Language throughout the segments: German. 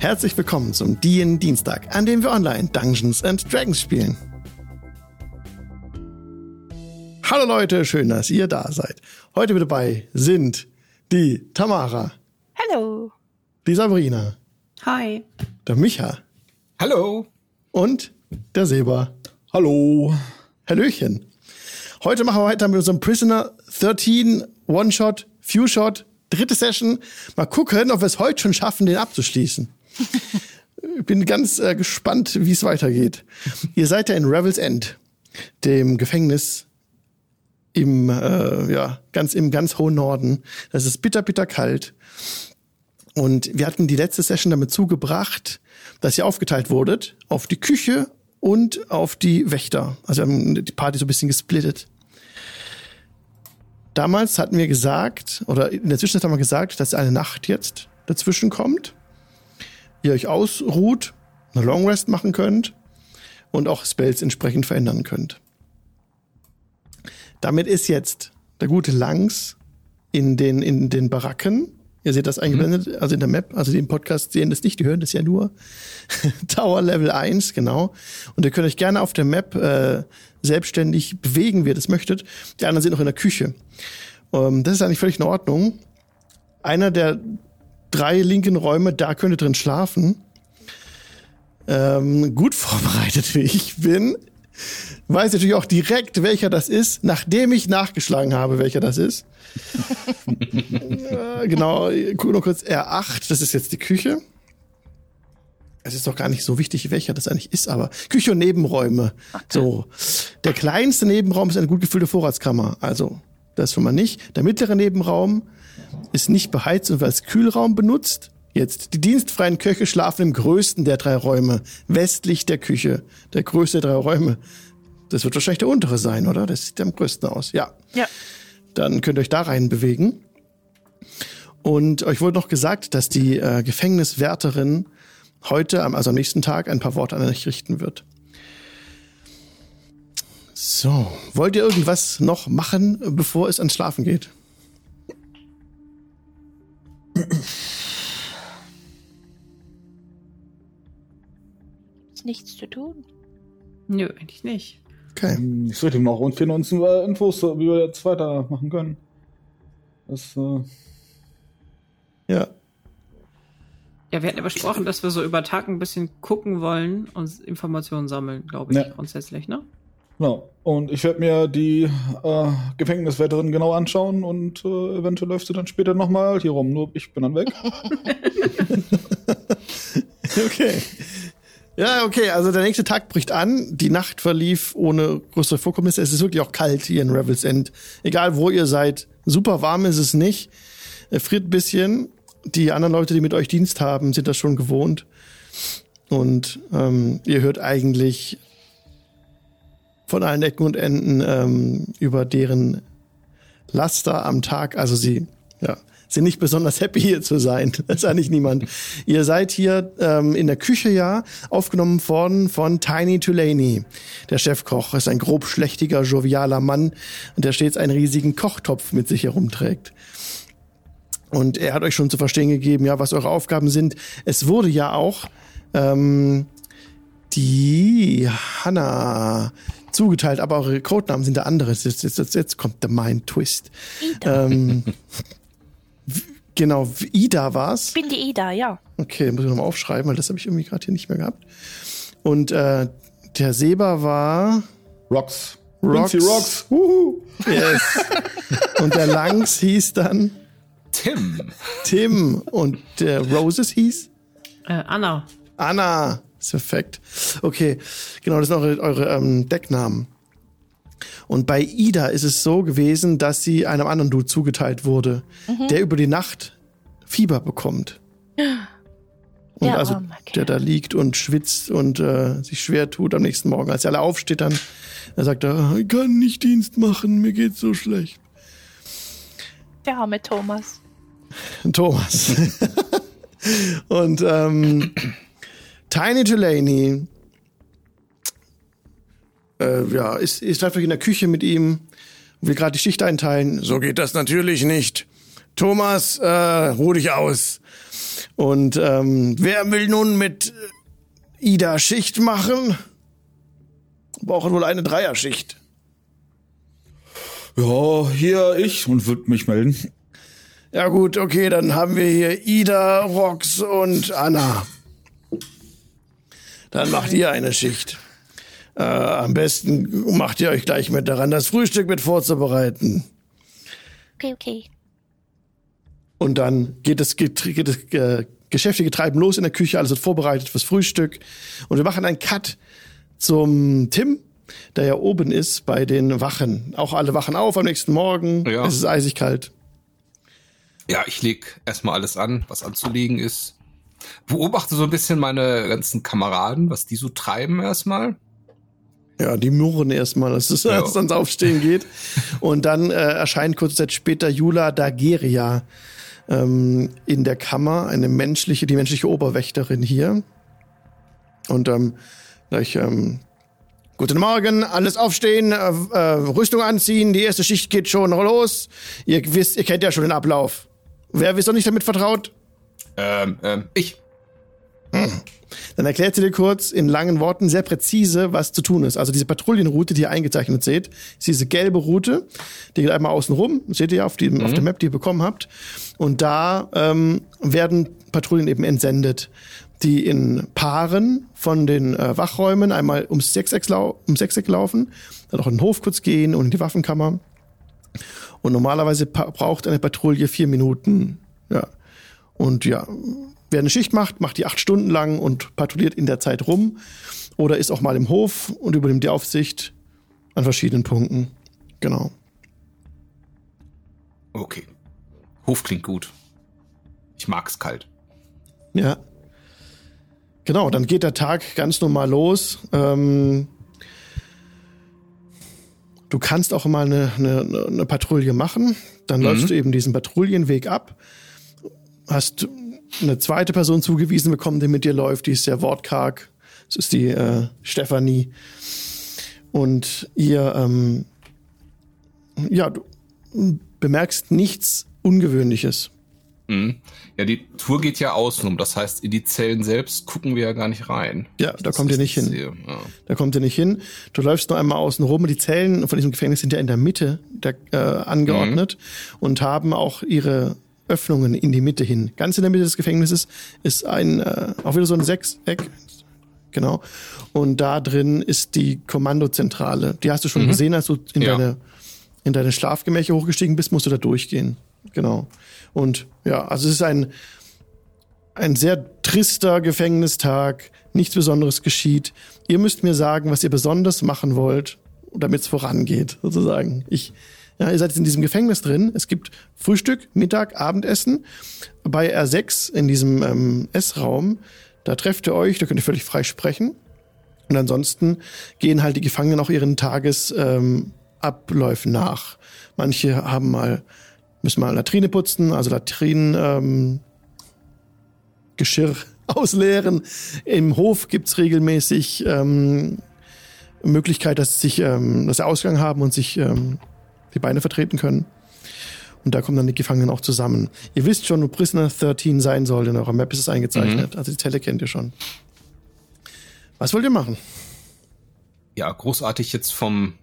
Herzlich willkommen zum DIN Dienstag, an dem wir online Dungeons and Dragons spielen. Hallo Leute, schön, dass ihr da seid. Heute mit dabei sind die Tamara, Hallo. die Sabrina, Hi. der Micha Hallo. und der Seba. Hallo. Hallöchen. Heute machen wir weiter mit unserem Prisoner 13 One-Shot, Few-Shot, dritte Session. Mal gucken, ob wir es heute schon schaffen, den abzuschließen. Ich bin ganz äh, gespannt, wie es weitergeht. Ihr seid ja in Revel's End, dem Gefängnis im, äh, ja, ganz, im ganz hohen Norden. Das ist bitter, bitter kalt. Und wir hatten die letzte Session damit zugebracht, dass ihr aufgeteilt wurdet auf die Küche und auf die Wächter. Also wir haben die Party so ein bisschen gesplittet. Damals hatten wir gesagt, oder in der Zwischenzeit haben wir gesagt, dass eine Nacht jetzt dazwischen kommt. Ihr euch ausruht, eine Long Rest machen könnt und auch Spells entsprechend verändern könnt. Damit ist jetzt der gute Langs in den, in den Baracken. Ihr seht das eingeblendet, also in der Map, also die im Podcast sehen das nicht, die hören das ja nur. Tower Level 1, genau. Und ihr könnt euch gerne auf der Map äh, selbstständig bewegen, wie ihr das möchtet. Die anderen sind noch in der Küche. Ähm, das ist eigentlich völlig in Ordnung. Einer der drei linken Räume, da könnt ihr drin schlafen. Ähm, gut vorbereitet, wie ich bin, weiß natürlich auch direkt, welcher das ist, nachdem ich nachgeschlagen habe, welcher das ist. äh, genau, guck nur kurz R8, das ist jetzt die Küche. Es ist doch gar nicht so wichtig, welcher das eigentlich ist, aber Küche und Nebenräume. So. Der kleinste Nebenraum ist eine gut gefüllte Vorratskammer. Also, das schon mal nicht. Der mittlere Nebenraum ist nicht beheizt und wird als Kühlraum benutzt. Jetzt, die dienstfreien Köche schlafen im größten der drei Räume, westlich der Küche. Der größte der drei Räume. Das wird wahrscheinlich der untere sein, oder? Das sieht am größten aus. Ja. Ja. Dann könnt ihr euch da rein bewegen. Und euch wurde noch gesagt, dass die äh, Gefängniswärterin heute, also am nächsten Tag, ein paar Worte an euch richten wird. So, wollt ihr irgendwas noch machen, bevor es ans Schlafen geht? Ist nichts zu tun. Nö, eigentlich nicht. Okay. Ich würde ihm noch und finden uns äh, Infos, wie wir jetzt weitermachen können. Das, äh, Ja. Ja, wir hatten ja besprochen, dass wir so über Tag ein bisschen gucken wollen und Informationen sammeln, glaube ich, Ja. grundsätzlich, ne? Genau. Und ich werde mir die äh, Gefängniswärterin genau anschauen und äh, eventuell läuft sie dann später nochmal hier rum. Nur ich bin dann weg. Okay. Ja, okay, also der nächste Tag bricht an. Die Nacht verlief ohne größere Vorkommnisse. Es ist wirklich auch kalt hier in Revel's End. Egal wo ihr seid, super warm ist es nicht. Er friert ein bisschen. Die anderen Leute, die mit euch Dienst haben, sind das schon gewohnt. Und ähm, ihr hört eigentlich von allen Ecken und Enden ähm, über deren Laster am Tag. Also sie ja, sind nicht besonders happy hier zu sein. Das ist eigentlich niemand. Ihr seid hier ähm, in der Küche ja aufgenommen worden von Tiny Tulane. Der Chefkoch ist ein grobschlächtiger, jovialer Mann, der stets einen riesigen Kochtopf mit sich herumträgt. Und er hat euch schon zu verstehen gegeben, ja, was eure Aufgaben sind. Es wurde ja auch ähm, die Hanna zugeteilt, aber eure Codenamen sind der andere. Jetzt, jetzt, jetzt, jetzt kommt der Mind Twist. Ähm, genau, Ida war's. Ich bin die Ida, ja. Okay, muss ich nochmal aufschreiben, weil das habe ich irgendwie gerade hier nicht mehr gehabt. Und äh, der Seba war Rocks. Rocks. Quincy Rocks. Wuhu. yes. und der Langs hieß dann Tim. Tim und der Roses hieß Äh, Anna. Anna. Ist perfekt. Okay, genau, das sind eure, eure ähm, Decknamen. Und bei Ida ist es so gewesen, dass sie einem anderen Dude zugeteilt wurde, der über die Nacht Fieber bekommt. Und Der also, arme der da liegt und schwitzt und äh, sich schwer tut am nächsten Morgen. Als er alle aufsteht, dann er sagt er, ich kann nicht Dienst machen, mir geht's so schlecht. Der arme Thomas. Thomas. und ähm, Tiny Delaney äh, ja, ist, ist einfach in der Küche mit ihm, will gerade die Schicht einteilen. So geht das natürlich nicht. Thomas, äh, ruh dich aus. Und ähm, wer will nun mit Ida Schicht machen? Brauchen wohl eine Dreierschicht. Ja, hier ich und würde mich melden. Ja gut, okay, dann haben wir hier Ida, Rox und Anna. Dann macht ihr eine Schicht. Äh, am besten macht ihr euch gleich mit daran, das Frühstück mit vorzubereiten. Okay, okay. Und dann geht das, geht, geht das äh, geschäftige Treiben los in der Küche, alles wird vorbereitet fürs Frühstück. Und wir machen einen Cut zum Tim, der ja oben ist bei den Wachen. Auch alle wachen auf am nächsten Morgen. Ja. Es ist eisig kalt. Ja, ich leg erstmal alles an, was anzulegen ist. Beobachte so ein bisschen meine ganzen Kameraden, was die so treiben erstmal. Ja, die murren erstmal, dass es Ja. als es ans Aufstehen geht. Und dann äh, erscheint kurze Zeit später Jula Dageria ähm, in der Kammer, eine menschliche, die menschliche Oberwächterin hier. Und ähm, gleich, ähm, guten Morgen, alles aufstehen, äh, äh, Rüstung anziehen, die erste Schicht geht schon los. Ihr wisst, ihr kennt ja schon den Ablauf. Wer ist noch nicht damit vertraut? Ähm, ähm, ich. Dann erklärt sie dir kurz in langen Worten sehr präzise, was zu tun ist. Also diese Patrouillenroute, die ihr eingezeichnet seht, ist diese gelbe Route, die geht einmal außen rum, seht ihr auf, dem, auf der Map, die ihr bekommen habt. Und da ähm, werden Patrouillen eben entsendet, die in Paaren von den äh, Wachräumen einmal ums Sechseck, lau um Sechseck laufen, dann auch in den Hof kurz gehen und in die Waffenkammer. Und normalerweise braucht eine Patrouille vier Minuten. Ja. Und ja, wer eine Schicht macht, macht die acht Stunden lang und patrouilliert in der Zeit rum. Oder ist auch mal im Hof und übernimmt die Aufsicht an verschiedenen Punkten. Genau. Okay. Hof klingt gut. Ich mag's kalt. Ja. Genau, dann geht der Tag ganz normal los. Ähm, du kannst auch mal eine, eine, eine Patrouille machen. Dann läufst du eben diesen Patrouillenweg ab. Hast eine zweite Person zugewiesen bekommen, die mit dir läuft. Die ist sehr wortkarg. Das ist die äh, Stefanie. Und ihr, ähm, ja, du bemerkst nichts Ungewöhnliches. Mhm. Ja, die Tour geht ja außen um. Das heißt, in die Zellen selbst gucken wir ja gar nicht rein. Ja, da kommt ihr nicht hin. Sehe. Ja. Da kommt ihr nicht hin. Du läufst nur einmal außen rum. Die Zellen von diesem Gefängnis sind ja in der Mitte der, äh, angeordnet und haben auch ihre Öffnungen in die Mitte hin. Ganz in der Mitte des Gefängnisses ist ein, äh, auch wieder so ein Sechseck. Genau. Und da drin ist die Kommandozentrale. Die hast du schon gesehen, als du in Ja. deine, in deine Schlafgemächer hochgestiegen bist, musst du da durchgehen. Genau. Und ja, also es ist ein, ein sehr trister Gefängnistag, nichts Besonderes geschieht. Ihr müsst mir sagen, was ihr besonders machen wollt, damit es vorangeht, sozusagen. Ich, ja, ihr seid jetzt in diesem Gefängnis drin. Es gibt Frühstück, Mittag, Abendessen. Bei R6 in diesem ähm, Essraum, da trefft ihr euch, da könnt ihr völlig frei sprechen. Und ansonsten gehen halt die Gefangenen auch ihren Tagesabläufen ähm, nach. Manche haben mal, müssen mal Latrine putzen, also Latrinen, ähm, Geschirr ausleeren. Im Hof gibt's regelmäßig ähm, Möglichkeit, dass sie sich, ähm, dass sie Ausgang haben und sich ähm, die Beine vertreten können. Und da kommen dann die Gefangenen auch zusammen. Ihr wisst schon, wo Prisoner 13 sein soll. In eurer Map ist es eingezeichnet. Also die Zelle kennt ihr schon. Was wollt ihr machen? ja, großartig jetzt vom,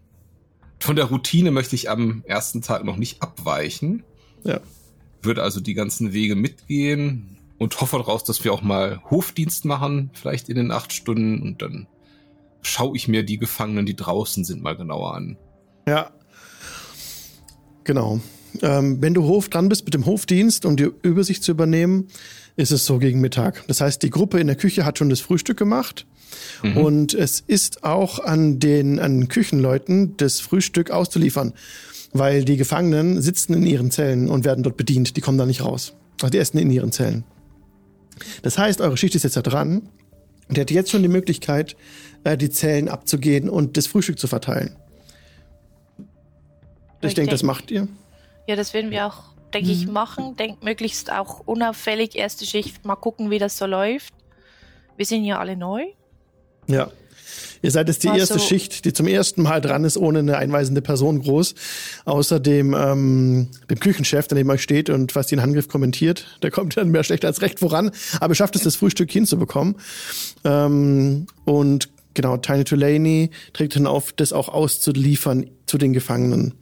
von der Routine möchte ich am ersten Tag noch nicht abweichen. Ja. Würde also die ganzen Wege mitgehen und hoffe daraus, dass wir auch mal Hofdienst machen, vielleicht in den acht Stunden und dann schaue ich mir die Gefangenen, die draußen sind, mal genauer an. Ja. Genau. Ähm, wenn du Hof dran bist mit dem Hofdienst, um die Übersicht zu übernehmen, ist es so gegen Mittag. Das heißt, die Gruppe in der Küche hat schon das Frühstück gemacht. Und es ist auch an den, an Küchenleuten, das Frühstück auszuliefern. Weil die Gefangenen sitzen in ihren Zellen und werden dort bedient. Die kommen da nicht raus. Also die essen in ihren Zellen. Das heißt, eure Schicht ist jetzt da dran. Und ihr habt jetzt schon die Möglichkeit, äh, die Zellen abzugehen und das Frühstück zu verteilen. Ich Ich denke, das macht ihr. Ja, das werden wir auch, denke ich, machen. Denk möglichst auch unauffällig erste Schicht mal gucken, wie das so läuft. Wir sind ja alle neu. Ja. Ihr seid jetzt die Also- erste Schicht, die zum ersten Mal dran ist, ohne eine einweisende Person groß. Außer dem, ähm, dem Küchenchef, der neben euch steht und was den Angriff kommentiert. Der kommt dann mehr schlecht als recht voran, aber schafft es, das Frühstück hinzubekommen. Ähm, und genau, Tiny Tulane trägt dann auf, das auch auszuliefern zu den Gefangenen.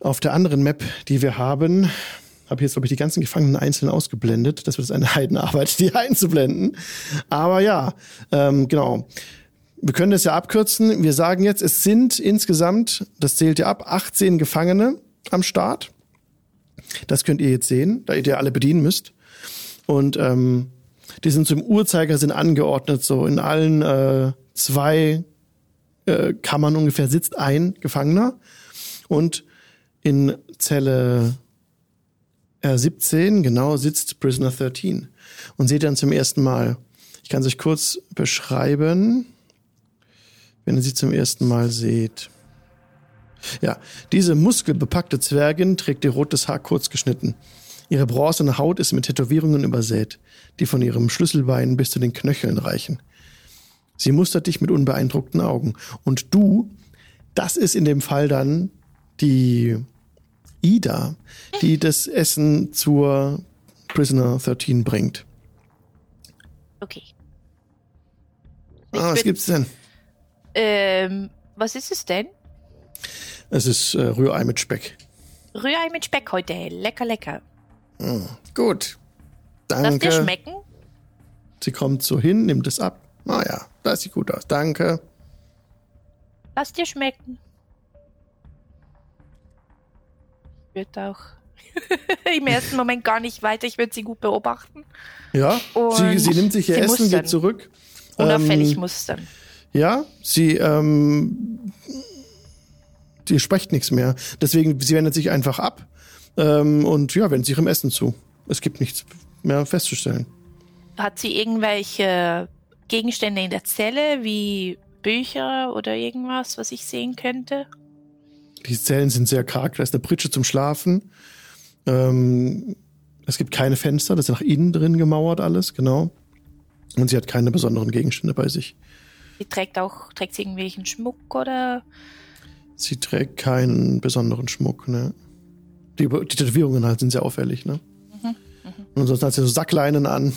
Auf der anderen Map, die wir haben, habe jetzt, glaube ich, die ganzen Gefangenen einzeln ausgeblendet. Das wird eine Heidenarbeit, die einzublenden. Aber ja, ähm, genau. Wir können das ja abkürzen. Wir sagen jetzt, es sind insgesamt, das zählt ja ab, 18 Gefangene am Start. Das könnt ihr jetzt sehen, da ihr die alle bedienen müsst. Und ähm, die sind im Uhrzeigersinn angeordnet, so in allen äh, zwei äh, Kammern ungefähr sitzt ein Gefangener. Und in Zelle R17, genau, sitzt Prisoner 13. Und seht dann zum ersten Mal. Ich kann es euch kurz beschreiben, wenn ihr sie zum ersten Mal seht. Ja, diese muskelbepackte Zwergin trägt ihr rotes Haar kurz geschnitten. Ihre bronzene Haut ist mit Tätowierungen übersät, die von ihrem Schlüsselbein bis zu den Knöcheln reichen. Sie mustert dich mit unbeeindruckten Augen. Und du, das ist in dem Fall dann die Ida, die das Essen zur Prisoner 13 bringt. Okay. Ah, was bin- gibt's denn? Ähm, was ist es denn? Es ist äh, Rührei mit Speck. Rührei mit Speck heute. Lecker, lecker. Gut. Lass Danke. dir schmecken? Sie kommt so hin, nimmt es ab. Ah ja, das sieht gut aus. Danke. Lass dir schmecken. Wird auch im ersten Moment gar nicht weiter. Ich würde sie gut beobachten. Ja, sie, sie nimmt sich ihr Essen, mustern. geht zurück. Unauffällig Ähm, mustern. Ja, sie, ähm, sie spricht nichts mehr. Deswegen, sie wendet sich einfach ab ähm, und ja, wendet sich ihrem Essen zu. Es gibt nichts mehr festzustellen. Hat sie irgendwelche Gegenstände in der Zelle, wie Bücher oder irgendwas, was ich sehen könnte? Die Zellen sind sehr karg. Da ist eine Pritsche zum Schlafen. Ähm, es gibt keine Fenster, das ist nach innen drin gemauert alles, genau. Und sie hat keine besonderen Gegenstände bei sich. Sie trägt auch, trägt sie irgendwelchen Schmuck oder? Sie trägt keinen besonderen Schmuck, ne? Die, die Tätowierungen halt sind sehr auffällig, ne? Und ansonsten hat sie so Sackleinen an.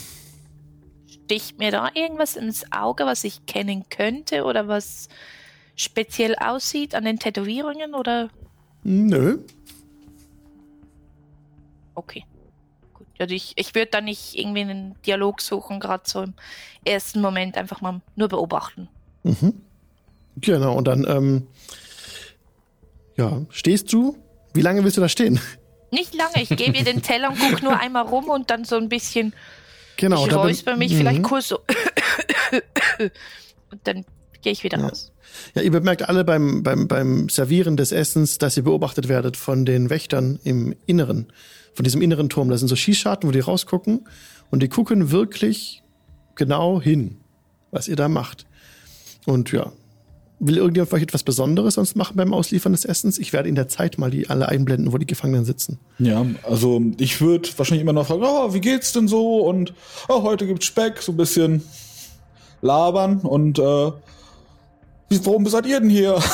Sticht mir da irgendwas ins Auge, was ich kennen könnte oder was speziell aussieht an den Tätowierungen oder? Nö. Okay. Gut. Also ich, ich würde da nicht irgendwie einen Dialog suchen, gerade so im ersten Moment einfach mal nur beobachten. Mhm. Genau, und dann, ähm, ja, stehst du? Wie lange willst du da stehen? Nicht lange, ich gebe ihr den Teller und gucke nur einmal rum und dann so ein bisschen, Genau. ich räusper mich Mhm. vielleicht kurz so. und dann gehe ich wieder Ja. raus. Ja, ihr bemerkt alle beim, beim, beim Servieren des Essens, dass ihr beobachtet werdet von den Wächtern im Inneren, von diesem inneren Turm. Da sind so Schießscharten, wo die rausgucken und die gucken wirklich genau hin, was ihr da macht. Und ja, will irgendjemand vielleicht etwas Besonderes sonst machen beim Ausliefern des Essens? Ich werde in der Zeit mal die alle einblenden, wo die Gefangenen sitzen. Ja, also ich würde wahrscheinlich immer noch fragen, oh, wie geht's denn so? Und oh, heute gibt's Speck, so ein bisschen labern und äh, warum seid ihr denn hier?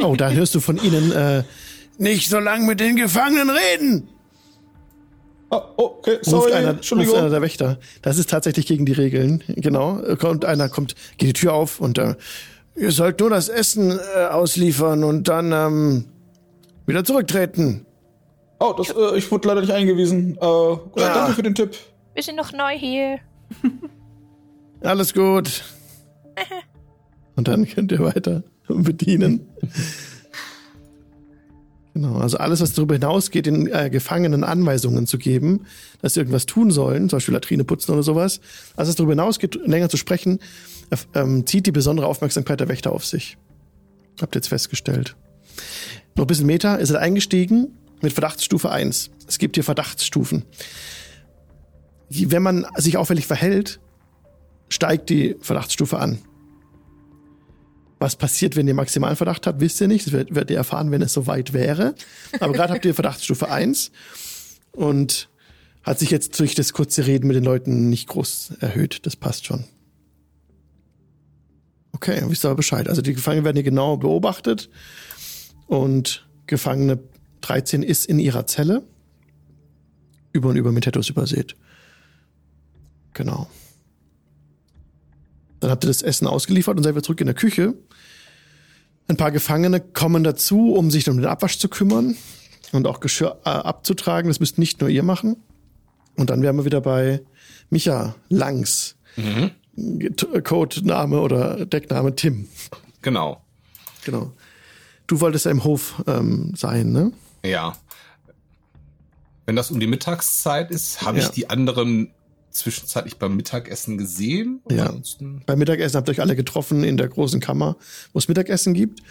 Oh, da hörst du von ihnen, äh, nicht so lang mit den Gefangenen reden! Ah, okay, ruft sorry, einer, ruft Entschuldigung. einer der Wächter. Das ist tatsächlich gegen die Regeln. Genau. Kommt einer, kommt, geht die Tür auf und äh, ihr sollt nur das Essen äh, ausliefern und dann ähm, wieder zurücktreten. Oh, das, äh, ich wurde leider nicht eingewiesen. Äh. Ja. Danke für den Tipp. Wir sind noch neu hier. Alles gut. Und dann könnt ihr weiter bedienen. Genau, also alles, was darüber hinausgeht, den äh, Gefangenen Anweisungen zu geben, dass sie irgendwas tun sollen, zum Beispiel Latrine putzen oder sowas, alles, was darüber hinausgeht, länger zu sprechen, äh, ähm, zieht die besondere Aufmerksamkeit der Wächter auf sich. Habt ihr jetzt festgestellt. Noch ein bisschen Meter, ihr seid eingestiegen mit Verdachtsstufe 1. Es gibt hier Verdachtsstufen. Wenn man sich auffällig verhält, steigt die Verdachtsstufe an. Was passiert, wenn ihr maximalen Verdacht habt, wisst ihr nicht. Das werdet ihr erfahren, wenn es soweit wäre. Aber gerade habt ihr Verdachtsstufe 1 und hat sich jetzt durch das kurze Reden mit den Leuten nicht groß erhöht. Das passt schon. Okay, wisst ihr aber Bescheid. Also die Gefangenen werden hier genau beobachtet und Gefangene 13 ist in ihrer Zelle über und über mit Tattoos übersät. Genau. Dann habt ihr das Essen ausgeliefert und seid wieder zurück in der Küche. Ein paar Gefangene kommen dazu, um sich um den Abwasch zu kümmern und auch Geschirr äh, abzutragen. Das müsst nicht nur ihr machen. Und dann wären wir wieder bei Micha Langs. Mhm. Codename oder Deckname Tim. Genau. Genau. Du wolltest ja im Hof ähm, sein, ne? Ja. Wenn das um die Mittagszeit ist, habe Ja. ich die anderen zwischenzeitlich beim Mittagessen gesehen. Ja. Ansonsten, Beim Mittagessen habt ihr euch alle getroffen in der großen Kammer, wo es Mittagessen gibt.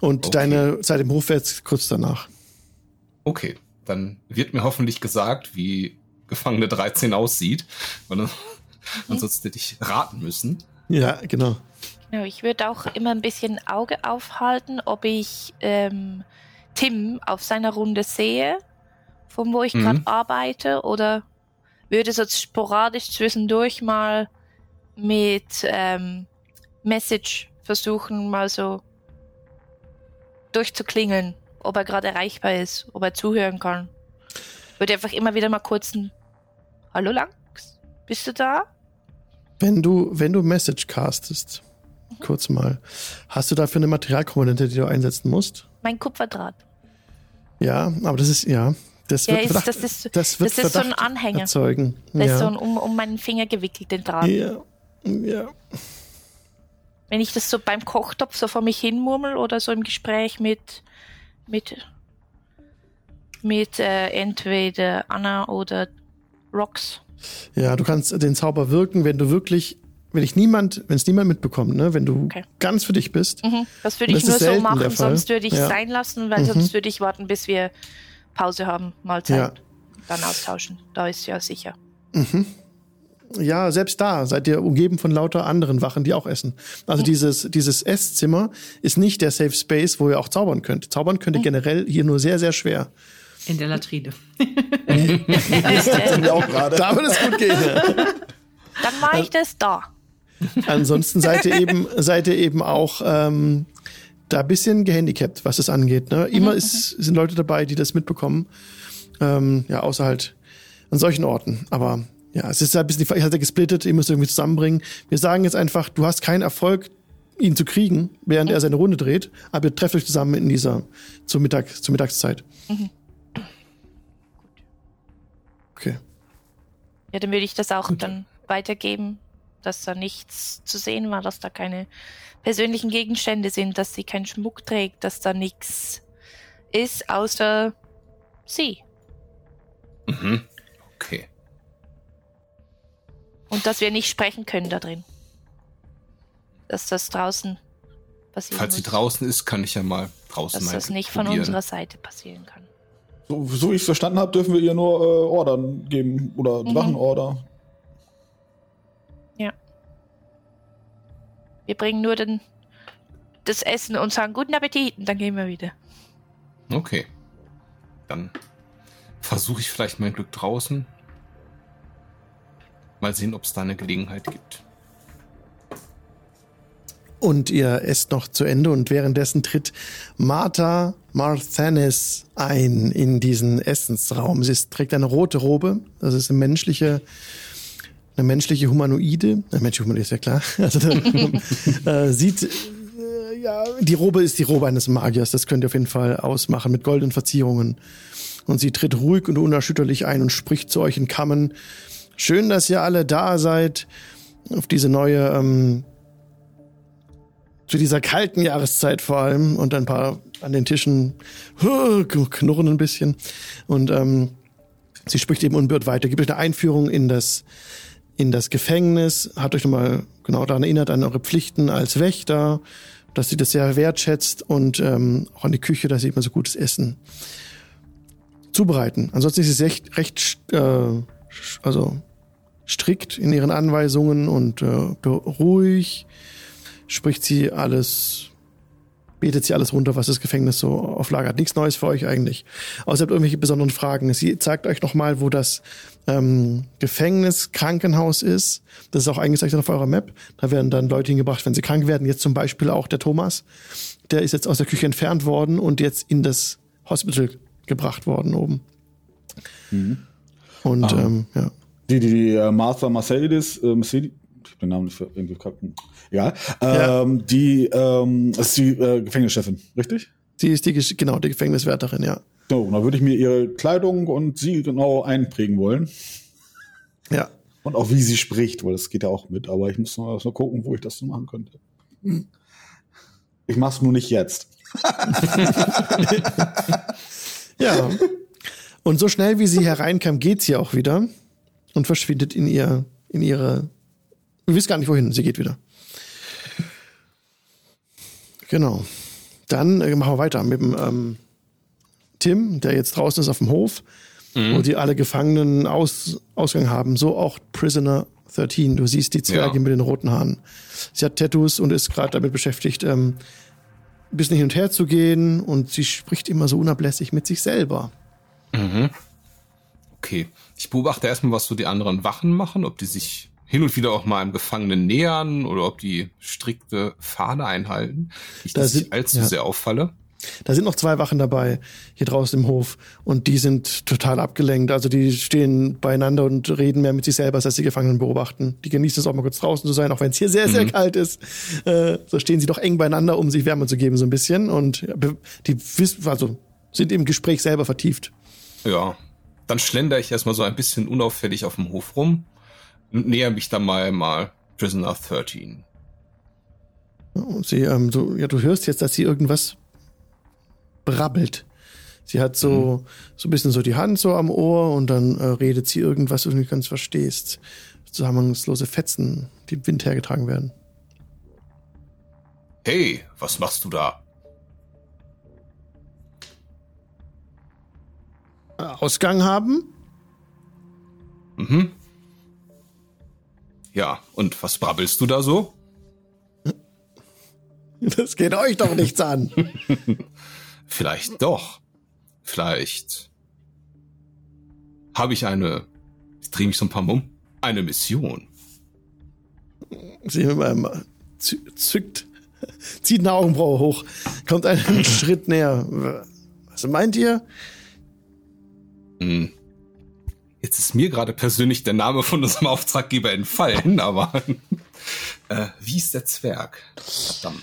Und Okay. deine Zeit im Hof wäre jetzt kurz danach. okay. Dann wird mir hoffentlich gesagt, wie Gefangene 13 aussieht. Weil dann- Ansonsten hätte ich raten müssen. Ja, genau. Genau, ich würde auch immer ein bisschen Auge aufhalten, ob ich ähm, Tim auf seiner Runde sehe, von wo ich Mhm. gerade arbeite, oder würde so sporadisch zwischendurch mal mit ähm, Message versuchen, mal so durchzuklingeln, ob er gerade erreichbar ist, ob er zuhören kann. Würde einfach immer wieder mal kurz ein Hallo Langs, bist du da? Wenn du, wenn du Message castest, kurz mal, hast du dafür eine Materialkomponente, die du einsetzen musst? Mein Kupferdraht. Ja, aber das ist, ja, das Ja, wird ist, das ist, das wird das ist so ein Anhänger. erzeugen. Das ja. ist so ein um, um meinen Finger gewickelt, den Draht. ja. ja. Wenn ich das so beim Kochtopf so vor mich hin murmel oder so im Gespräch mit, mit, mit äh, entweder Anna oder Rox. Ja, du kannst den Zauber wirken, wenn du wirklich, wenn ich niemand, wenn es niemand mitbekommt, ne, wenn du Okay. ganz für dich bist. Mhm. Das würde Das ich nur so machen, sonst würde ich es Ja. sein lassen, weil Mhm. sonst würde ich warten, bis wir Pause haben, Mahlzeit. Ja. Dann austauschen. Da ist ja sicher. Ja, selbst da seid ihr umgeben von lauter anderen Wachen, die auch essen. Also dieses, dieses Esszimmer ist nicht der Safe Space, wo ihr auch zaubern könnt. Zaubern könnt ihr generell hier nur sehr, sehr schwer. In der Latrine. Auch gerade. Da wird es gut gehen. Dann mache ich das da. Ansonsten seid ihr eben, seid ihr eben auch ähm, da ein bisschen gehandicapt, was das angeht. Ne? Immer ist, sind Leute dabei, die das mitbekommen. Ähm, ja, außer halt an solchen Orten. Aber ja, es ist halt ein bisschen, seid ja gesplittet, ihr müsst irgendwie zusammenbringen. Wir sagen jetzt einfach, du hast keinen Erfolg, ihn zu kriegen, während er seine Runde dreht, aber ihr trefft euch zusammen in dieser, zur, Mittag, zur Mittagszeit. Okay. Ja, dann würde ich das auch dann weitergeben, dass da nichts zu sehen war, dass da keine persönlichen Gegenstände sind, dass sie keinen Schmuck trägt, dass da nichts ist, außer sie. Mhm. Okay. Und dass wir nicht sprechen können da drin. Dass das draußen passieren Falls sie draußen ist, kann ich ja mal draußen Dass mal das nicht von probieren. unserer Seite passieren kann. So, so wie ich es verstanden habe, dürfen wir ihr nur äh, Ordern geben oder Mhm. Wachenorder. Wir bringen nur den, das Essen und sagen guten Appetit und dann gehen wir wieder. Okay. Dann versuche ich vielleicht mein Glück draußen. Mal sehen, ob es da eine Gelegenheit gibt. Und ihr esst noch zu Ende und währenddessen tritt Martha Marthanes ein in diesen Essensraum. Sie ist, trägt eine rote Robe, das ist eine menschliche, eine menschliche Humanoide. Eine menschliche Humanoide ist ja klar. Also äh, sieht, äh, ja, die Robe ist die Robe eines Magiers, das könnt ihr auf jeden Fall ausmachen mit goldenen Verzierungen. Und sie tritt ruhig und unerschütterlich ein und spricht zu euch in Kammen. Schön, dass ihr alle da seid auf diese neue ähm, zu dieser kalten Jahreszeit vor allem und ein paar an den Tischen huh, knurren ein bisschen. Und ähm, sie spricht eben unbeirrt weiter, gibt euch eine Einführung in das, in das Gefängnis, hat euch nochmal genau daran erinnert, an eure Pflichten als Wächter, dass sie das sehr wertschätzt und ähm, auch an die Küche, dass sie immer so gutes Essen zubereiten. Ansonsten ist sie recht, recht äh, also strikt in ihren Anweisungen und äh, ruhig spricht sie alles betet sie alles runter, was das Gefängnis so auflagert. Nichts Neues für euch eigentlich. Außer ihr habt irgendwelche besonderen Fragen. Sie zeigt euch nochmal, wo das ähm, Gefängnis, Krankenhaus ist. Das ist auch eingezeichnet auf eurer Map. Da werden dann Leute hingebracht, wenn sie krank werden. Jetzt zum Beispiel auch der Thomas. Der ist jetzt aus der Küche entfernt worden und jetzt in das Hospital gebracht worden oben. Und Ah. ähm, ja. Die, die, die äh, Martha Mercedes, äh, Mercedes, den Namen ver- irgendwie. Egal. Ja. Ähm, die ähm, ist die äh, Gefängnischefin, richtig? Sie ist die, genau, die Gefängniswärterin, ja. So, da würde ich mir ihre Kleidung und sie genau einprägen wollen. Ja. Und auch wie sie spricht, weil das geht ja auch mit. Aber ich muss noch, noch gucken, wo ich das so machen könnte. Ich mach's nur nicht jetzt. Ja. Und so schnell wie sie hereinkam, geht sie auch wieder und verschwindet in ihr, in ihre. Ihr wisst gar nicht wohin, sie geht wieder. Genau. Dann äh, machen wir weiter mit dem ähm, Tim, der jetzt draußen ist auf dem Hof, wo die alle Gefangenen aus, Ausgang haben. So auch Prisoner 13. Du siehst die Zwerge Ja. mit den roten Haaren. Sie hat Tattoos und ist gerade damit beschäftigt, ähm, ein bisschen hin und her zu gehen und sie spricht immer so unablässig mit sich selber. Okay. Ich beobachte erstmal, was so die anderen Wachen machen, ob die sich hin und wieder auch mal einem Gefangenen nähern oder ob die strikte Pfade einhalten. Nicht, Da dass sind- ich allzu ja. sehr auffalle. Da sind noch zwei Wachen dabei, hier draußen im Hof, und die sind total abgelenkt. Also die stehen beieinander und reden mehr mit sich selber, als dass die Gefangenen beobachten. Die genießen es auch mal kurz draußen zu sein, auch wenn es hier sehr, sehr kalt ist. Äh, so stehen sie doch eng beieinander, um sich Wärme zu geben, so ein bisschen. Und die wissen, also sind im Gespräch selber vertieft. Ja. Dann schlender ich erstmal so ein bisschen unauffällig auf dem Hof rum und näher mich dann mal mal Prisoner 13. Ja, Und sie, ähm, so, ja, du hörst jetzt, dass sie irgendwas brabbelt. Sie hat so, so ein bisschen so die Hand so am Ohr und dann äh, redet sie irgendwas, was du nicht ganz verstehst. Zusammenhangslose Fetzen, die im Wind hergetragen werden. Hey, was machst du da? Ausgang haben? Mhm. Ja, und was brabbelst du da so? Das geht euch doch nichts an. Vielleicht doch. Vielleicht habe ich eine, ich drehe mich so ein paar Mal um, eine Mission. Sie zü- zückt, zieht eine Augenbraue hoch, kommt einen Schritt näher. Was meint ihr? Hm. Jetzt ist mir gerade persönlich der Name von unserem Auftraggeber entfallen, aber äh, wie ist der Zwerg? Verdammt.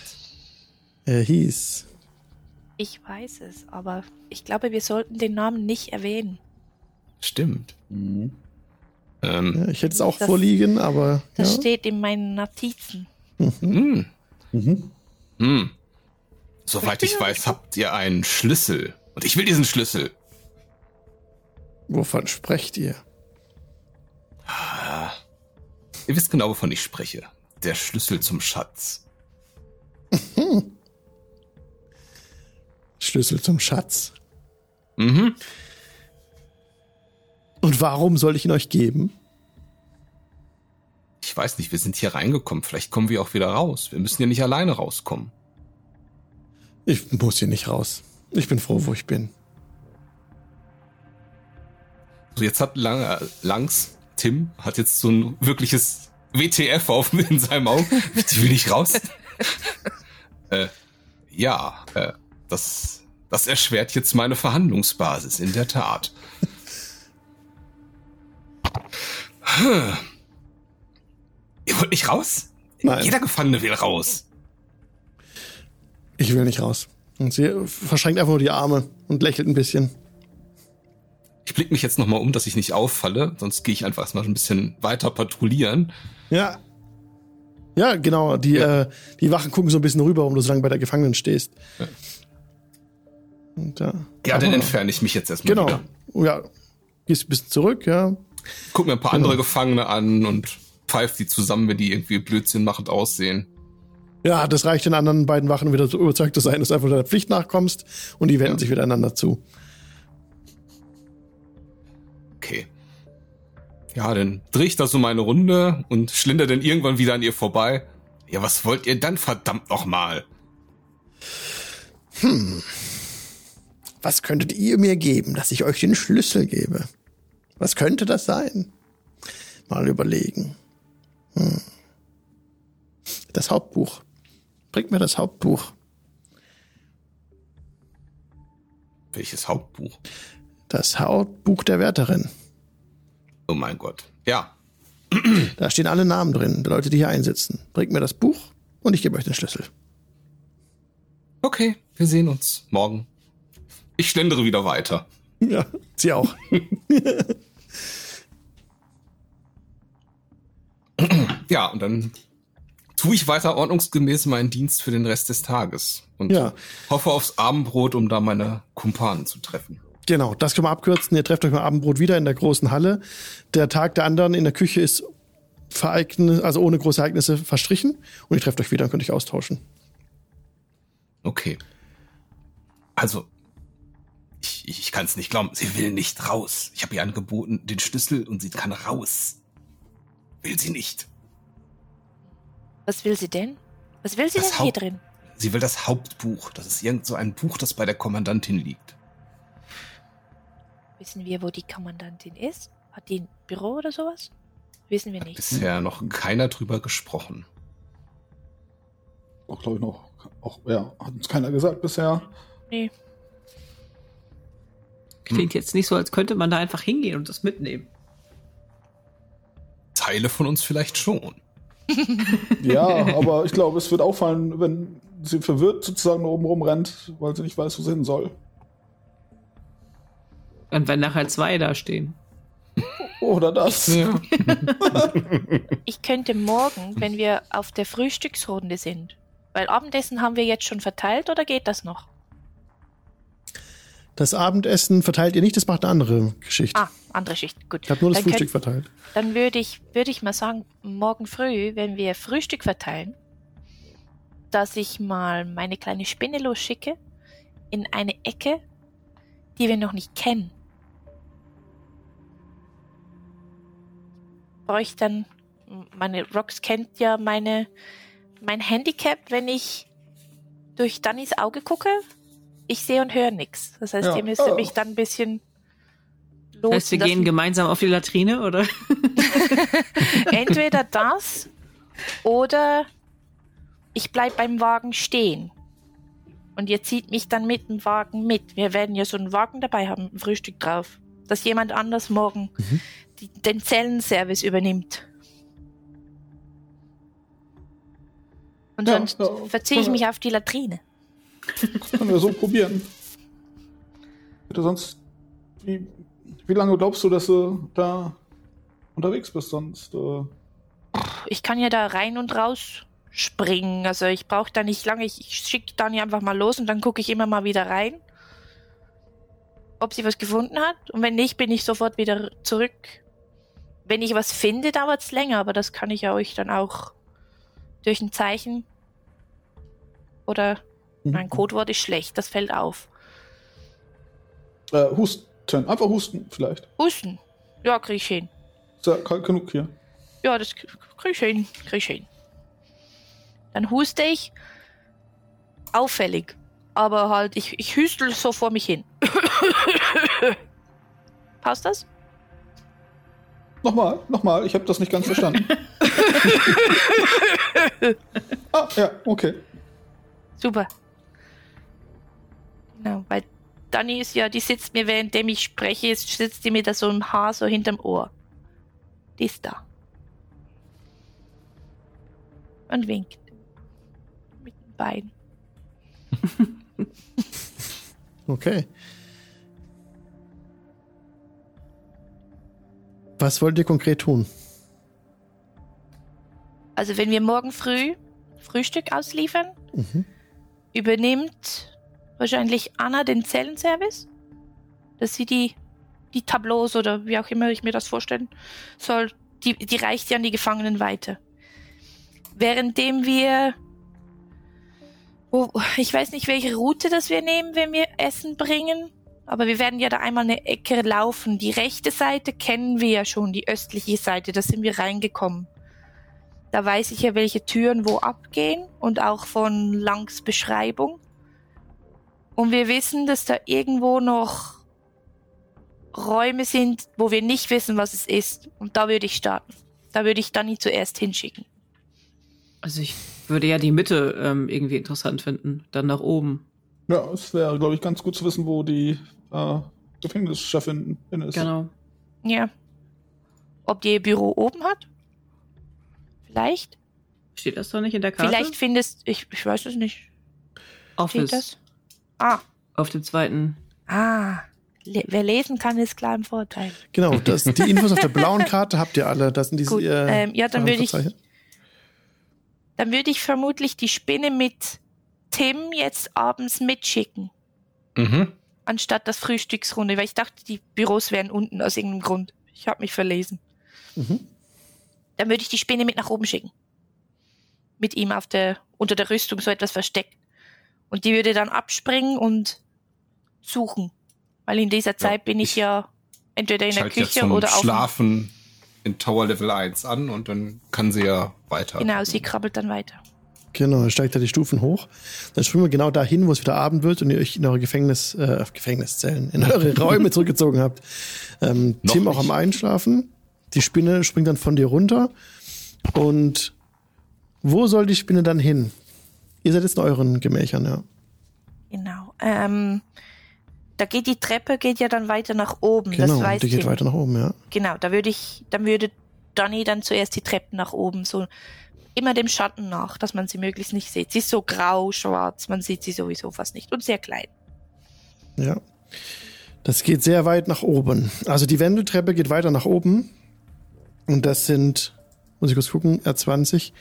Er hieß. Ich weiß es, aber ich glaube, wir sollten den Namen nicht erwähnen. Stimmt. Mhm. Ähm, Ja, ich hätte es auch Das- vorliegen, aber Das ja. steht in meinen Notizen. hm. Mhm. Hm. Soweit ich weiß, habt ihr einen Schlüssel. Und ich will diesen Schlüssel. Wovon sprecht ihr? Ihr wisst genau, wovon ich spreche. Der Schlüssel zum Schatz. Schlüssel zum Schatz. Mhm. Und warum soll ich ihn euch geben? Ich weiß nicht, wir sind hier reingekommen. Vielleicht kommen wir auch wieder raus. Wir müssen hier nicht alleine rauskommen. Ich muss hier nicht raus. Ich bin froh, wo ich bin. So, jetzt hat lang, äh, Langs, Tim, hat jetzt so ein wirkliches WTF auf in seinem Auge. Ich will nicht raus. äh, ja, äh, das, das erschwert jetzt meine Verhandlungsbasis, in der Tat. Hm. Ihr wollt nicht raus? Nein. Jeder Gefangene will raus. Ich will nicht raus. Und sie verschränkt einfach nur die Arme und lächelt ein bisschen. Ich blick mich jetzt nochmal um, dass ich nicht auffalle, sonst gehe ich einfach erstmal ein bisschen weiter patrouillieren. Ja. Ja, genau. Die, Ja. Äh, die Wachen gucken so ein bisschen rüber, warum du so lange bei der Gefangenen stehst. Ja. Und, ja, Ja, dann entferne ich mich jetzt erstmal Genau. wieder. Ja. Gehst ein bisschen zurück, ja. Guck mir ein paar Genau. andere Gefangene an und pfeift die zusammen, wenn die irgendwie Blödsinn machend aussehen. Ja, das reicht den anderen beiden Wachen wieder so überzeugt zu sein, dass du einfach deiner Pflicht nachkommst und die wenden Ja. sich wieder einander zu. Ja, dann dreh ich da so meine Runde und schlinder dann irgendwann wieder an ihr vorbei. Ja, was wollt ihr dann verdammt nochmal? Hm. Was könntet ihr mir geben, dass ich euch den Schlüssel gebe? Was könnte das sein? Mal überlegen. Hm. Das Hauptbuch. Bringt mir das Hauptbuch. Welches Hauptbuch? Das Hauptbuch der Wärterin. Oh mein Gott. Ja. Da stehen alle Namen drin, der Leute, die hier einsitzen. Bringt mir das Buch und ich gebe euch den Schlüssel. Okay, wir sehen uns morgen. Ich schlendere wieder weiter. Ja, sie auch. Ja, und dann tue ich weiter ordnungsgemäß meinen Dienst für den Rest des Tages und Ja. hoffe aufs Abendbrot, um da meine Kumpanen zu treffen. Genau, das können wir abkürzen. Ihr trefft euch beim Abendbrot wieder in der großen Halle. Der Tag der anderen in der Küche ist also ohne große Ereignisse verstrichen. Und ihr trefft euch wieder und könnt euch austauschen. Okay. Also, ich, ich, ich kann es nicht glauben. Sie will nicht raus. Ich habe ihr angeboten, den Schlüssel, und sie kann raus. Will sie nicht. Was will sie denn? Was will sie Das denn hier Haupt- drin? Sie will das Hauptbuch. Das ist irgend so ein Buch, das bei der Kommandantin liegt. Wissen wir, wo die Kommandantin ist? Hat die ein Büro oder sowas? Wissen wir nicht. Bisher noch keiner drüber gesprochen. Auch glaube ich noch. Auch, ja, hat uns keiner gesagt bisher. Nee. Klingt jetzt nicht so, als könnte man da einfach hingehen und das mitnehmen. Teile von uns vielleicht schon. Ja, aber ich glaube, es wird auffallen, wenn sie verwirrt sozusagen oben rumrennt, weil sie nicht weiß, wo sie hin soll. Und wenn nachher zwei da stehen. Oder das. Ja. Ich könnte morgen, wenn wir auf der Frühstücksrunde sind, weil Abendessen haben wir jetzt schon verteilt oder geht das noch? Das Abendessen verteilt ihr nicht, das macht eine andere Geschichte. Ah, andere Schicht. Gut. Ich habe nur das Dann Frühstück könnt- verteilt. Dann würde ich, würde ich mal sagen, morgen früh, wenn wir Frühstück verteilen, dass ich mal meine kleine Spinne losschicke in eine Ecke, die wir noch nicht kennen. Bräuchte dann, meine Rox kennt ja meine, mein Handicap, wenn ich durch Dannys Auge gucke. Ich sehe und höre nichts. Das heißt, Ja. ihr müsstet Oh. mich dann ein bisschen Das los. heißt, wir gehen gemeinsam auf die Latrine, oder? Entweder das oder ich bleib beim Wagen stehen. Und ihr zieht mich dann mit dem Wagen mit. Wir werden ja so einen Wagen dabei haben, ein Frühstück drauf. Dass jemand anders morgen die, den Zellenservice übernimmt. Und Ja, sonst ja, verziehe ich ja. mich auf die Latrine. Das können wir so probieren. Bitte sonst. Wie, wie lange glaubst du, dass du da unterwegs bist sonst? Äh, Ich kann ja da rein und raus springen. Also ich brauche da nicht lange. Ich, ich schicke Dani einfach mal los und dann gucke ich immer mal wieder rein, ob sie was gefunden hat. Und wenn nicht, bin ich sofort wieder zurück. Wenn ich was finde, dauert es länger, aber das kann ich ja euch dann auch durch ein Zeichen oder mein Codewort ist schlecht, das fällt auf. äh, husten. Einfach husten, vielleicht. Husten. Ja, krieg ich hin. Ist ja kalt genug hier. Ja, das krieg ich hin, krieg ich hin. Dann huste ich. Auffällig. Aber halt, ich, ich hüstel so vor mich hin. Passt das? Nochmal, nochmal, ich habe das nicht ganz verstanden. ah, ja, okay. Super. Genau, weil Dani ist ja, die sitzt mir, währenddem ich spreche, sitzt die mir da so im Haar, so hinterm Ohr. Die ist da. Und winkt. Mit den Beinen. Okay. Was wollt ihr konkret tun? Also wenn wir morgen früh Frühstück ausliefern, Mhm. übernimmt wahrscheinlich Anna den Zellenservice, dass sie die, die Tableaus oder wie auch immer ich mir das vorstellen soll, die, die reicht ja an die Gefangenen weiter. Währenddem wir, wo, ich weiß nicht, welche Route das wir nehmen, wenn wir Essen bringen, aber wir werden ja da einmal eine Ecke laufen. Die rechte Seite kennen wir ja schon, die östliche Seite, da sind wir reingekommen. Da weiß ich ja, welche Türen wo abgehen und auch von Langs Beschreibung. Und wir wissen, dass da irgendwo noch Räume sind, wo wir nicht wissen, was es ist. Und da würde ich starten. Da würde ich Danny zuerst hinschicken. Also ich würde ja die Mitte ähm, irgendwie interessant finden. Dann nach oben. Ja, es wäre, glaube ich, ganz gut zu wissen, wo die äh, Gefängnischefin ist. Genau. Ja. Ob die ihr Büro oben hat? Vielleicht? Steht das doch nicht in der Karte? Vielleicht findest ich, ich weiß es nicht. Office. Steht das? Ah, Auf dem zweiten. ah. Le wer lesen kann, ist klar im Vorteil. Genau, das, die Infos auf der blauen Karte habt ihr alle. Das sind diese. Gut, äh, ähm, ja, dann würde ich-. Dann würde ich vermutlich die Spinne mit Tim jetzt abends mitschicken, Mhm. Anstatt das Frühstücksrunde, weil ich dachte, die Büros wären unten aus irgendeinem Grund. Ich habe mich verlesen. Mhm. Dann würde ich die Spinne mit nach oben schicken. Mit ihm auf der, unter der Rüstung so etwas versteckt. Und die würde dann abspringen und suchen. Weil in dieser Zeit bin ich ich- ja entweder in der Küche zum oder auf Schlafen in Tower Level 1 an und dann kann sie ja weiter. Genau, sie krabbelt dann weiter. Genau, dann steigt er die Stufen hoch. Dann springen wir genau dahin, wo es wieder Abend wird und ihr euch in eure Gefängnis, äh, Gefängniszellen, in eure Räume zurückgezogen habt. Ähm, Tim auch am Einschlafen. Die Spinne springt dann von dir runter. Und wo soll die Spinne dann hin? Ihr seid jetzt in euren Gemächern, ja. Genau. Ähm, da geht die Treppe, geht ja dann weiter nach oben. das Genau, weiß die geht Tim. weiter nach oben, ja. Genau, da würde ich, dann würde Donny dann zuerst die Treppen nach oben, so immer dem Schatten nach, dass man sie möglichst nicht sieht. Sie ist so grau, schwarz, man sieht sie sowieso fast nicht und sehr klein. Ja. Das geht sehr weit nach oben. Also die Wendeltreppe geht weiter nach oben. Und das sind, muss ich kurz gucken, R20.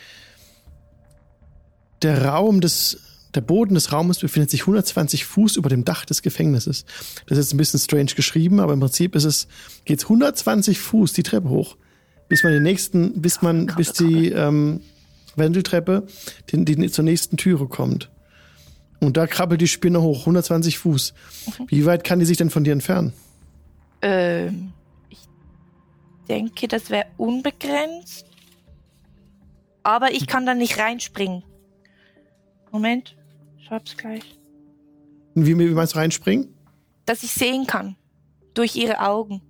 Der Raum des, der Boden des Raumes befindet sich 120 Fuß über dem Dach des Gefängnisses. Das ist jetzt ein bisschen strange geschrieben, aber im Prinzip ist es, geht's 120 Fuß die Treppe hoch, bis man den nächsten, bis man, Krabbel, bis die ähm, Wendeltreppe die, die zur nächsten Türe kommt. Und da krabbelt die Spinne hoch, 120 Fuß. Wie weit kann die sich denn von dir entfernen? Ähm, ich denke, das wäre unbegrenzt. Aber ich kann da nicht reinspringen. Moment, ich hab's gleich. Wie, wie meinst du reinspringen? Dass ich sehen kann. Durch ihre Augen.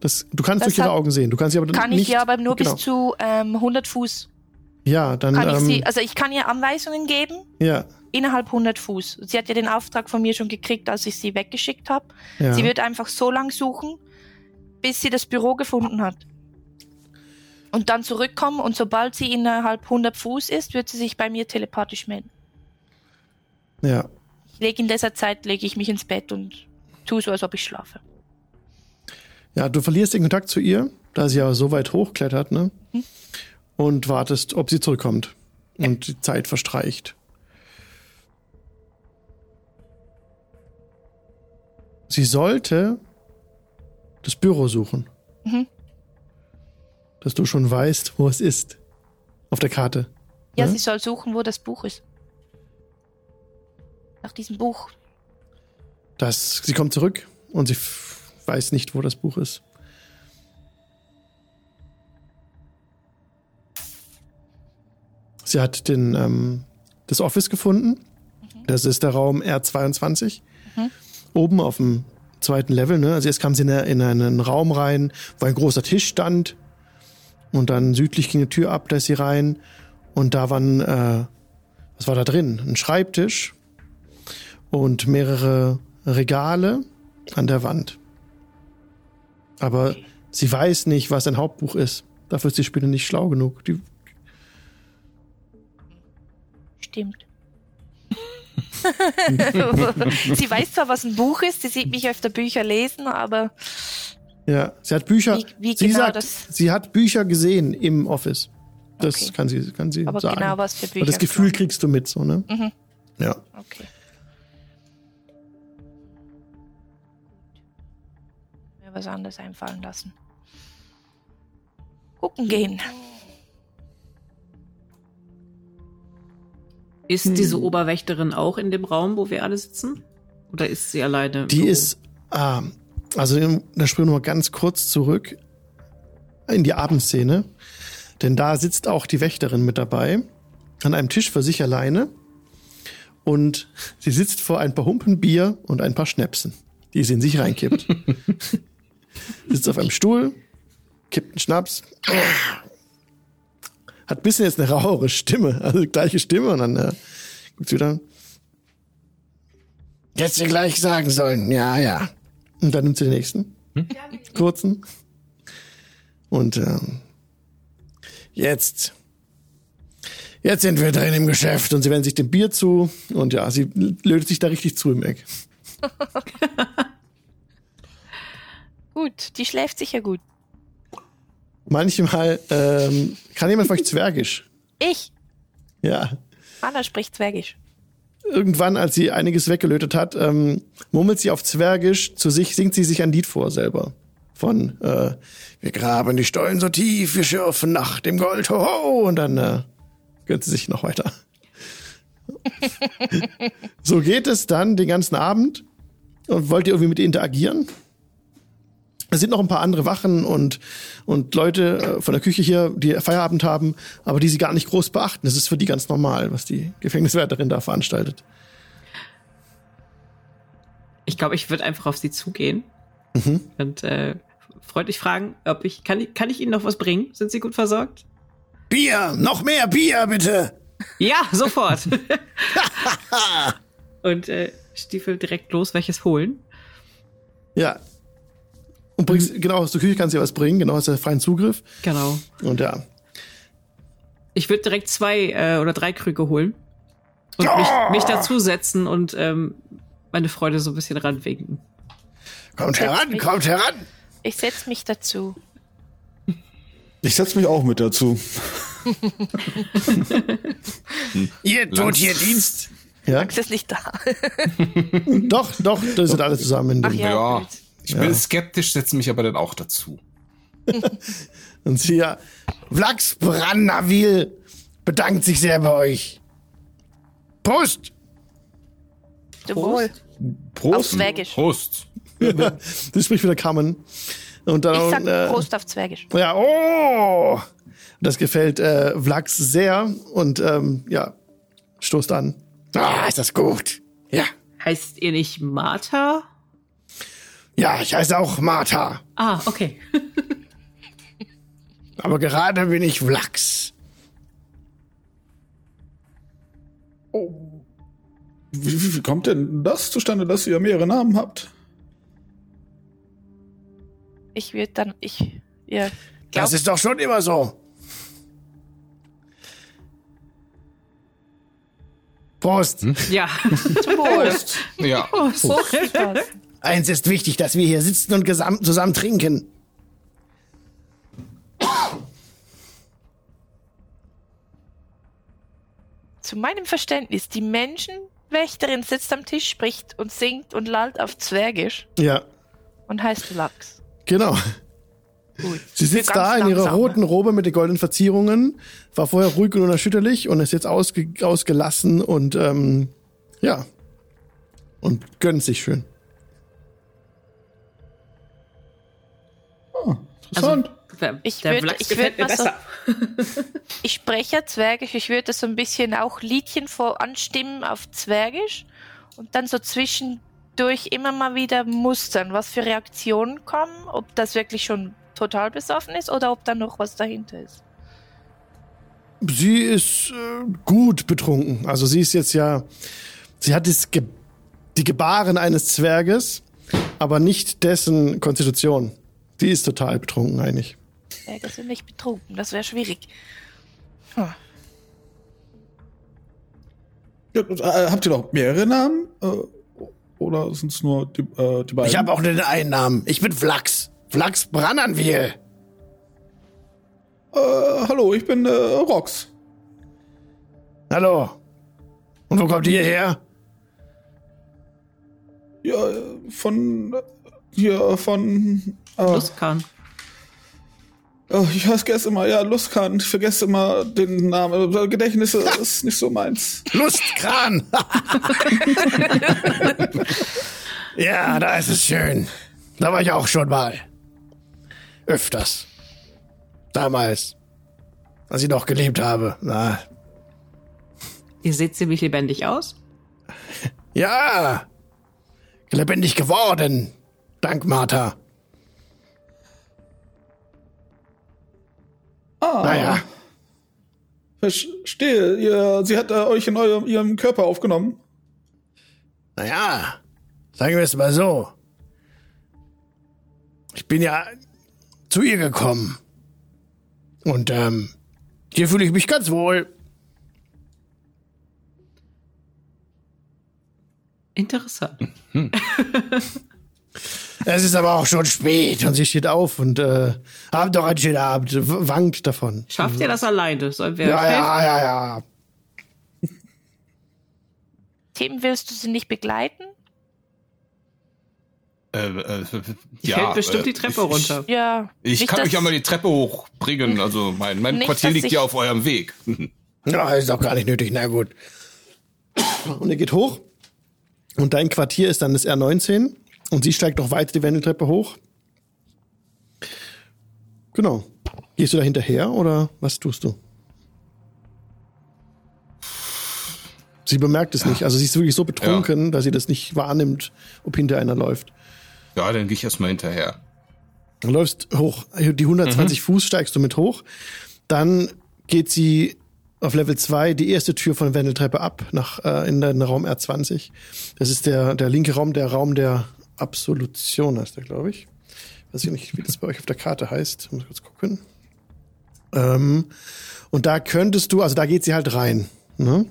Das, du kannst Das durch ihre Augen sehen. Du kannst sie aber Kann nicht. ich ja aber nur genau. bis zu ähm, 100 Fuß. Ja, dann. Kann ich ähm, sie, also ich kann ihr Anweisungen geben, ja, innerhalb 100 Fuß. Sie hat ja den Auftrag von mir schon gekriegt, als ich sie weggeschickt habe. ja. Sie wird einfach so lang suchen, bis sie das Büro gefunden hat. Und dann zurückkommen und sobald sie innerhalb 100 Fuß ist, wird sie sich bei mir telepathisch melden. ja. Ich lege in dieser Zeit lege ich mich ins Bett und tue so, als ob ich schlafe. Ja, du verlierst den Kontakt zu ihr, da sie ja so weit hochklettert, ne? Hm. Und wartest, ob sie zurückkommt. Und die Zeit verstreicht. Sie sollte das Büro suchen. Mhm. Dass du schon weißt, wo es ist. Auf der Karte. Ja, Ja? sie soll suchen, wo das Buch ist. Nach diesem Buch. Das, sie kommt zurück und sie weiß nicht, wo das Buch ist. Sie hat den, ähm, das Office gefunden. Das ist der Raum R22. Mhm. Oben auf dem zweiten Level. Ne? Also jetzt kam sie in, eine- in einen Raum rein, wo ein großer Tisch stand. Und dann südlich ging eine Tür ab, da ist sie rein. Und da waren, äh, was war da drin? Ein Schreibtisch und mehrere Regale an der Wand. Aber sie weiß nicht, was ein Hauptbuch ist. Dafür ist die Spinne nicht schlau genug. Die, Stimmt. sie weiß zwar, was ein Buch ist, sie sieht mich öfter Bücher lesen, aber ja, sie hat Bücher. Wie- wie sie genau sagt, das- sie hat Bücher gesehen im Office. Das Okay. kann sie, kann sie aber sagen. genau was für Bücher. Aber das Gefühl kriegst du mit, so ne? Mhm. Ja. Okay. Mir was anderes einfallen lassen. Gucken gehen. Ist Hm. diese Oberwächterin auch in dem Raum, wo wir alle sitzen? Oder ist sie alleine? Die Büro? ist, ah, also da springen wir mal ganz kurz zurück in die Abendszene. Denn da sitzt auch die Wächterin mit dabei, an einem Tisch für sich alleine. und sie sitzt vor ein paar Humpen Bier und ein paar Schnäpsen, die sie in sich reinkippt. sitzt auf einem Stuhl, kippt einen Schnaps, hat ein bisschen jetzt eine rauere Stimme, also gleiche Stimme und dann äh, guckt sie wieder. Jetzt dir gleich sagen sollen, ja, ja. Und dann nimmt sie den nächsten, kurzen. Und ähm, jetzt, jetzt sind wir drin im Geschäft und sie wenden sich dem Bier zu und ja, sie lötet sich da richtig zu im Eck. Gut, die schläft sicher gut. Manchmal ähm, kann jemand von euch Zwergisch. Ich, Ja. Anna spricht Zwergisch. Irgendwann, als sie einiges weggelötet hat, ähm, murmelt sie auf Zwergisch zu sich, singt sie sich ein Lied vor selber. Von äh, Wir graben die Stollen so tief, wir schürfen nach dem Gold, hoho, und dann äh, gönnt sie sich noch weiter. so geht es dann den ganzen Abend. Und wollt ihr irgendwie mit ihr interagieren? Es sind noch ein paar andere Wachen und, und Leute äh, von der Küche hier, die Feierabend haben, aber die sie gar nicht groß beachten. Das ist für die ganz normal, was die Gefängniswärterin da veranstaltet. Ich glaube, ich würde einfach auf sie zugehen und äh, freundlich fragen, ob ich kann, ich- kann ich Ihnen noch was bringen? Sind Sie gut versorgt? Bier, noch mehr Bier, bitte. Ja, sofort. und äh, Stiefel direkt los, welches holen. Ja. Und bringst, genau, aus der Küche kannst du dir was bringen, genau, hast du freien Zugriff. Genau. Und ja. Ich würde direkt zwei äh, oder drei Krüge holen und mich, mich dazusetzen und ähm, meine Freude so ein bisschen ranwinken. Kommt heran, mich. kommt heran. Ich setze mich dazu. Ich setze mich auch mit dazu. Ihr tut hier Dienst. Ja, Max ist nicht da. doch, doch, das sind alle zusammen. In Ach dem. ja, Ja, gut. Ich bin skeptisch, setze mich aber dann auch dazu. Und sie ja, Vlax Brannavil bedankt sich sehr bei euch. Prost! Zum Wohl. Auf Prost. Zwergisch. Prost. Das spricht wieder Kamen. Und dann, Ich sag äh, Prost auf Zwergisch. Ja, oh! Das gefällt äh, Vlax sehr und ähm, ja, stoßt an. Ah, ist das gut. Ja. Heißt ihr nicht Martha? Ja, ich heiße auch Martha. Ah, okay. Aber gerade bin ich Vlax. Wie, wie, wie kommt denn das zustande, dass ihr mehrere Namen habt? Ich würde dann, ich, ja, glaub, Das ist doch schon immer so. Prost. Ja. zum Wohl. Ja, Prost. Eins ist wichtig, dass wir hier sitzen und zusammen trinken. Zu meinem Verständnis, die Menschenwächterin sitzt am Tisch, spricht und singt und lallt auf Zwergisch Ja, und heißt Lachs. genau. Gut. Sie sitzt da in ihrer ne? roten Robe mit den goldenen Verzierungen, war vorher ruhig und unerschütterlich und ist jetzt ausge ausgelassen und ähm, ja. Und gönnt sich schön. Interessant. Der, Ich der würd- Wlachs ich gefällt würd mir mal so- besser. Ich spreche ja Zwergisch, ich würde so ein bisschen auch Liedchen vor anstimmen auf Zwergisch und dann so zwischendurch immer mal wieder mustern, was für Reaktionen kommen, ob das wirklich schon total besoffen ist oder ob da noch was dahinter ist. Sie ist äh, gut betrunken. Also sie ist jetzt ja, sie hat das Ge die Gebaren eines Zwerges, aber nicht dessen Konstitution. Die ist total betrunken eigentlich. Zwerge sind nicht betrunken, das wäre schwierig. Hm. Ja, äh, habt ihr noch mehrere Namen? Äh, oder sind es nur die, äh, die beiden? Ich habe auch nur den einen Namen. Ich bin Vlax. Vlax Brannanwil. äh, hallo, ich bin äh, Rox. Hallo. Und wo kommt ihr her? Ja, äh, von äh, hier von äh, Luskan. oh, ich vergesse immer, ja, Luskan, ich vergesse immer den Namen. Äh, Gedächtnis ist nicht so meins. Lustkran. ja, da ist es schön. Da war ich auch schon mal. Öfters. Damals. Als ich noch gelebt habe. Na, Ihr seht ziemlich lebendig aus. Ja. Lebendig geworden. Dank Martha. Ah, Naja. verstehe. Ihr, sie hat äh, euch in eurem, ihrem Körper aufgenommen. Naja. Sagen wir es mal so. Ich bin ja zu ihr gekommen. Und ähm, hier fühle ich mich ganz wohl. Interessant. Es ist aber auch schon spät und sie steht auf und äh, habt doch einen schönen Abend, wankt davon. Schafft ihr das alleine? Sollen wir Ja, helfen? ja, ja, ja. Tim, willst du sie nicht begleiten? Äh, äh, ja, fällt bestimmt äh, die Treppe ich, runter. Ja. Ich, ich nicht, kann euch ja mal die Treppe hochbringen. Also mein, mein Nicht, Quartier liegt ich- ja auf eurem Weg. Ja, ist doch gar nicht nötig, na gut. Und er geht hoch und dein Quartier ist dann das R19 und sie steigt noch weiter die Wendeltreppe hoch. Genau. Gehst du da hinterher oder was tust du? Sie bemerkt es nicht. Also sie ist wirklich so betrunken, dass sie das nicht wahrnimmt, ob hinter einer läuft. Ja, dann gehe ich erstmal hinterher. Du läufst hoch. Die 120 Fuß steigst du mit hoch. Dann geht sie auf Level 2 die erste Tür von der Wendeltreppe ab nach äh, in den Raum R20. Das ist der, der linke Raum, der Raum der Absolution heißt der, glaube ich. Weiß ich nicht, wie das bei euch auf der Karte heißt. Muss kurz gucken. Ähm, und da könntest du, also da geht sie halt rein. Ne?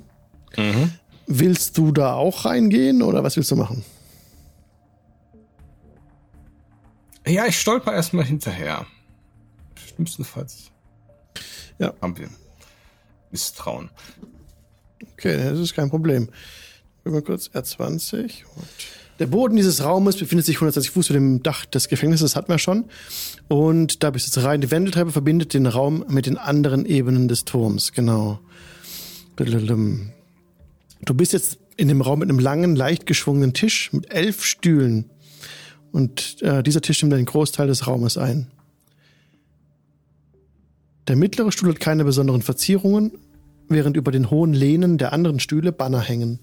Willst du da auch reingehen oder was willst du machen? Ja, ich stolper erstmal hinterher. Schlimmstenfalls Ja. haben wir Misstrauen. Okay, das ist kein Problem. Wir kurz R20. Und der Boden dieses Raumes befindet sich 120 Fuß über dem Dach des Gefängnisses, hatten wir schon. Und da bist du jetzt rein. Die Wendeltreppe verbindet den Raum mit den anderen Ebenen des Turms, genau. Du bist jetzt in dem Raum mit einem langen, leicht geschwungenen Tisch mit elf Stühlen. Und äh, dieser Tisch nimmt einen Großteil des Raumes ein. Der mittlere Stuhl hat keine besonderen Verzierungen, während über den hohen Lehnen der anderen Stühle Banner hängen,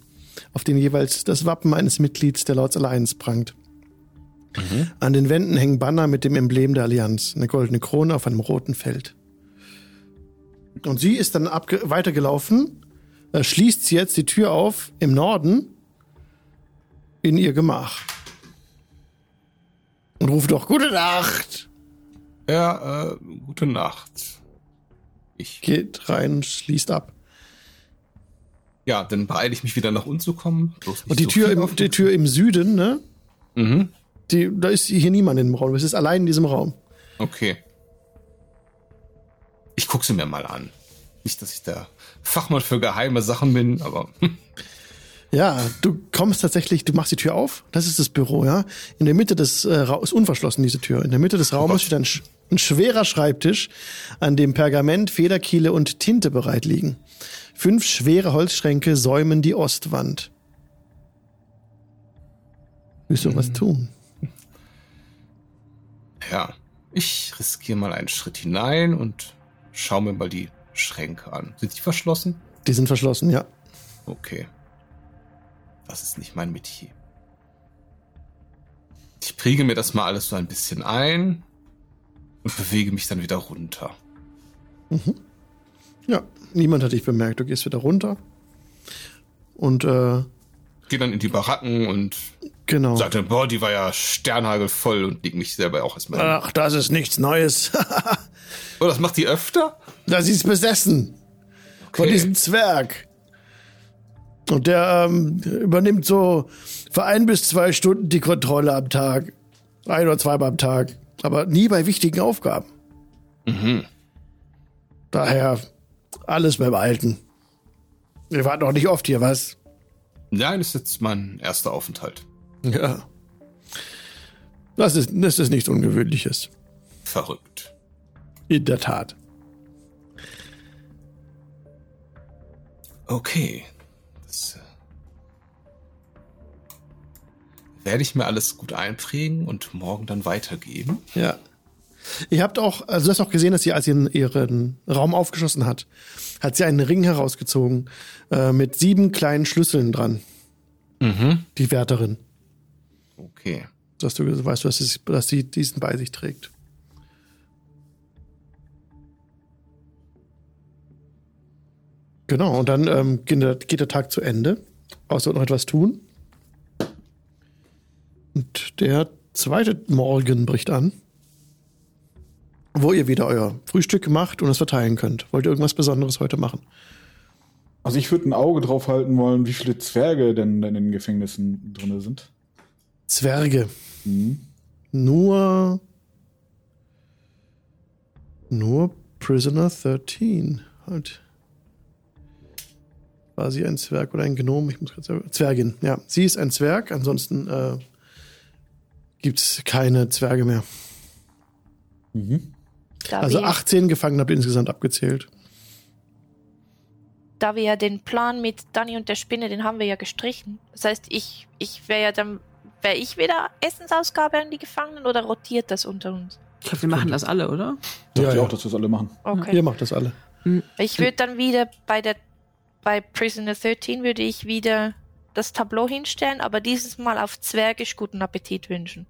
auf denen jeweils das Wappen eines Mitglieds der Lords Alliance prangt. An den Wänden hängen Banner mit dem Emblem der Allianz, eine goldene Krone auf einem roten Feld. Und sie ist dann abge weitergelaufen, äh, schließt sie jetzt die Tür auf im Norden in ihr Gemach. Und ruft doch Gute Nacht! Ja, äh, gute Nacht. Ich. Geht rein, schließt ab. Ja, dann beeile ich mich wieder nach unten zu kommen. Und die so Tür, im, die Tür im Süden, ne? Mhm. Die, da ist hier niemand in dem Raum. Es ist allein in diesem Raum. Okay. Ich guck sie mir mal an. Nicht, dass ich der Fachmann für geheime Sachen bin, aber Ja, du kommst tatsächlich, du machst die Tür auf. Das ist das Büro, ja. In der Mitte des äh, Raums, ist unverschlossen diese Tür. In der Mitte des Raumes Gott. steht ein, sch- ein schwerer Schreibtisch, an dem Pergament, Federkiele und Tinte bereit liegen. Fünf schwere Holzschränke säumen die Ostwand. Willst du was tun? ja. Ich riskiere mal einen Schritt hinein und schau mir mal die Schränke an. Sind die verschlossen? Die sind verschlossen, ja. Okay. Das ist nicht mein Metier. Ich präge mir das mal alles so ein bisschen ein und bewege mich dann wieder runter. Ja, niemand hat dich bemerkt. Du gehst wieder runter. Und äh, Gehe dann in die Baracken und genau. dann, boah, die war ja sternhagelvoll und leg mich selber auch erstmal hin. Ach, das ist nichts Neues. Oh, das macht die öfter? Da sie ist besessen. Von Okay. diesem Zwerg. Und der ähm, übernimmt so für ein bis zwei Stunden die Kontrolle am Tag. Ein oder zweimal am Tag. Aber nie bei wichtigen Aufgaben. Daher alles beim Alten. Wir warten noch nicht oft hier, was? Nein, das ist jetzt mein erster Aufenthalt. Ja. Das ist, das ist nichts Ungewöhnliches. Verrückt. In der Tat. Okay. Das äh, werde ich mir alles gut einprägen und morgen dann weitergeben. Ja. Ihr habt auch, also du hast auch gesehen, dass sie, als sie in ihren Raum aufgeschlossen hat, hat sie einen Ring herausgezogen äh, mit sieben kleinen Schlüsseln dran. Mhm. Die Wärterin. Okay. Dass du weißt, dass sie, dass sie diesen bei sich trägt. Genau, und dann ähm, geht, der, geht der Tag zu Ende. Außer noch etwas tun. Und der zweite Morgen bricht an, wo ihr wieder euer Frühstück macht und es verteilen könnt. Wollt ihr irgendwas Besonderes heute machen? Also ich würde ein Auge drauf halten wollen, wie viele Zwerge denn in den Gefängnissen drin sind. Zwerge. Mhm. Nur. Nur Prisoner 13. Halt. War sie ein Zwerg oder ein Gnom? Ich muss kurz sagen. Zwergin, ja. Sie ist ein Zwerg, ansonsten äh, gibt es keine Zwerge mehr. Mhm. Da, Also wir, 18 Gefangene habt ihr insgesamt abgezählt. da wir ja den Plan mit Danny und der Spinne, den haben wir ja gestrichen. Das heißt, ich, ich wäre ja dann, wäre ich wieder Essensausgabe an die Gefangenen oder rotiert das unter uns? Ich glaube, wir machen das alle, oder? Ja, ich ja. auch, dass wir das alle machen. Okay. Ihr macht das alle. Ich würde dann wieder bei der bei Prisoner 13 würde ich wieder das Tableau hinstellen, aber dieses Mal auf Zwergisch guten Appetit wünschen.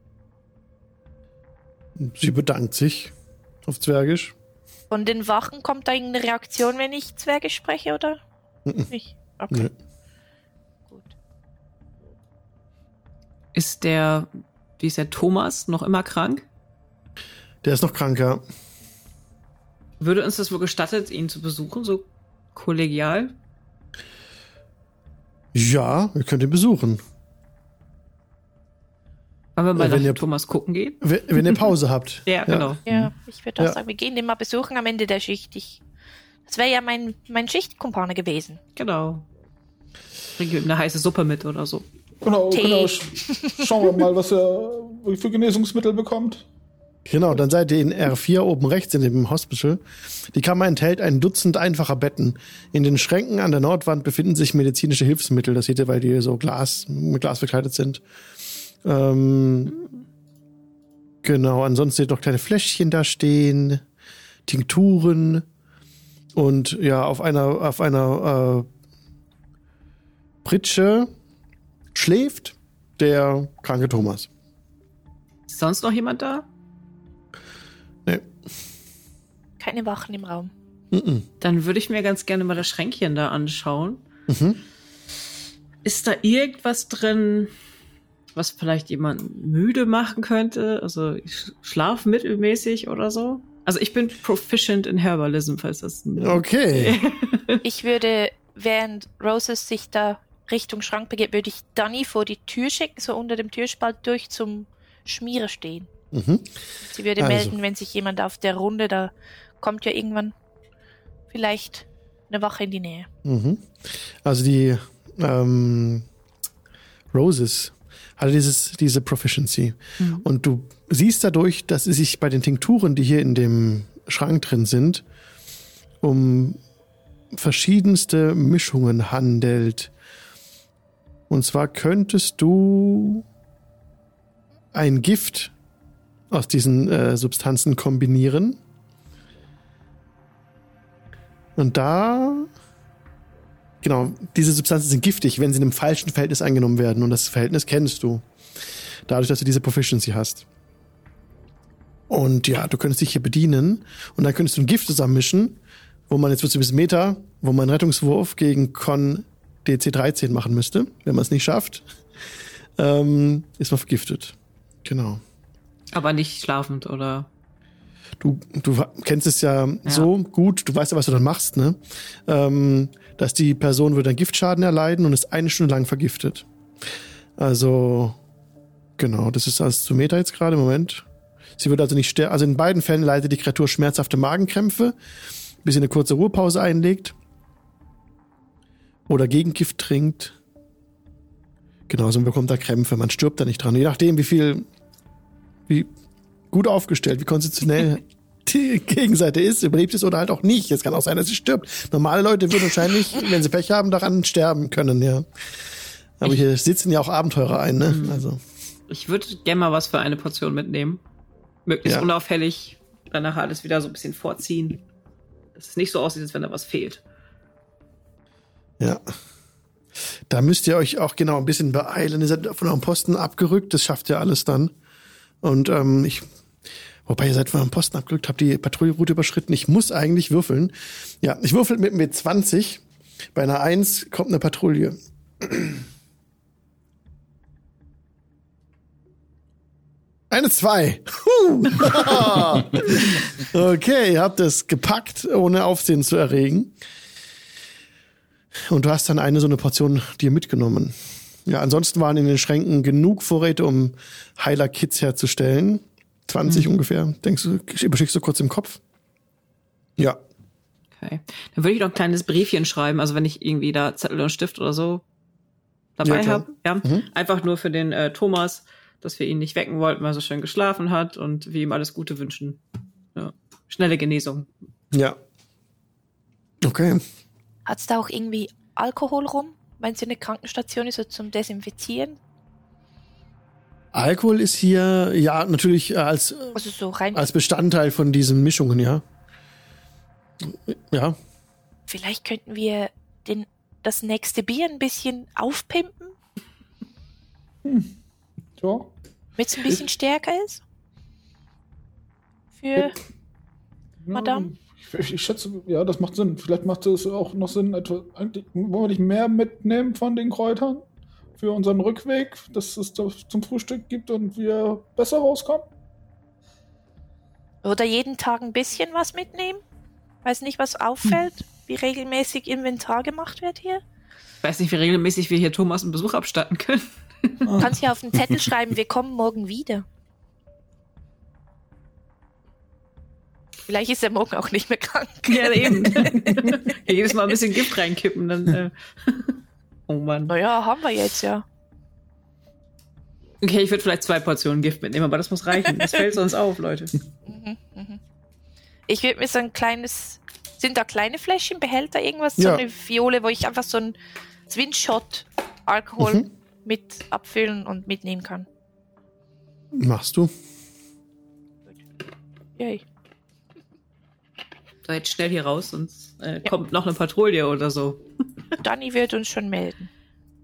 Sie bedankt sich auf Zwergisch. Von den Wachen kommt da irgendeine Reaktion, wenn ich Zwergisch spreche, oder? Mhm. Nicht? Okay, Nö. gut. Ist der, wie ist der Thomas noch immer krank? Der ist noch kranker. Würde uns das wohl gestattet, ihn zu besuchen, so kollegial? Ja, ihr könnt ihn besuchen. Wollen wir mal Ja, wenn nach ihr- Thomas gucken gehen? Wenn wenn ihr Pause habt. Ja, genau. Ja, ich würde auch Ja. sagen, wir gehen den mal besuchen am Ende der Schicht. Ich, das wäre ja mein, mein Schichtkumpane gewesen. Genau. Bring ihm eine heiße Suppe mit oder so. Genau, Tee. genau. Sch schauen wir mal, was er für Genesungsmittel bekommt. Genau, dann seid ihr in R4 oben rechts in dem Hospital. Die Kammer enthält ein Dutzend einfacher Betten. In den Schränken an der Nordwand befinden sich medizinische Hilfsmittel. Das seht ihr, weil die so Glas, mit Glas verkleidet sind. Ähm, genau, ansonsten ihr noch kleine Fläschchen da stehen, Tinkturen und ja, auf einer, auf einer äh, Pritsche schläft der kranke Thomas. Ist sonst noch jemand da? Nee. Keine Wachen im Raum. Mhm. Dann würde ich mir ganz gerne mal das Schränkchen da anschauen. Mhm. Ist da irgendwas drin, was vielleicht jemanden müde machen könnte? Also sch- schlafmittelmäßig oder so? Also ich bin proficient in Herbalism, falls das ein Okay. Ich würde, während Roses sich da Richtung Schrank begeht, würde ich Danny vor die Tür schicken, so unter dem Türspalt durch zum Schmiere stehen. Mhm. Sie würde Also. melden, wenn sich jemand auf der Runde, da kommt ja irgendwann vielleicht eine Wache in die Nähe. Mhm. Also die ähm, Roses hatte dieses, diese Proficiency. Mhm. Und du siehst dadurch, dass es sich bei den Tinkturen, die hier in dem Schrank drin sind, um verschiedenste Mischungen handelt. Und zwar könntest du ein Gift aus diesen äh, Substanzen kombinieren. Und da Genau, diese Substanzen sind giftig, wenn sie in einem falschen Verhältnis eingenommen werden. Und das Verhältnis kennst du. Dadurch, dass du diese Proficiency hast. Und ja, du könntest dich hier bedienen. Und dann könntest du ein Gift zusammenmischen, wo man jetzt wird ein bisschen Meter, wo man einen Rettungswurf gegen Con DC 13 machen müsste. Wenn man es nicht schafft, ähm, ist man vergiftet. Genau. Aber nicht schlafend oder. Du, du kennst es ja, so gut, du weißt ja, was du dann machst, ne? Ähm, dass die Person würde einen Giftschaden erleiden und ist eine Stunde lang vergiftet. Also, genau, das ist als zu Meter jetzt gerade im Moment. Sie wird also nicht sterben. Also in beiden Fällen leidet die Kreatur schmerzhafte Magenkrämpfe, bis sie eine kurze Ruhepause einlegt. Oder Gegengift trinkt. Genau, so bekommt er Krämpfe. Man stirbt da nicht dran. Je nachdem, wie viel, wie gut aufgestellt, wie konzeptionell die Gegenseite ist, überlebt es oder halt auch nicht. Es kann auch sein, dass sie stirbt. Normale Leute würden wahrscheinlich, wenn sie Pech haben, daran sterben können, ja. Aber hier sitzen ja auch Abenteurer ein, ne? Also, Ich würde gerne mal was für eine Portion mitnehmen. Möglichst Ja. unauffällig. Dann nachher alles wieder so ein bisschen vorziehen. Dass es nicht so aussieht, als wenn da was fehlt. ja. Da müsst ihr euch auch genau ein bisschen beeilen. Ihr seid von eurem Posten abgerückt, das schafft ihr alles dann. Und ähm, ich, wobei ihr seid von eurem Posten abgerückt, habt die Patrouillenroute überschritten. Ich muss eigentlich würfeln. Ja, ich würfel mit mit 20. Bei einer 1 kommt eine Patrouille. Eine 2. okay, ihr habt es gepackt, ohne Aufsehen zu erregen. Und du hast dann eine so eine Portion dir mitgenommen. Ja, ansonsten waren in den Schränken genug Vorräte, um Heiler-Kits herzustellen. 20 ungefähr. Denkst du, überschickst du kurz im Kopf? Ja. Okay. Dann würde ich noch ein kleines Briefchen schreiben, also wenn ich irgendwie da Zettel und Stift oder so dabei Ja, habe. Ja, Mhm. einfach nur für den äh, Thomas, dass wir ihn nicht wecken wollten, weil er so schön geschlafen hat und wir ihm alles Gute wünschen. Ja. Schnelle Genesung. Ja. Okay. Hat's da auch irgendwie Alkohol rum, wenn es eine Krankenstation ist, so zum Desinfizieren? Alkohol ist hier, ja, natürlich äh, als, Also so rein. als Bestandteil von diesen Mischungen, ja. Ja. Vielleicht könnten wir den, das nächste Bier ein bisschen aufpimpen, Ja. damit es ein bisschen stärker ist. Für. Madame? Ich, ich schätze, ja, das macht Sinn. Vielleicht macht es auch noch Sinn, etwa, eigentlich, wollen wir nicht mehr mitnehmen von den Kräutern für unseren Rückweg, dass es das zum Frühstück gibt und wir besser rauskommen? Oder jeden Tag ein bisschen was mitnehmen? Weiß nicht, was auffällt, wie regelmäßig Inventar gemacht wird hier. Ich weiß nicht, wie regelmäßig wir hier Thomas einen Besuch abstatten können. Du kannst ja auf den Zettel schreiben, wir kommen morgen wieder. Vielleicht ist er morgen auch nicht mehr krank. Ja, eben. Jedes Mal ein bisschen Gift reinkippen, dann. Äh. Oh Mann. Naja, haben wir jetzt ja. Okay, ich würde vielleicht zwei Portionen Gift mitnehmen, aber das muss reichen. Das fällt sonst auf, Leute. Mhm, mhm. Ich würde mir so ein kleines. Sind da kleine Fläschchen, Behälter, irgendwas? Ja. So eine Fiole, wo ich einfach so ein Zwinshot Alkohol Mhm. mit abfüllen und mitnehmen kann. Machst du? Yay. So, jetzt schnell hier raus, sonst äh, kommt noch eine Patrouille oder so. Danny wird uns schon melden.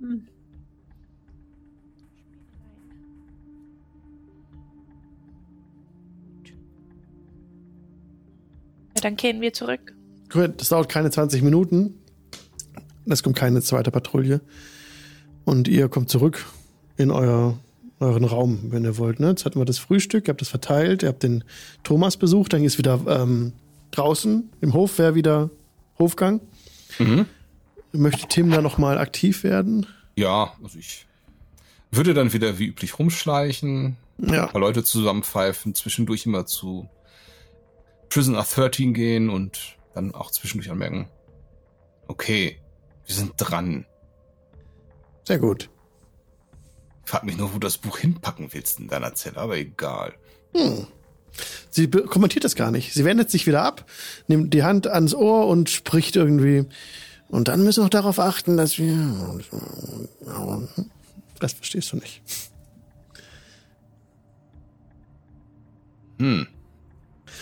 Hm. Ja, dann kehren wir zurück. Gut, das dauert keine 20 Minuten. Es kommt keine zweite Patrouille. Und ihr kommt zurück in euer, euren Raum, wenn ihr wollt. Ne? Jetzt hatten wir das Frühstück, ihr habt das verteilt, ihr habt den Thomas besucht, dann ist wieder ähm, draußen im Hof, wäre wieder Hofgang. Mhm. Möchte Tim da nochmal aktiv werden? Ja, also ich würde dann wieder wie üblich rumschleichen, Ja. ein paar Leute zusammenpfeifen, zwischendurch immer zu Prisoner 13 gehen und dann auch zwischendurch anmerken, okay, wir sind dran. Sehr gut. Ich frag mich nur, wo du das Buch hinpacken willst in deiner Zelle, aber egal. Hm. Sie kommentiert das gar nicht. Sie wendet sich wieder ab, nimmt die Hand ans Ohr und spricht irgendwie. Und dann müssen wir noch darauf achten, dass wir. Das verstehst du nicht. Hm.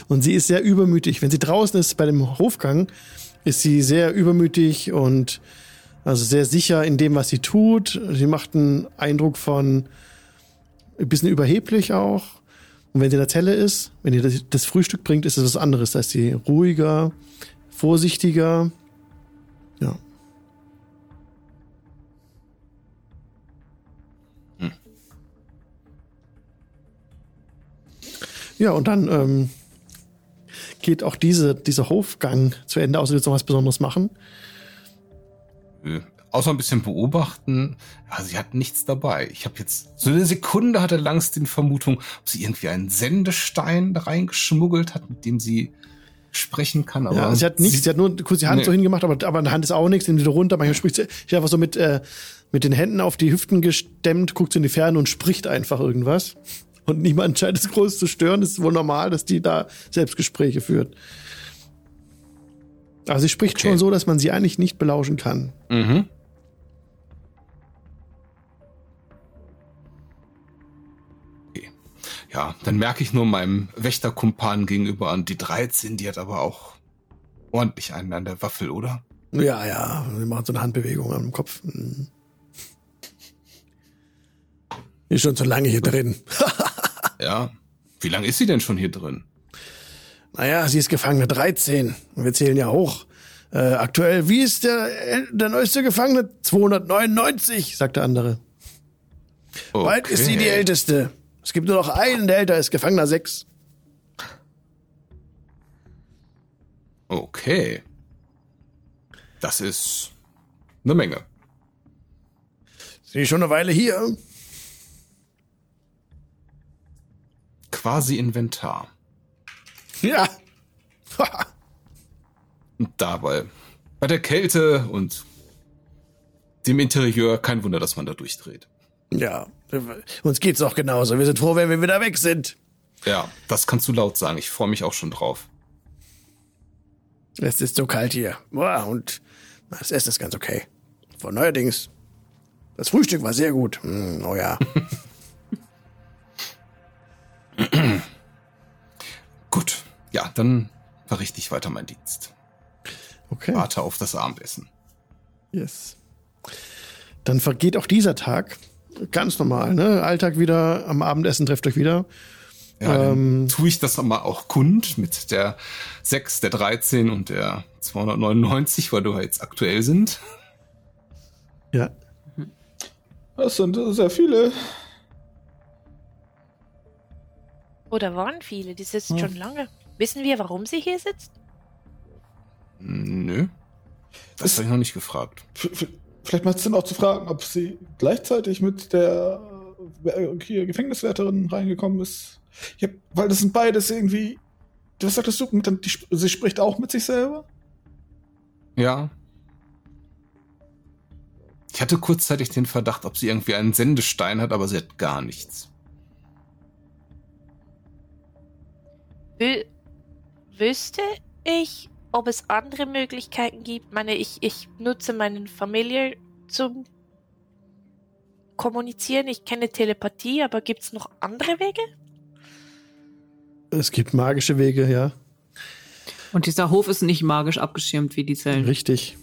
Und sie ist sehr übermütig. Wenn sie draußen ist bei dem Hofgang, ist sie sehr übermütig und also sehr sicher in dem, was sie tut. Sie macht einen Eindruck von ein bisschen überheblich auch. Und wenn sie in der Zelle ist, wenn ihr das, das Frühstück bringt, ist es was anderes. Da ist sie ruhiger, vorsichtiger. Ja. Hm. Ja, und dann ähm, geht auch diese, dieser Hofgang zu Ende, außer du willst noch was Besonderes machen. Außer ein bisschen beobachten. Ja, sie hat nichts dabei. Ich habe jetzt so eine Sekunde hatte Langs die Vermutung, ob sie irgendwie einen Sendestein reingeschmuggelt hat, mit dem sie sprechen kann. Aber ja, sie hat nichts, sie, hat nur kurz die Hand Nee. so hingemacht, aber, aber der Hand ist auch nichts, nimmt wieder runter. Manchmal spricht sie, sie einfach so mit, äh, mit den Händen auf die Hüften gestemmt, guckt in die Ferne und spricht einfach irgendwas. Und niemand scheint es groß zu stören. Es ist wohl normal, dass die da Selbstgespräche führt. Aber sie spricht Okay. schon so, dass man sie eigentlich nicht belauschen kann. Mhm. Ja, dann merke ich nur meinem Wächterkumpan gegenüber an, die 13, die hat aber auch ordentlich einen an der Waffel, oder? Ja, ja, wir machen so eine Handbewegung am Kopf. Mhm. Ist schon zu lange hier drin. Ja. Wie lange ist sie denn schon hier drin? Naja, sie ist Gefangene 13. Und wir zählen ja hoch. Äh, aktuell, wie ist der, der neueste Gefangene? 299, sagt der andere. Bald ist sie die Älteste. Es gibt nur noch einen, der älter ist, Gefangener 6. Okay. Das ist eine Menge. Sie ist schon eine Weile hier. Quasi Inventar. Ja. Und dabei. Bei der Kälte und dem Interieur kein Wunder, dass man da durchdreht. ja, uns geht's auch genauso. Wir sind froh, wenn wir wieder weg sind. Ja, das kannst du laut sagen. Ich freue mich auch schon drauf. Es ist so kalt hier. Boah, und das Essen ist ganz okay. Von neuerdings. Das Frühstück war sehr gut. Hm, oh ja. Gut. Ja, dann verrichte ich weiter meinen Dienst. Okay. Warte auf das Abendessen. Yes. Dann vergeht auch dieser Tag. Ganz normal, ne? Alltag wieder, am Abendessen trefft euch wieder. Ja, Ähm. dann tue ich das mal auch kund mit der 6, der 13 und der 299, weil du ja jetzt aktuell sind. Ja. Das sind sehr viele. Oder waren viele? Die sitzen schon lange. Wissen wir, warum sie hier sitzt? Nö. Das habe ich noch nicht gefragt. Vielleicht macht es Sinn auch zu fragen, ob sie gleichzeitig mit der äh, hier, Gefängniswärterin reingekommen ist. Ja, weil das sind beides irgendwie. Was sagtest du? Mit, dem- die, sie spricht auch mit sich selber? Ja. Ich hatte kurzzeitig den Verdacht, ob sie irgendwie einen Sendestein hat, aber sie hat gar nichts. Wü wüsste ich, ob es andere Möglichkeiten gibt? Ich meine, ich, ich nutze meinen Familie zum Kommunizieren. Ich kenne Telepathie, aber gibt es noch andere Wege? Es gibt magische Wege, ja. Und dieser Hof ist nicht magisch abgeschirmt wie die Zellen. Richtig.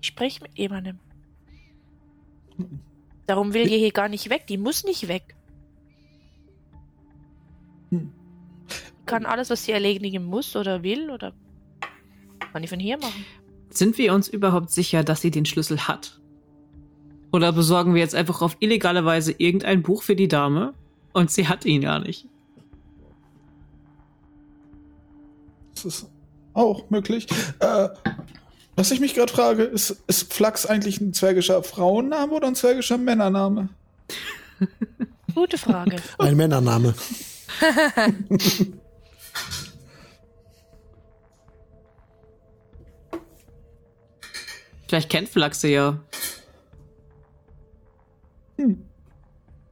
Sprich mit jemandem. Darum will die hier gar nicht weg. Die muss nicht weg. Hm. Kann alles, was sie erledigen muss oder will, oder kann die von hier machen. Sind wir uns überhaupt sicher, dass sie den Schlüssel hat? Oder besorgen wir jetzt einfach auf illegale Weise irgendein Buch für die Dame und sie hat ihn gar nicht? Das ist auch möglich. Äh, was ich mich gerade frage, ist, ist Flachs eigentlich ein zwergischer Frauenname oder ein zwergischer Männername? Gute Frage. Ein Männername. Vielleicht kennt Flaxe ja.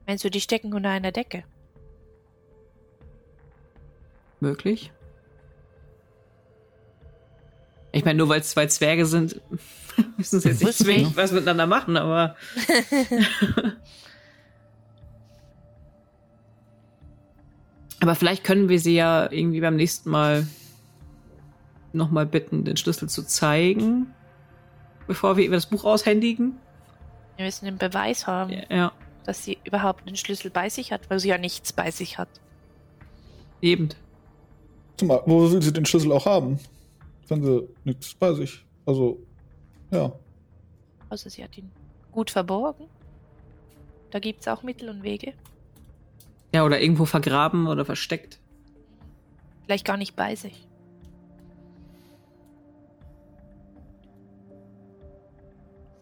Meinst du, die stecken unter einer Decke? Möglich. Ich meine, nur weil es zwei Zwerge sind, müssen sie jetzt nicht zwingend nicht. was miteinander machen, aber. aber vielleicht können wir sie ja irgendwie beim nächsten Mal nochmal bitten, den Schlüssel zu zeigen, bevor wir ihr das Buch aushändigen. Wir müssen den Beweis haben, Ja, ja dass sie überhaupt einen Schlüssel bei sich hat, weil sie ja nichts bei sich hat. eben. Zumal, wo will sie den Schlüssel auch haben? Wenn sie nichts bei sich. Also, ja. Also sie hat ihn gut verborgen. Da gibt es auch Mittel und Wege. Ja, oder irgendwo vergraben oder versteckt. Vielleicht gar nicht bei sich.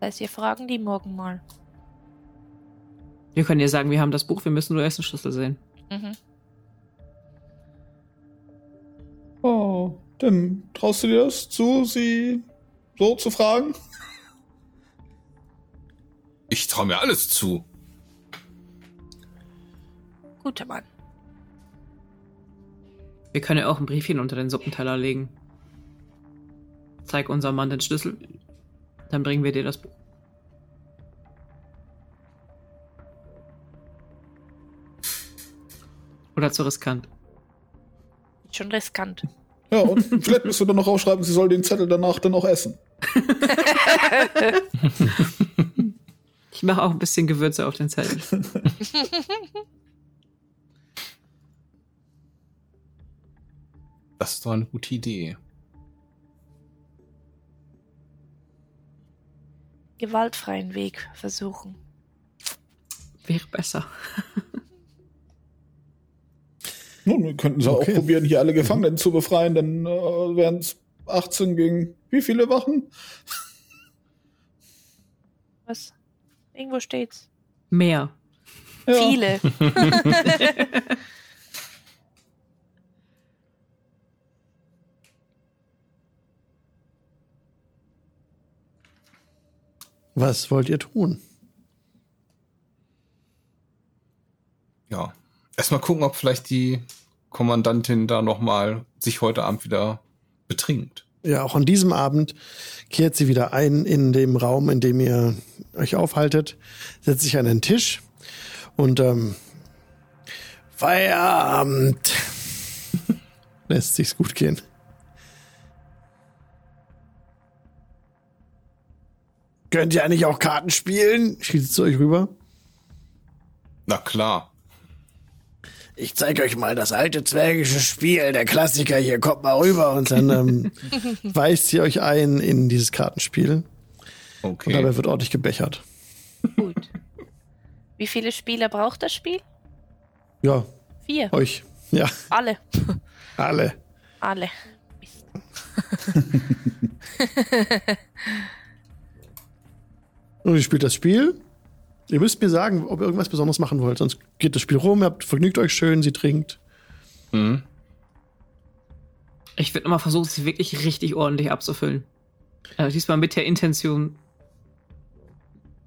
Das heißt, wir fragen die morgen mal. Wir können ihr sagen, wir haben das Buch, wir müssen nur erst den Schlüssel sehen. Mhm. Oh, Tim, traust du dir das zu, sie so zu fragen? Ich traue mir alles zu. Guter Mann. Wir können ja auch ein Briefchen unter den Suppenteller legen. Zeig unserem Mann den Schlüssel. Dann bringen wir dir das Buch. Oder zu riskant. Schon riskant. Ja, und vielleicht müsst du dann noch aufschreiben, sie soll den Zettel danach dann auch essen. Ich mache auch ein bisschen Gewürze auf den Zettel. Das ist doch eine gute Idee. Gewaltfreien Weg versuchen. Wäre besser. Nun, wir könnten sie Okay. auch probieren, hier alle Gefangenen zu befreien, dann äh, wären es 18 gegen wie viele Wachen? Was? Irgendwo steht's. Mehr. Ja. Viele. Was wollt ihr tun? Ja. Erstmal gucken, ob vielleicht die Kommandantin da nochmal sich heute Abend wieder betrinkt. Ja, auch an diesem Abend kehrt sie wieder ein in dem Raum, in dem ihr euch aufhaltet, setzt sich an den Tisch und ähm, Feierabend lässt sich's gut gehen. Könnt ihr eigentlich auch Karten spielen? Schießt zu euch rüber. Na klar. Ich zeige euch mal das alte zwergische Spiel, der Klassiker hier, kommt mal rüber und dann ähm, weist sie euch ein in dieses Kartenspiel und Okay. dabei wird ordentlich gebechert. Gut. Wie viele Spieler braucht das Spiel? Ja, Vier. euch. Ja, Alle. alle. Alle. Mist. Und ihr spielt das Spiel. Ihr müsst mir sagen, ob ihr irgendwas Besonderes machen wollt. Sonst geht das Spiel rum, ihr habt, vergnügt euch schön, sie trinkt. Mhm. Ich würde nochmal versuchen, sie wirklich richtig ordentlich abzufüllen. Also diesmal mit der Intention,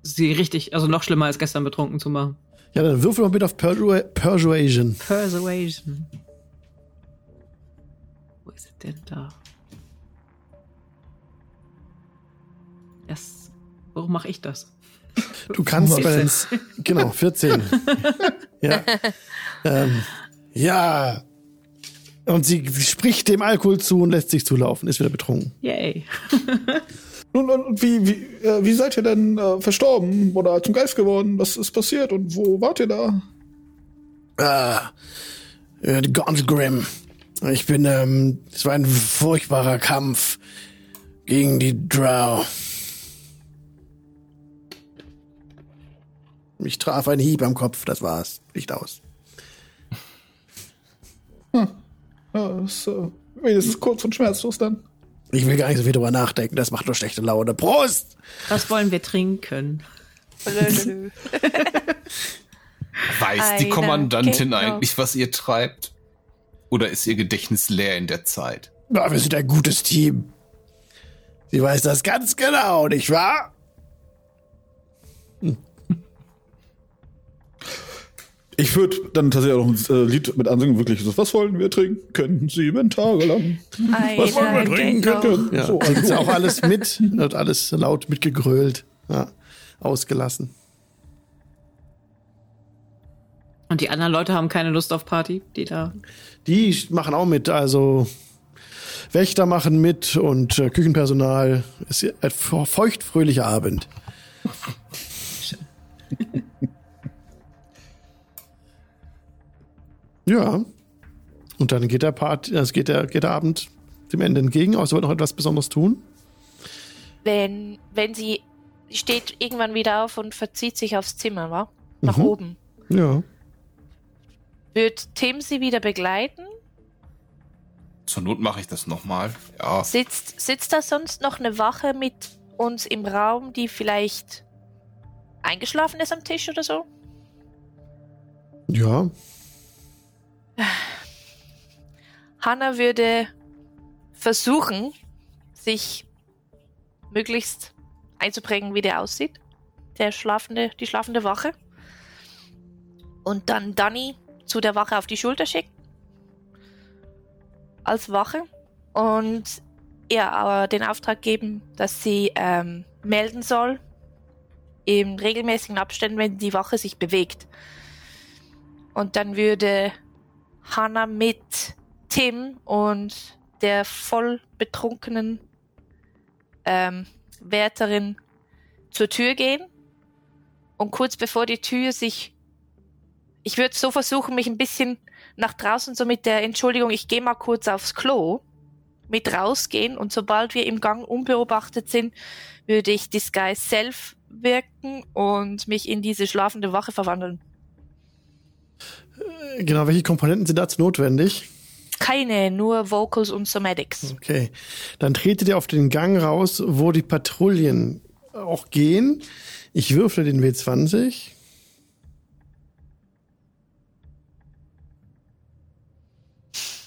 sie richtig, also noch schlimmer als gestern betrunken zu machen. Ja, dann würfel mal bitte auf Persua Persuasion. Persuasion. Wo ist es denn da? Das. Warum mache ich das? Du kannst bei den, 14. genau, 14. ja. Ähm, ja. Und sie spricht dem Alkohol zu und lässt sich zulaufen, ist wieder betrunken. Yay. Nun, und, und wie, wie, äh, wie seid ihr denn äh, verstorben oder zum Geist geworden? Was ist passiert und wo wart ihr da? Ah, äh, Gaunt Grim. Ich bin, ähm, es war ein furchtbarer Kampf gegen die Drow. Ich traf einen Hieb am Kopf, das war's. Licht aus. Ja, ist, äh, wenigstens kurz und schmerzlos dann. Ich will gar nicht so viel drüber nachdenken, das macht nur schlechte Laune. Prost! Was wollen wir trinken? Weiß die Kommandantin eigentlich, was ihr treibt? Oder ist ihr Gedächtnis leer in der Zeit? Na, wir sind ein gutes Team. Sie weiß das ganz genau, nicht wahr? Ich würde dann tatsächlich auch noch ein äh, Lied mit ansingen, wirklich so, was wollen wir trinken? Sieben Tage lang. Was wollen wir trinken? noch. Ja, So, also, sie auch alles mit, wird alles laut mitgegrölt, ja, ausgelassen. Und die anderen Leute haben keine Lust auf Party, die da. Die machen auch mit, also Wächter machen mit und äh, Küchenpersonal. Es ist ein feuchtfröhlicher Abend. ja. Und dann geht der Part, also geht der, geht der Abend dem Ende entgegen, außer wollt noch etwas Besonderes tun. Wenn, wenn sie steht irgendwann wieder auf und verzieht sich aufs Zimmer, wa? Nach Mhm. oben. Ja. Wird Tim sie wieder begleiten? Zur Not mache ich das nochmal. Ja. Sitzt, sitzt da sonst noch eine Wache mit uns im Raum, die vielleicht eingeschlafen ist am Tisch oder so? Ja. Hannah würde versuchen, sich möglichst einzuprägen, wie der aussieht. Der schlafende, die schlafende Wache. Und dann Danny zu der Wache auf die Schulter schicken. Als Wache. Und ihr aber den Auftrag geben, dass sie ähm, melden soll. In regelmäßigen Abständen, wenn die Wache sich bewegt. Und dann würde Hannah mit Tim und der voll betrunkenen ähm, Wärterin zur Tür gehen Und kurz bevor die Tür sich. Ich würde so versuchen, mich ein bisschen nach draußen, so mit der Entschuldigung, ich gehe mal kurz aufs Klo, mit rausgehen. Und sobald wir im Gang unbeobachtet sind, würde ich Disguise Self wirken und mich in diese schlafende Wache verwandeln. Genau, welche Komponenten sind dazu notwendig? Keine, nur Vocals und Somatics. Okay. Dann tretet ihr auf den Gang raus, wo die Patrouillen auch gehen. Ich würfle den W20.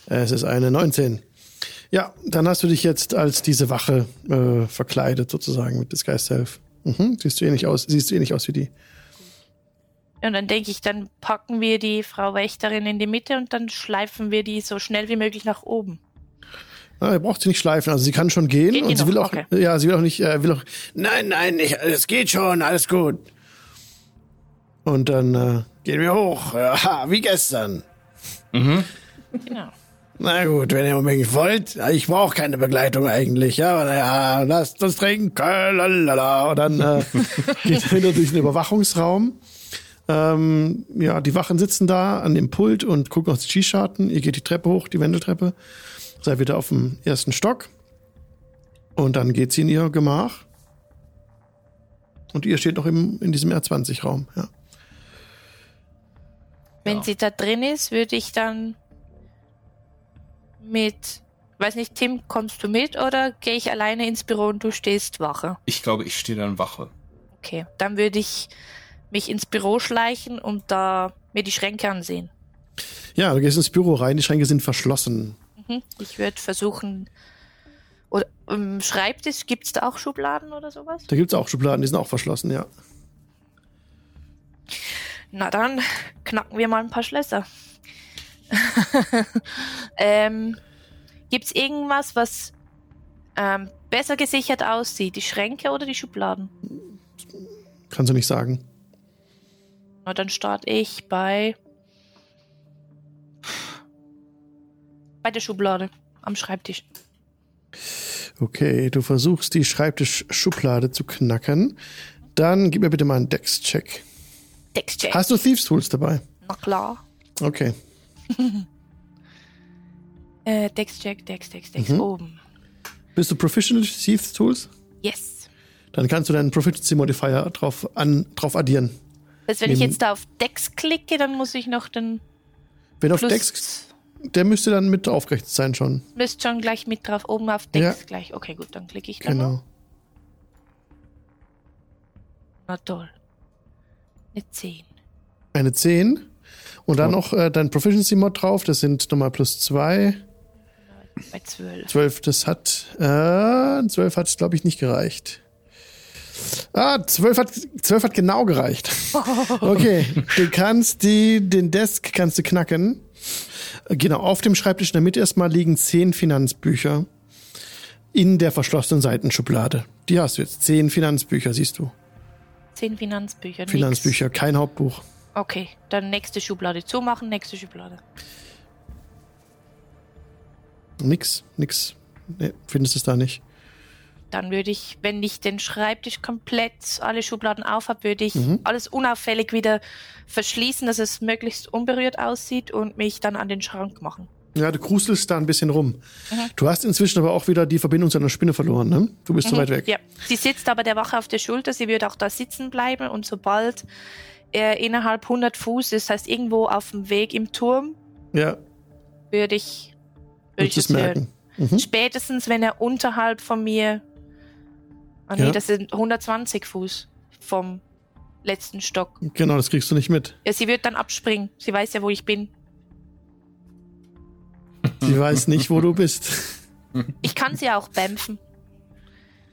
Es ist eine 19. Ja, dann hast du dich jetzt als diese Wache äh, verkleidet, sozusagen, mit Disguise Self. Mhm. Siehst du ähnlich aus, siehst du ähnlich aus wie die. Und dann denke ich, dann packen wir die Frau Wächterin in die Mitte und dann schleifen wir die so schnell wie möglich nach oben. Ah, er braucht sie nicht schleifen, also sie kann schon gehen Geht und sie noch? will auch, Okay. ja, sie will auch nicht, äh, will auch, nein, nein, ich, es geht schon, alles gut. Und dann äh, gehen wir hoch, ja, wie gestern. Genau. Na gut, wenn ihr unbedingt wollt, ich brauche keine Begleitung eigentlich, ja, aber ja, lasst uns trinken, lalala. Und dann äh, geht er wieder durch den Überwachungsraum. Ähm, ja, die Wachen sitzen da an dem Pult und gucken auf die Schießscharten. Ihr geht die Treppe hoch, die Wendeltreppe. Seid wieder auf dem ersten Stock. Und dann geht sie in ihr Gemach. Und ihr steht noch im, in diesem R20-Raum, ja. Wenn sie da drin ist, würde ich dann mit, weiß nicht, Tim, kommst du mit oder gehe ich alleine ins Büro und du stehst Wache? Ich glaube, ich stehe dann Wache. Okay, dann würde ich mich ins Büro schleichen und da mir die Schränke ansehen. Ja, du gehst ins Büro rein, die Schränke sind verschlossen. Mhm. Ich würde versuchen, oder im Schreibtisch, gibt es da auch Schubladen oder sowas? Da gibt's auch Schubladen, die sind auch verschlossen, ja. Na dann knacken wir mal ein paar Schlösser. ähm, Gibt es irgendwas, was ähm, besser gesichert aussieht? Die Schränke oder die Schubladen? Kannst du nicht sagen. Na, dann starte ich bei. bei der Schublade am Schreibtisch. Okay, du versuchst die Schreibtischschublade zu knacken. Dann gib mir bitte mal einen Dex-Check. Dex-Check. Hast du Thieves Tools dabei? Na klar. Okay. Äh, Dex-Check, Dex, Dex, Dex, Mhm. oben. Bist du proficient in Thieves Tools? Yes. Dann kannst du deinen Proficiency Modifier drauf, an, drauf addieren. Das wenn ich jetzt da auf Dex klicke, dann muss ich noch den Wenn du auf Plus. Dex, der müsste dann mit aufgerechnet sein schon. Müsst schon gleich mit drauf, oben auf Dex Ja. gleich. Okay, gut, dann klicke ich da noch. Genau. Na toll. Eine 10. Eine 10. Und dann noch äh, dein Proficiency Mod drauf, das sind nochmal plus 2. Bei 12. 12, das hat, äh, 12 hat, glaube ich, nicht gereicht. Ah, 12 hat, 12 hat genau gereicht. Okay, du kannst die, den Desk kannst du knacken. Genau, auf dem Schreibtisch in der Mitte erstmal liegen 10 Finanzbücher in der verschlossenen Seitenschublade. Die hast du jetzt. 10 Finanzbücher, siehst du. 10 Finanzbücher. nix. Finanzbücher, kein Hauptbuch. Okay, dann nächste Schublade zumachen, nächste Schublade. Nix, nix. Nee, findest es da nicht. Dann würde ich, wenn ich den Schreibtisch komplett alle Schubladen auf habe, würde ich Mhm. alles unauffällig wieder verschließen, dass es möglichst unberührt aussieht und mich dann an den Schrank machen. Ja, du kruselst da ein bisschen rum. Mhm. Du hast inzwischen aber auch wieder die Verbindung zu einer Spinne verloren, ne? Du bist zu weit weg. Ja, sie sitzt aber der Wache auf der Schulter, sie wird auch da sitzen bleiben und sobald er innerhalb 100 Fuß ist, das heißt irgendwo auf dem Weg im Turm, Ja, würde ich, würde ich es merken. Mhm. Spätestens, wenn er unterhalb von mir. Ah, Ja. nee, das sind 120 Fuß vom letzten Stock. Genau, das kriegst du nicht mit. Ja, sie wird dann abspringen. Sie weiß ja, wo ich bin. Sie weiß nicht, wo du bist. Ich kann sie auch bämpfen.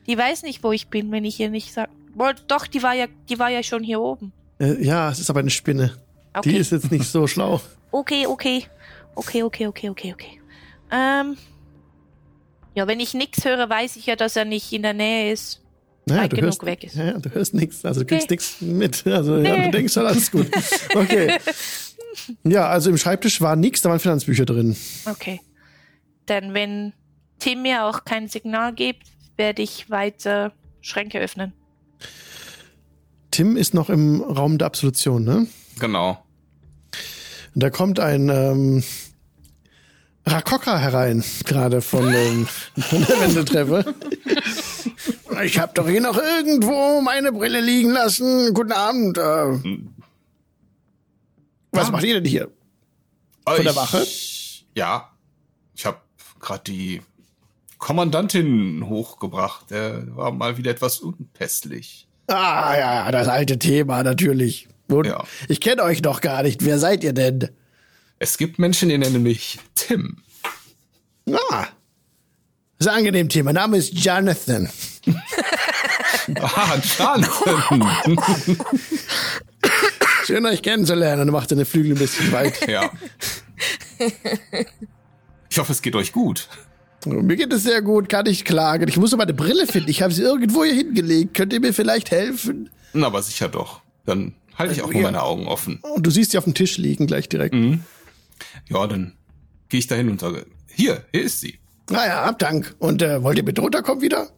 Die weiß nicht, wo ich bin, wenn ich ihr nicht sag. Boah, doch, die war ja, die war ja schon hier oben. Äh, ja, es ist aber eine Spinne. Okay. Die ist jetzt nicht so schlau. Okay, okay. Okay, okay, okay, okay, okay. Ähm. Ja, wenn ich nichts höre, weiß ich ja, dass er nicht in der Nähe ist. Naja, weit du genug hörst, weg ist. Ja, ja, du hörst nichts. Also du kriegst Okay. nichts mit. Also ja, Nee. du denkst schon, alles gut. Okay. Ja, also im Schreibtisch war nichts, da waren Finanzbücher drin. Okay. Denn wenn Tim mir auch kein Signal gibt, werde ich weiter Schränke öffnen. Tim ist noch im Raum der Absolution, ne? Genau. Und da kommt ein ähm, Rakokka herein, gerade von, ähm, von der Wendeltreppe. Ich habe doch hier noch irgendwo meine Brille liegen lassen. Guten Abend. Äh, was macht ihr denn hier? Von der Wache? Ich, ja. Ich habe gerade die Kommandantin hochgebracht. Der war mal wieder etwas unpässlich. Ah ja, das alte Thema natürlich. Ja. Ich kenne euch noch gar nicht. Wer seid ihr denn? Es gibt Menschen, die nennen mich Tim. Ah, ist ein angenehm Thema. Mein Name ist Jonathan. Ah, Jonathan. Schön euch kennenzulernen. Und macht seine Flügel ein bisschen weit. ja. Ich hoffe, es geht euch gut. Mir geht es sehr gut, kann ich klagen. Ich muss aber meine Brille finden. Ich habe sie irgendwo hier hingelegt. Könnt ihr mir vielleicht helfen? Na, aber sicher doch. Dann halte ich auch mal meine Augen offen. Und du siehst sie auf dem Tisch liegen gleich direkt. Ja, dann gehe ich dahin und sage, hier, hier ist sie. Naja, hab Dank. Und äh, wollt ihr mit runterkommen wieder?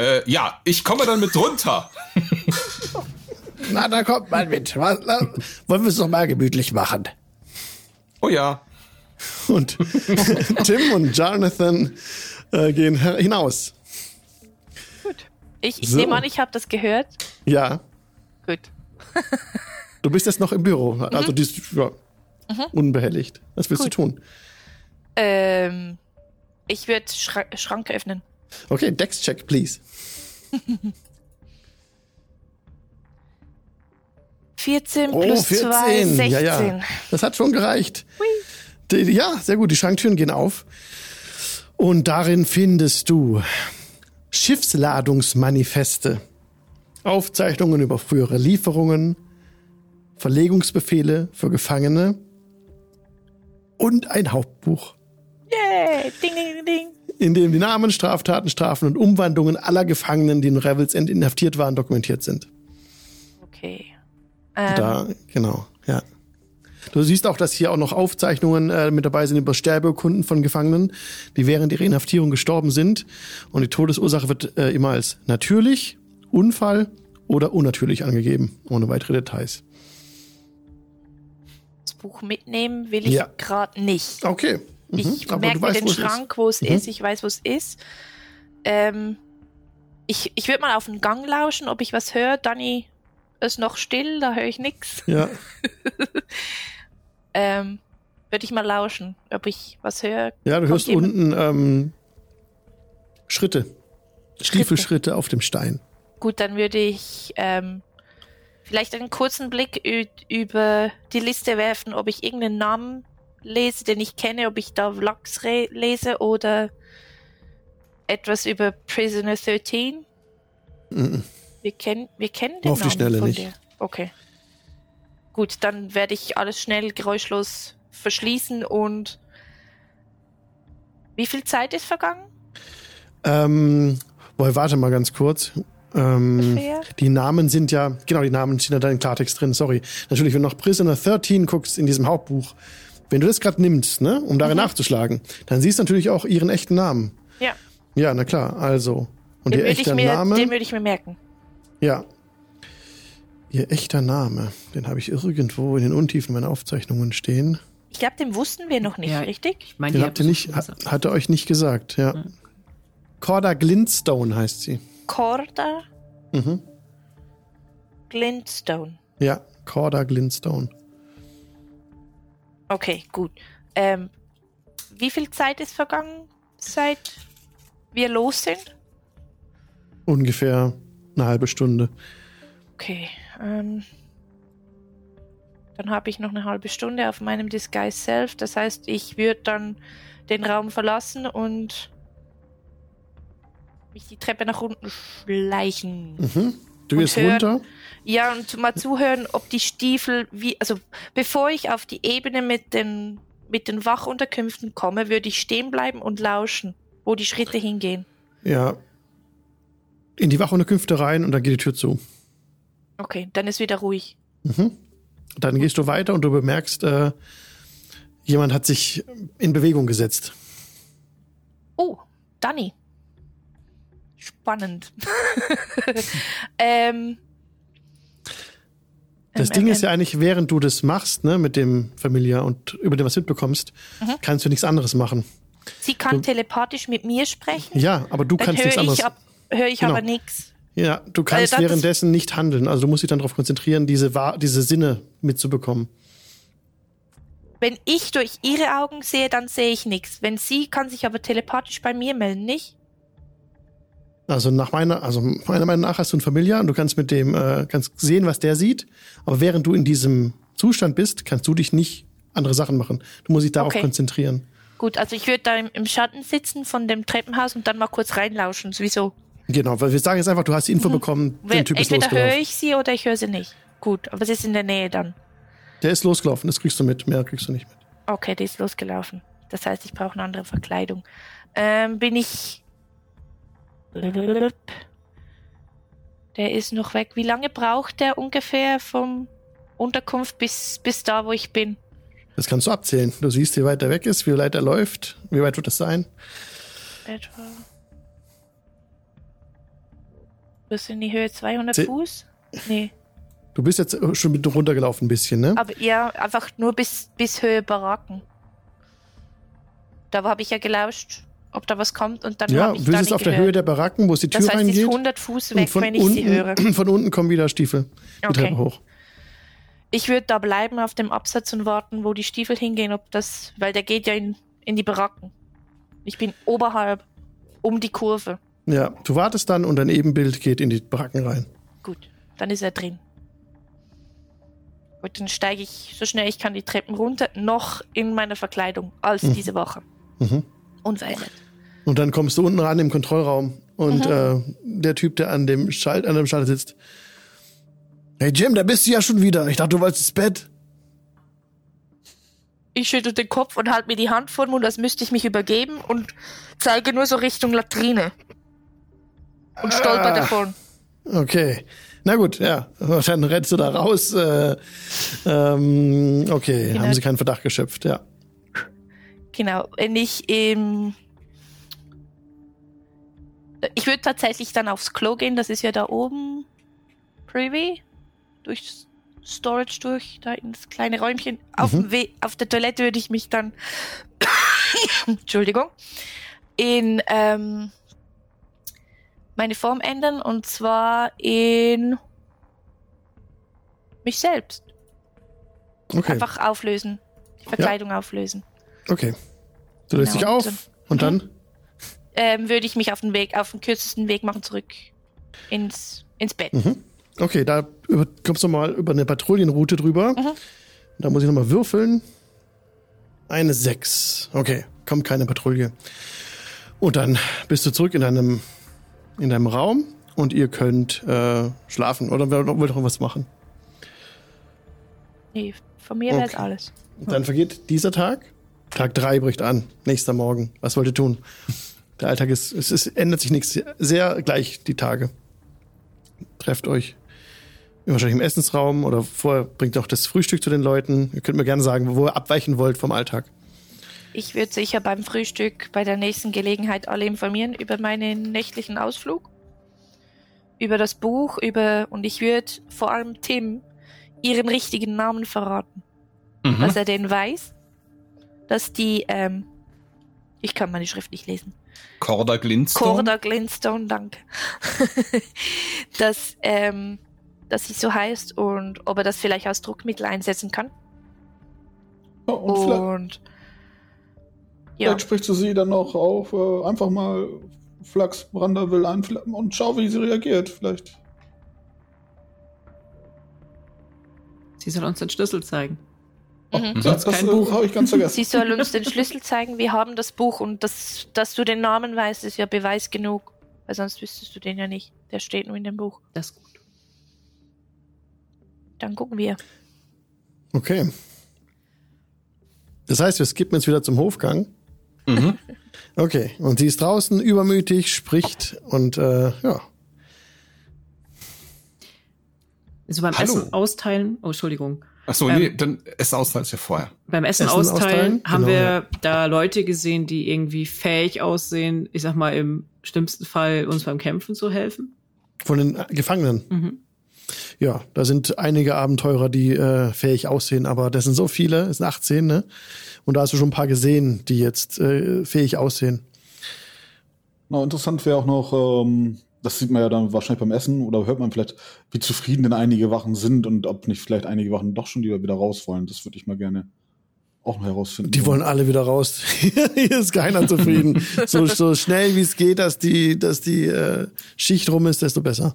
Äh, ja, ich komme dann mit runter. Na, dann kommt mal mit. Was, na, wollen wir es noch mal gemütlich machen? Oh ja. Und Tim und Jonathan äh, gehen hinaus. Ich, ich So. nehme an, ich habe das gehört. Ja, Gut. du bist jetzt noch im Büro. Also die ist ja, unbehelligt. Was willst du tun? Ähm, ich würde Schra Schrank öffnen. Okay, Dex-Check, please. 14 Oh, plus 2, 16. Ja, ja. Das hat schon gereicht. Die, ja, sehr gut. Die Schranktüren gehen auf. Und darin findest du Schiffsladungsmanifeste, Aufzeichnungen über frühere Lieferungen, Verlegungsbefehle für Gefangene und ein Hauptbuch, Yay, ding, ding, ding. in dem die Namen, Straftaten, Strafen und Umwandlungen aller Gefangenen, die in Revels End inhaftiert waren, dokumentiert sind. Okay. Ähm, Da, genau, ja. Du siehst auch, dass hier auch noch Aufzeichnungen äh, mit dabei sind über Sterbeurkunden von Gefangenen, die während ihrer Inhaftierung gestorben sind. Und die Todesursache wird äh, immer als natürlich, Unfall oder unnatürlich angegeben, ohne weitere Details. das Buch mitnehmen will ich Ja. gerade nicht. Okay. Mhm. Ich Aber merke mir weißt, den. Schrank, wo es Mhm. ist. Ich weiß, wo es ist. Ähm, ich ich würde mal auf den Gang lauschen, ob ich was höre. Danny ist noch still, da höre ich nichts. Ja, Ähm, würde ich mal lauschen, ob ich was höre. ja, du hörst jemand? unten ähm, Schritte. Stiefelschritte auf dem Stein. Gut, dann würde ich ähm, vielleicht einen kurzen Blick über die Liste werfen, ob ich irgendeinen Namen lese, den ich kenne, ob ich da Vlogs lese oder etwas über Prisoner 13. Mhm. Wir kennen, wir kennen den Auf die Namen Schnelle von nicht. Der. Okay. Gut, dann werde ich alles schnell geräuschlos verschließen und wie viel Zeit ist vergangen? Ähm, boah, warte mal ganz kurz. Ähm, die Namen sind ja, genau, die Namen stehen ja da im Klartext drin, sorry. Natürlich, wenn du nach Prisoner 13 guckst in diesem Hauptbuch, wenn du das gerade nimmst, ne, um darin nachzuschlagen, dann siehst du natürlich auch ihren echten Namen. Ja, Ja, na klar, also. Und den ihr würde ich, echter mir- Name? den würde ich mir merken. Ja. Ihr echter Name, den habe ich irgendwo in den Untiefen meiner Aufzeichnungen stehen. Ich glaube, den wussten wir noch nicht, Ja. richtig? Ich meine, Den habt ihr nicht, ha- hat er euch nicht gesagt, ja. Corda Glintstone heißt sie. Corda Mhm. Glintstone. Ja, Corda Glintstone. Okay, gut. Ähm, wie viel Zeit ist vergangen, seit wir los sind? Ungefähr eine halbe Stunde. Okay. Ähm, dann habe ich noch eine halbe Stunde auf meinem Disguise Self. Das heißt, ich würde dann den Raum verlassen und mich die Treppe nach unten schleichen. Mhm. Du gehst hören- runter. Ja, und mal zuhören, ob die Stiefel, wie, also bevor ich auf die Ebene mit den, mit den Wachunterkünften komme, würde ich stehen bleiben und lauschen, wo die Schritte hingehen. Ja. In die Wachunterkünfte rein und dann geht die Tür zu. Okay, dann ist wieder ruhig. Mhm. Dann gehst du weiter und du bemerkst, äh, jemand hat sich in Bewegung gesetzt. Oh, Danny. Spannend. ähm, Das Ähm, Ding ähm, ist ja eigentlich, während du das machst, ne, mit dem Familiar und über dem was mitbekommst, Mhm. kannst du nichts anderes machen. Sie kann du- telepathisch mit mir sprechen. Ja, aber du kannst nichts anderes. ich, ab, höre ich Genau. aber nichts. Ja, du kannst das- währenddessen nicht handeln. Also du musst dich dann darauf konzentrieren, diese, diese Sinne mitzubekommen. Wenn ich durch ihre Augen sehe, dann sehe ich nichts. Wenn sie kann sich aber telepathisch bei mir melden, nicht? Also nach meiner, also meiner Meinung nach hast du ein Familiar und du kannst mit dem, äh, kannst sehen, was der sieht. Aber während du in diesem Zustand bist, kannst du dich nicht andere Sachen machen. Du musst dich darauf Okay. konzentrieren. Gut, also ich würde da im, Schatten sitzen von dem Treppenhaus und dann mal kurz reinlauschen. Sowieso. Genau, weil wir sagen jetzt einfach, du hast die Info bekommen, Wer- der Typ ist Mhm. Entweder höre losgelaufen. ich sie oder ich höre sie nicht. Gut, aber sie ist in der Nähe dann. Der ist losgelaufen, das kriegst du mit, mehr kriegst du nicht mit. Okay, die ist losgelaufen. Das heißt, ich brauche eine andere Verkleidung. Ähm, bin ich. Der ist noch weg. Wie lange braucht der ungefähr vom Unterkunft bis, bis da, wo ich bin? Das kannst du abzählen. Du siehst, wie weit er weg ist, wie weit er läuft, wie weit wird das sein. Etwa. Bis in die Höhe 200 Zeh- Fuß? Nee. Du bist jetzt schon mit runtergelaufen ein bisschen, ne? Aber ja, einfach nur bis, bis Höhe Baracken. Da habe ich ja gelauscht, ob da was kommt und dann Ja, habe ich du da bist nicht auf der gehört. Höhe der Baracken, wo es die Tür Das heißt, sie ist reingeht. 100 Fuß weg, von wenn ich sie höre. unten, von unten kommen wieder Stiefel die Okay. Treppe hoch. Ich würde da bleiben auf dem Absatz und warten, wo die Stiefel hingehen, ob das, weil der geht ja in, in die Baracken. Ich bin oberhalb um die Kurve. Ja, du wartest dann und dein Ebenbild geht in die Baracken rein. Gut, dann ist er drin. Gut, dann steige ich so schnell ich kann die Treppen runter, noch in meiner Verkleidung als Mhm. diese Woche. Mhm. Unverändert. Und dann kommst du unten ran im Kontrollraum und Mhm. äh, der Typ, der an dem Schalt, an dem Schalter sitzt. Hey Jim, da bist du ja schon wieder. Ich dachte, du wolltest ins Bett. Ich schüttel den Kopf und halte mir die Hand vor den Mund, als müsste ich mich übergeben und zeige nur so Richtung Latrine. Und stolper Ah. davon. Okay. Na gut, ja. Dann rennst du da raus. Äh, ähm, okay, Genau. haben sie keinen Verdacht geschöpft, ja. Genau, wenn ich im. Ich würde tatsächlich dann aufs Klo gehen, das ist ja da oben. Privy. Durch Storage durch, da ins kleine Räumchen. Auf, Mhm. dem We auf der Toilette würde ich mich dann. Entschuldigung. In ähm, meine Form ändern und zwar in mich selbst. Okay, Einfach auflösen. Die Verkleidung auflösen. okay. Du löst Genau, dich auf und dann? Ähm, würde ich mich auf den Weg, auf den kürzesten Weg machen, zurück ins, ins Bett. Mhm. Okay, da über, kommst du mal über eine Patrouillenroute drüber. Mhm. Da muss ich nochmal würfeln. Eine 6. Okay, kommt keine Patrouille. Und dann bist du zurück in deinem, in deinem Raum und ihr könnt äh, schlafen. Oder wollt ihr noch was machen? Nee, von mir wäre Okay. alles. Dann vergeht dieser Tag. Tag 3 bricht an. Nächster Morgen. Was wollt ihr tun? Der Alltag ist, es, es ändert sich nichts. Sehr gleich die Tage. Trefft euch wahrscheinlich im Essensraum oder vorher bringt auch das Frühstück zu den Leuten. Ihr könnt mir gerne sagen, wo ihr abweichen wollt vom Alltag. Ich würde sicher beim Frühstück bei der nächsten Gelegenheit alle informieren über meinen nächtlichen Ausflug, über das Buch, über und ich würde vor allem Tim ihren richtigen Namen verraten, Mhm. dass er den weiß, dass die, ähm, ich kann meine Schrift nicht lesen. Corda Glintstone. Corda Glintstone, danke. dass, ähm, dass sie so heißt und ob er das vielleicht als Druckmittel einsetzen kann. Ja, und vielleicht, Und ja, vielleicht sprichst du sie dann noch auf, äh, einfach mal Flachs Brander will einflappen und schau, wie sie reagiert. Vielleicht. Sie soll uns den Schlüssel zeigen. Mhm. Sonst das kein äh, Buch. habe ich ganz vergessen. sie soll uns den Schlüssel zeigen. Wir haben das Buch und das, dass du den Namen weißt, ist ja Beweis genug. Weil sonst wüsstest du den ja nicht. Der steht nur in dem Buch. Das ist gut. Dann gucken wir. Okay. Das heißt, wir skippen jetzt wieder zum Hofgang. Mhm. Okay. Und sie ist draußen übermütig, spricht und äh, ja. Also beim Hallo. Essen austeilen, oh, Entschuldigung. Achso, Ähm, nee, dann Essen austeilen ist ja vorher. Beim Essen, Essen austeilen, austeilen? haben Genau, wir ja. da Leute gesehen, die irgendwie fähig aussehen, ich sag mal im schlimmsten Fall uns beim Kämpfen zu helfen. Von den Gefangenen. Mhm. Ja, da sind einige Abenteurer, die äh, fähig aussehen, aber das sind so viele, es sind 18, ne? Und da hast du schon ein paar gesehen, die jetzt äh, fähig aussehen. Na, interessant wäre auch noch, ähm, das sieht man ja dann wahrscheinlich beim Essen oder hört man vielleicht, wie zufrieden denn einige Wachen sind und ob nicht vielleicht einige Wachen doch schon lieber wieder raus wollen. Das würde ich mal gerne auch noch herausfinden. Die wollen alle wieder raus. Hier ist keiner zufrieden. so, so schnell wie es geht, dass die, dass die äh, Schicht rum ist, desto besser.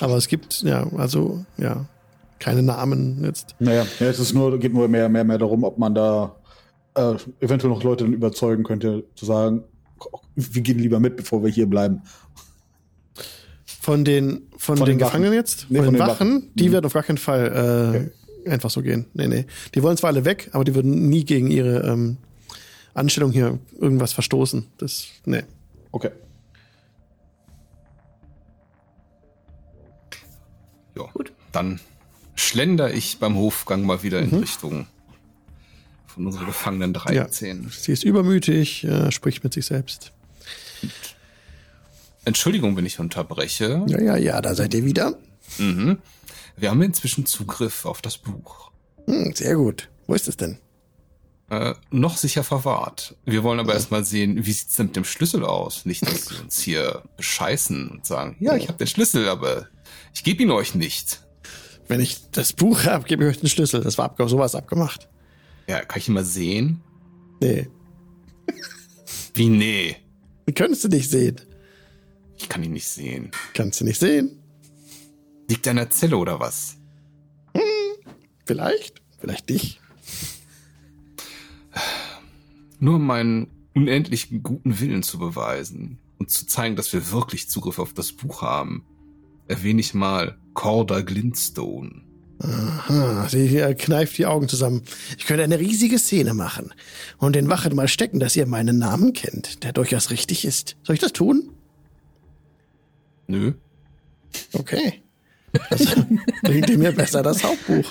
Aber es gibt, ja, also, ja, keine Namen jetzt. Naja, ja, es ist nur, geht nur mehr, mehr, mehr darum, ob man da äh, eventuell noch Leute dann überzeugen könnte, zu sagen, wir gehen lieber mit, bevor wir hier bleiben. Von den, von, Von den, den Gefangenen jetzt? Nee, von, von den den Wachen? Wachen. Die Mhm. werden auf gar keinen Fall äh, einfach so gehen. Nee, nee. Die wollen zwar alle weg, aber die würden nie gegen ihre ähm, Anstellung hier irgendwas verstoßen. Das, nee. Okay. Ja, dann schlender ich beim Hofgang mal wieder in Richtung von unserer Gefangenen 13. Sie ist übermütig, äh, spricht mit sich selbst. Entschuldigung, wenn ich unterbreche. Ja, ja, ja, da seid ihr wieder. Mhm. Wir haben inzwischen Zugriff auf das Buch. Hm, sehr gut. Wo ist es denn? Äh, noch sicher verwahrt. Wir wollen aber erstmal sehen, wie sieht's denn mit dem Schlüssel aus? Nicht, dass sie uns hier bescheißen und sagen, ja, ich habe den Schlüssel, aber ich gebe ihn euch nicht. Wenn ich das Buch habe, gebe ich euch den Schlüssel. Das war sowas abgemacht. Ja, kann ich ihn mal sehen? Nee, Wie nee? die könntest du nicht sehen. Ich kann ihn nicht sehen. Kannst du nicht sehen? Liegt er in der Zelle oder was? Vielleicht, vielleicht nicht. Nur um meinen unendlichen guten Willen zu beweisen und zu zeigen, dass wir wirklich Zugriff auf das Buch haben, erwähne ich mal Corda Glintstone. Aha, sie äh, kneift die Augen zusammen. Ich könnte eine riesige Szene machen und den Wachen mal stecken, dass ihr meinen Namen kennt, der durchaus richtig ist. Soll ich das tun? Nö. Okay. Das bringt ihr mir besser das Hauptbuch.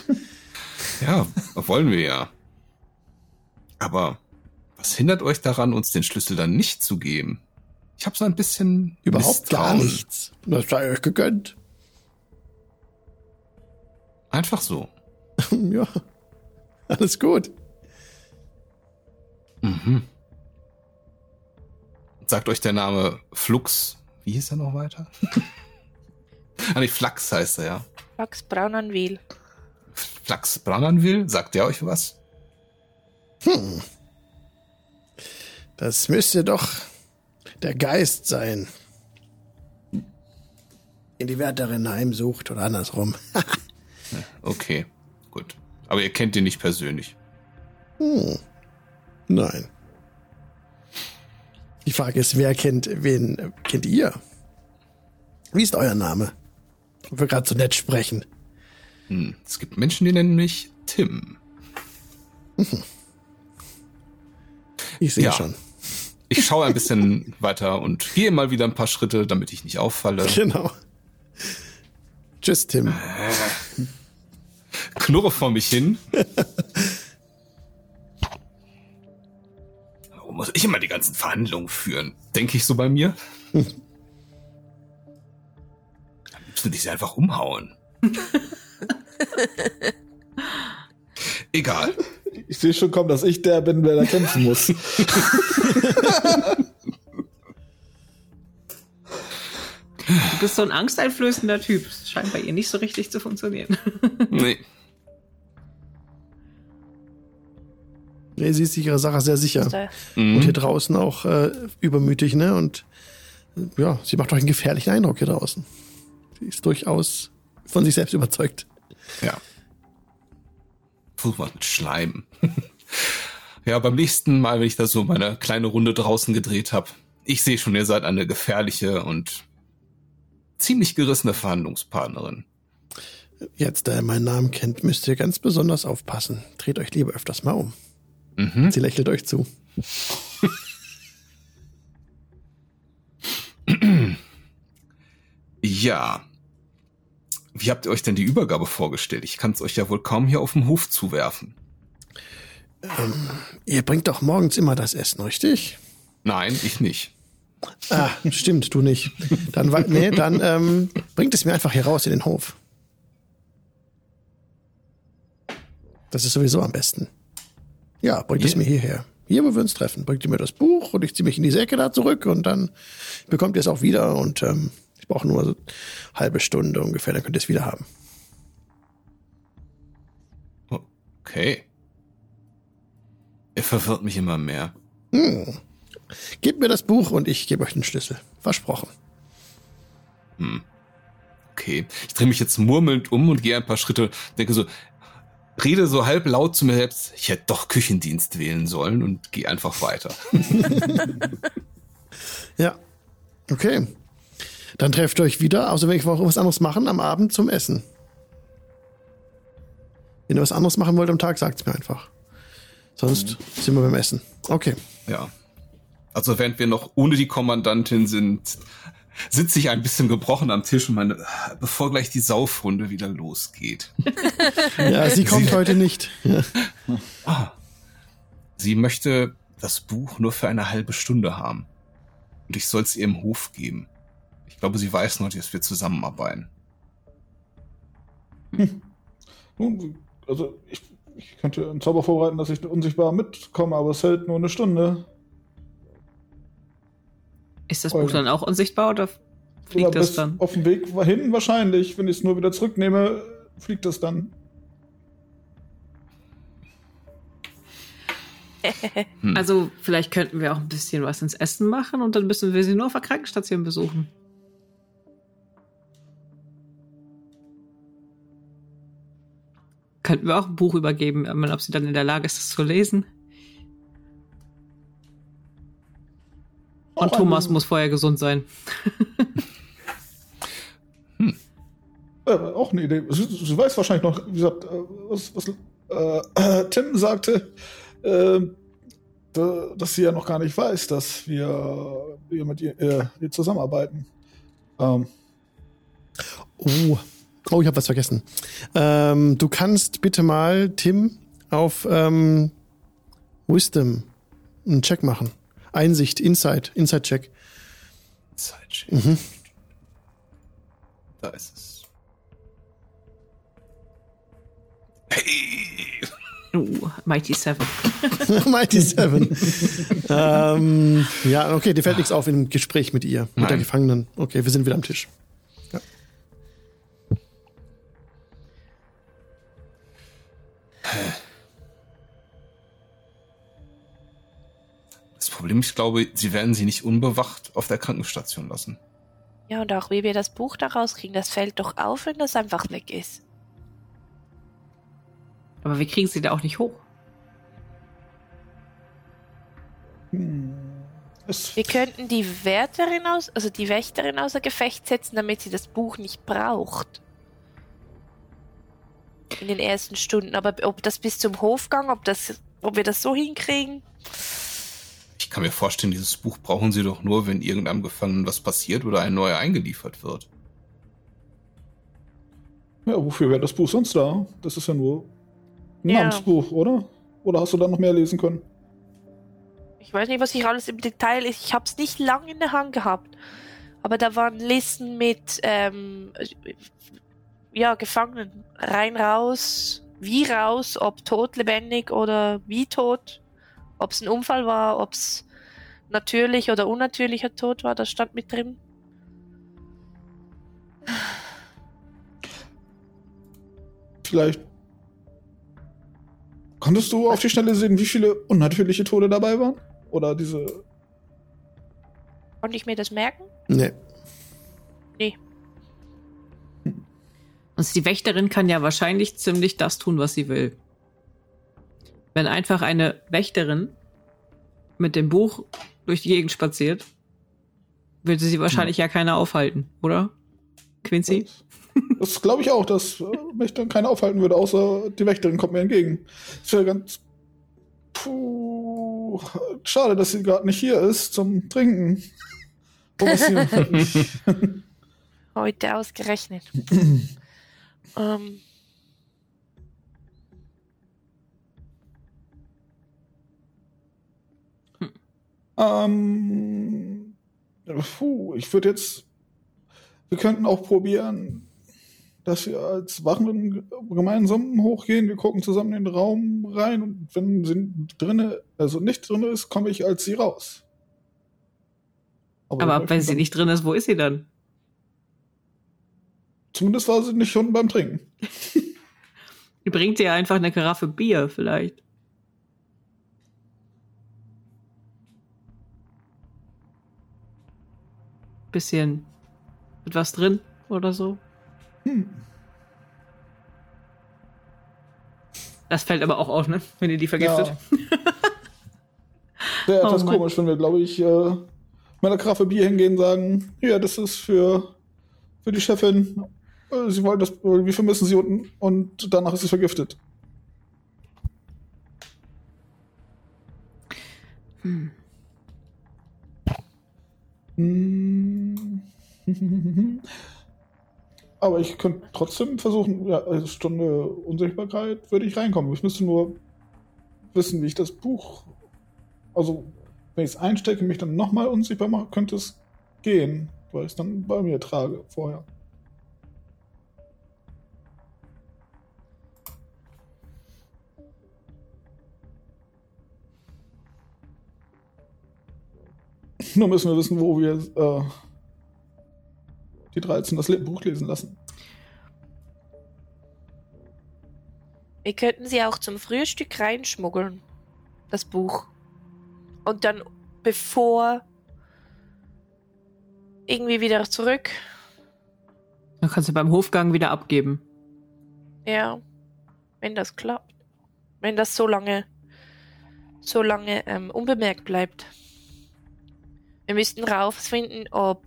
Ja, wollen wir ja. Aber was hindert euch daran, uns den Schlüssel dann nicht zu geben? Ich habe so ein bisschen Überhaupt gar Misstrauen. nichts. Das sei euch gegönnt. Einfach so. ja, alles gut. Mhm. Sagt euch der Name Flux. Wie hieß er noch weiter? ah, nee, Flux heißt er, ja. Max Braun an Wiel. Flux Brananville, sagt der euch was? Das müsste doch der Geist sein. Den die Wärterin heimsucht oder andersrum. Okay, gut. Aber ihr kennt ihn nicht persönlich. Nein. Die Frage ist, wer kennt wen? äh, Kennt ihr? Wie ist euer Name? Ob wir gerade so nett sprechen. Hm. Es gibt Menschen, die nennen mich Tim. Ich sehe Ja. schon. Ich schaue ein bisschen weiter und gehe mal wieder ein paar Schritte, damit ich nicht auffalle. Genau. Tschüss, Tim. Knurre vor mich hin. Warum muss ich immer die ganzen Verhandlungen führen? Denke ich so bei mir. Am liebsten würde ich sie einfach umhauen. Egal. Ich sehe schon kommen, dass ich der bin, der da kämpfen muss. Du bist so ein angsteinflößender Typ. Das scheint bei ihr nicht so richtig zu funktionieren. Nee. Sie ist sich ihrer Sache sehr sicher. Da- Und hier Mhm. draußen auch äh, übermütig, ne? Und äh, ja, sie macht euch einen gefährlichen Eindruck hier draußen. Sie ist durchaus von sich selbst überzeugt. Ja. Versuch mal mit Schleim. ja, beim nächsten Mal, wenn ich da so meine kleine Runde draußen gedreht habe, ich sehe schon, ihr seid eine gefährliche und ziemlich gerissene Verhandlungspartnerin. Jetzt, da ihr meinen Namen kennt, müsst ihr ganz besonders aufpassen. Dreht euch lieber öfters mal um. Mhm. Sie lächelt euch zu. Ja. Wie habt ihr euch denn die Übergabe vorgestellt? Ich kann es euch ja wohl kaum hier auf dem Hof zuwerfen. Ihr bringt doch morgens immer das Essen, richtig? Nein, ich nicht. Ah, stimmt, du nicht. Dann, nee, dann ähm, bringt es mir einfach hier raus in den Hof. Das ist sowieso am besten. Ja, bringt es mir hierher. Hier, wo wir uns treffen. Bringt ihr mir das Buch und ich ziehe mich in die Säcke da zurück und dann bekommt ihr es auch wieder und ähm, ich brauche nur so eine halbe Stunde ungefähr, dann könnt ihr es wieder haben. Okay. Er verwirrt mich immer mehr. Hm. Gebt mir das Buch und ich gebe euch den Schlüssel. Versprochen. Okay. Ich drehe mich jetzt murmelnd um und gehe ein paar Schritte, denke so, rede so halb laut zu mir selbst, ich hätte doch Küchendienst wählen sollen und gehe einfach weiter. Ja. Okay. Dann trefft ihr euch wieder, außer wenn ich auch was anderes machen, am Abend zum Essen. Wenn ihr was anderes machen wollt am Tag, sagt's mir einfach. Sonst sind wir beim Essen. Okay. Ja. Also während wir noch ohne die Kommandantin sind, sitze ich ein bisschen gebrochen am Tisch und meine, bevor gleich die Saufrunde wieder losgeht. Ja, sie kommt heute nicht. Ja. Ah. Sie möchte das Buch nur für eine halbe Stunde haben. Und ich soll es ihr im Hof geben. Ich glaube, sie weiß noch, dass wir zusammenarbeiten. Nun, also ich, ich könnte einen Zauber vorbereiten, dass ich unsichtbar mitkomme, aber es hält nur eine Stunde. Ist das. Buch dann auch unsichtbar oder fliegt Oder das dann? Auf dem Weg hin wahrscheinlich. Wenn ich es nur wieder zurücknehme, fliegt es dann. Hm. Also vielleicht könnten wir auch ein bisschen was ins Essen machen und dann müssen wir sie nur auf der Krankenstation besuchen. Könnten wir auch ein Buch übergeben, ob sie dann in der Lage ist, das zu lesen. Und Auch Thomas muss vorher gesund sein. Äh, auch eine Idee. Sie, sie weiß wahrscheinlich noch, wie gesagt, äh, was, was äh, Tim sagte, äh, da, dass sie ja noch gar nicht weiß, dass wir, wir mit ihr, äh, ihr zusammenarbeiten. Ähm, Oh, oh, ich habe was vergessen. Ähm, du kannst bitte mal, Tim, auf ähm, Wisdom einen Check machen. Einsicht, Insight, Insight-Check. Zeitcheck. Mhm. Da ist es. Hey! Uh, Mighty Seven. Mighty Seven. ähm, ja, okay, dir fällt nichts auf im Gespräch mit ihr, mit der. Gefangenen. Okay, wir sind wieder am Tisch. Das Problem, ich glaube, sie werden sie nicht unbewacht auf der Krankenstation lassen. Ja, und auch wie wir das Buch da rauskriegen, das fällt doch auf, wenn das einfach weg ist. Aber wir kriegen sie da auch nicht hoch. hm, Wir könnten die Wärterin aus, also die Wächterin außer Gefecht setzen, damit sie das Buch nicht braucht. In den ersten Stunden. Aber ob das bis zum Hofgang, ob das, ob wir das so hinkriegen? Ich kann mir vorstellen, dieses Buch brauchen sie doch nur, wenn irgendeinem Gefangenen was passiert oder ein neuer eingeliefert wird. ja, wofür wäre das Buch sonst da? Das ist ja nur ein Ja. Namensbuch, oder? Oder hast du da noch mehr lesen können? Ich weiß nicht, was ich alles im Detail ist. Ich habe es nicht lang in der Hand gehabt. Aber da waren Listen mit ähm, ja, Gefangenen. Rein raus, wie raus, ob tot, lebendig oder wie tot. Ob es ein Unfall war, ob es natürlich oder unnatürlicher Tod war, das stand mit drin. Vielleicht. Konntest du auf die Schnelle sehen, wie viele unnatürliche Tode dabei waren? Oder diese. Konnte ich mir das merken? Nee. Nee. Und die Wächterin kann ja wahrscheinlich ziemlich das tun, was sie will. Wenn einfach eine Wächterin mit dem Buch durch die Gegend spaziert, würde sie wahrscheinlich ja keiner aufhalten, oder? Quincy? Das glaube ich auch, dass äh, mich dann keiner aufhalten würde, außer die Wächterin kommt mir entgegen. Das wäre ganz. Puh. Schade, dass sie gerade nicht hier ist zum Trinken. Wo ist sie? Heute ausgerechnet. ähm, ähm, Puh, ich würde jetzt. Wir könnten auch probieren, dass wir als Wachen gemeinsam hochgehen. Wir gucken zusammen in den Raum rein und wenn sie drinne, also nicht drin ist, komme ich als sie raus. Aber wenn sie nicht drin ist, wo ist sie dann? Zumindest war sie nicht schon beim Trinken. Bringt ihr einfach eine Karaffe Bier vielleicht. Bisschen mit was drin oder so. Hm. Das fällt aber auch auf, ne? Wenn ihr die vergiftet. Ja. Wäre etwas oh komisch, wenn wir, glaube ich, äh, meiner Karaffe Bier hingehen und sagen, ja, das ist für, für die Chefin. Äh, sie wollen das, wir vermissen sie unten und danach ist sie vergiftet. Hm. hm. Aber ich könnte trotzdem versuchen, ja, eine Stunde Unsichtbarkeit würde ich reinkommen. Ich müsste nur wissen, wie ich das Buch. Also, wenn ich es einstecke mich dann nochmal unsichtbar mache, könnte es gehen, weil ich es dann bei mir trage vorher. Nur müssen wir wissen, wo wir äh, die 13 das Buch lesen lassen. Wir könnten sie auch zum Frühstück reinschmuggeln. Das Buch. Und dann, bevor irgendwie wieder zurück. Dann kannst du beim Hofgang wieder abgeben. Ja. Wenn das klappt. Wenn das so lange, so lange ähm, unbemerkt bleibt. Wir müssten rausfinden, ob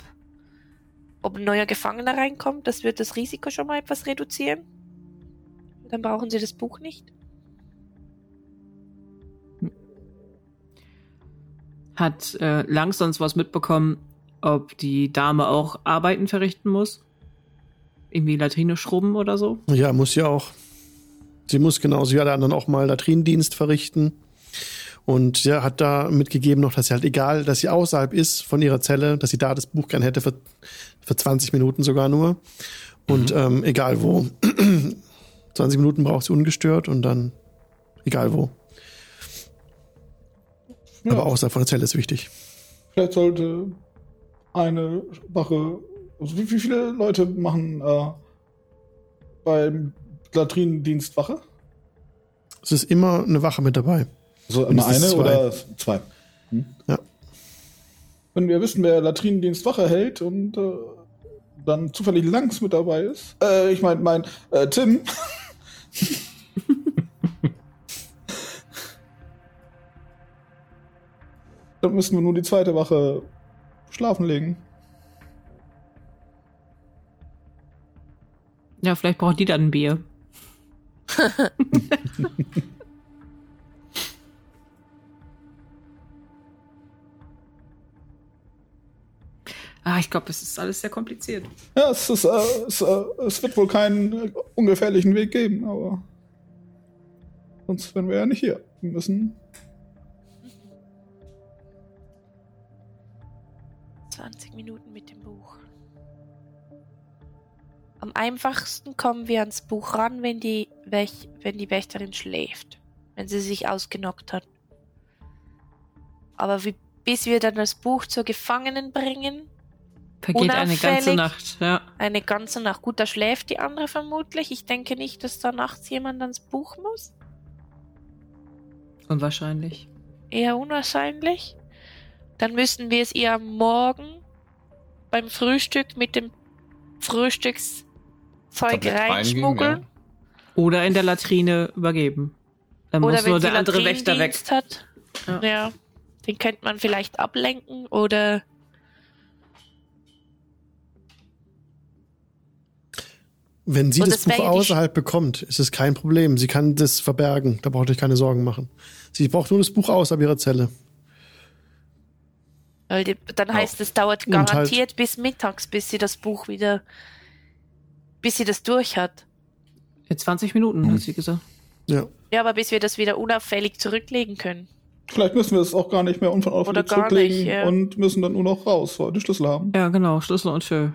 ob ein neuer Gefangener reinkommt, das wird das Risiko schon mal etwas reduzieren. Dann brauchen sie das Buch nicht. Hat äh, Lang sonst was mitbekommen, ob die Dame auch Arbeiten verrichten muss? Irgendwie Latrine schrubben oder so? Ja, muss ja auch. Sie muss genauso wie alle anderen auch mal Latrinendienst verrichten. Und ja, hat da mitgegeben noch, dass sie halt egal, dass sie außerhalb ist von ihrer Zelle, dass sie da das Buch gern hätte für, für 20 Minuten sogar nur. Und mhm. ähm, egal wo. 20 Minuten braucht sie ungestört und dann egal wo. Ja. Aber außerhalb von der Zelle ist wichtig. Vielleicht sollte eine Wache, also wie, wie viele Leute machen äh, beim Latrinendienst Wache? Es ist immer eine Wache mit dabei. So immer eine zwei. oder zwei? Hm? Ja. Wenn wir wissen, wer Latrinendienst Wache hält und äh, dann zufällig Langs mit dabei ist. Äh, ich meine, mein, äh, Tim. dann müssen wir nur die zweite Wache schlafen legen. Ja, vielleicht braucht die dann ein Bier. Ah, ich glaube, es ist alles sehr kompliziert. Ja, es, ist, äh, es, äh, es wird wohl keinen ungefährlichen Weg geben, aber sonst wären wir ja nicht hier. Wir müssen 20 Minuten mit dem Buch. Am einfachsten kommen wir ans Buch ran, wenn die, Wäch wenn die Wächterin schläft. Wenn sie sich ausgenockt hat. Aber wie, bis wir dann das Buch zur Gefangenen bringen, Vergeht eine ganze Nacht, ja. Eine ganze Nacht. Gut, da schläft die andere vermutlich. Ich denke nicht, dass da nachts jemand ans Buch muss. Unwahrscheinlich. Eher unwahrscheinlich. Dann müssten wir es ihr am Morgen beim Frühstück mit dem Frühstückszeug reinschmuggeln. Ja. Oder in der Latrine übergeben. Dann oder muss nur der andere Wächter weg. Hat. Ja. ja. Den könnte man vielleicht ablenken oder Wenn sie das, das Buch außerhalb bekommt, ist es kein Problem. Sie kann das verbergen. Da braucht ihr keine Sorgen machen. Sie braucht nur das Buch außerhalb ihrer Zelle. Dann heißt es, dauert halt garantiert halt bis mittags, bis sie das Buch wieder, bis sie das durch hat. Ja, 20 Minuten, hm. hat sie gesagt. Ja. Ja, aber bis wir das wieder unauffällig zurücklegen können. Vielleicht müssen wir es auch gar nicht mehr gar zurücklegen nicht, ja. und müssen dann nur noch raus, weil wir den Schlüssel haben. Ja, genau, Schlüssel und Tür.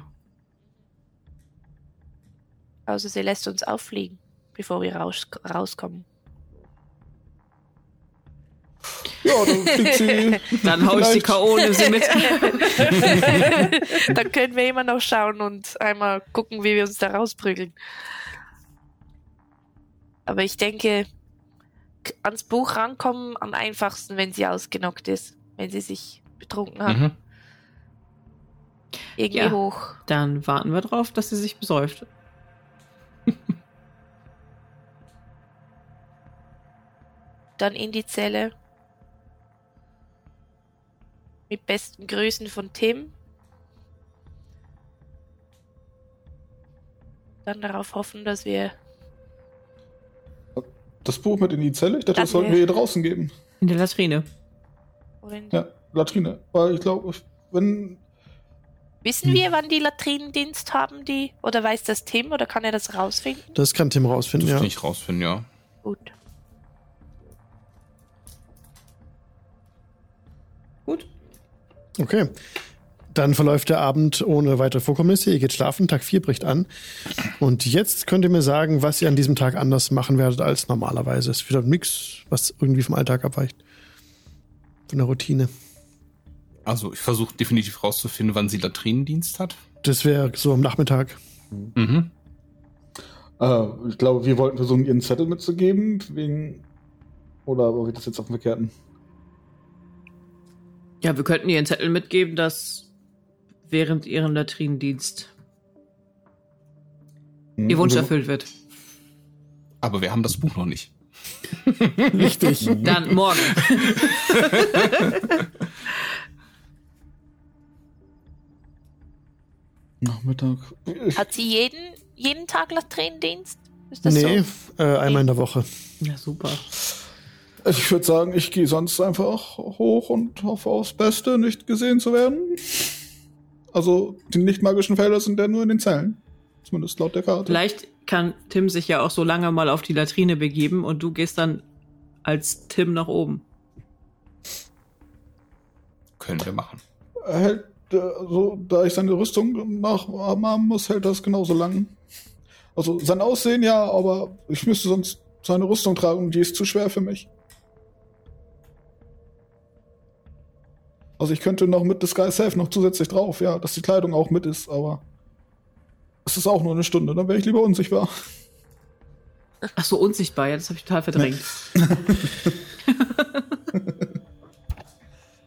Also sie lässt uns auffliegen, bevor wir raus, rauskommen. Ja, dann fliegt sie. Dann hau ich sie Vielleicht- K.O. nimm sie mit. Dann können wir immer noch schauen und einmal gucken, wie wir uns da rausprügeln. Aber ich denke, ans Buch rankommen am einfachsten, wenn sie ausgenockt ist, wenn sie sich betrunken hat. Mhm. Irgendwie Ja. hoch. Dann warten wir drauf, dass sie sich besäuft. Dann in die Zelle. Mit besten Grüßen von Tim. Dann darauf hoffen, dass wir. Das Buch mit in die Zelle? Ich dachte, das sollten wir hier draußen geben. In der Latrine. Wohin- Ja, Latrine. Weil ich glaube, wenn. Wissen wir, wann die Latrinendienst haben, die? Oder weiß das Tim oder kann er das rausfinden? Das kann Tim rausfinden, Das ja. kann ich rausfinden, ja. Gut. Okay. Dann verläuft der Abend ohne weitere Vorkommnisse. Ihr geht schlafen, Tag 4 bricht an. Und jetzt könnt ihr mir sagen, was ihr an diesem Tag anders machen werdet als normalerweise. Es ist wieder nichts, was irgendwie vom Alltag abweicht. Von der Routine. Also ich versuche definitiv rauszufinden, wann sie Latrinendienst hat. Das wäre so am Nachmittag. Mhm. Äh, ich glaube, wir wollten versuchen, ihren Zettel mitzugeben, wegen. Oder war das jetzt auf dem Verkehrten? Ja, wir könnten ihr einen Zettel mitgeben, dass während ihrem Latrinendienst Hm, ihr Wunsch erfüllt wird. Aber wir haben das Buch noch nicht. Richtig. Dann morgen. Nachmittag. Hat sie jeden, jeden Tag Latrinendienst? Ist das nee, so? äh, einmal in der Woche. Ja, super. Ich würde sagen, ich gehe sonst einfach hoch und hoffe aufs Beste, nicht gesehen zu werden. Also, die nicht magischen Felder sind ja nur in den Zellen. Zumindest laut der Karte. Vielleicht kann Tim sich ja auch so lange mal auf die Latrine begeben und du gehst dann als Tim nach oben. Können wir machen. Er hält, äh, so, da ich seine Rüstung nachhaben muss, hält das genauso lang. Also sein Aussehen ja, aber ich müsste sonst seine Rüstung tragen und die ist zu schwer für mich. Also ich könnte noch mit Disguise Self noch zusätzlich drauf, ja, dass die Kleidung auch mit ist, aber es ist auch nur eine Stunde, dann wäre ich lieber unsichtbar. Ach so, unsichtbar, ja, das habe ich total verdrängt.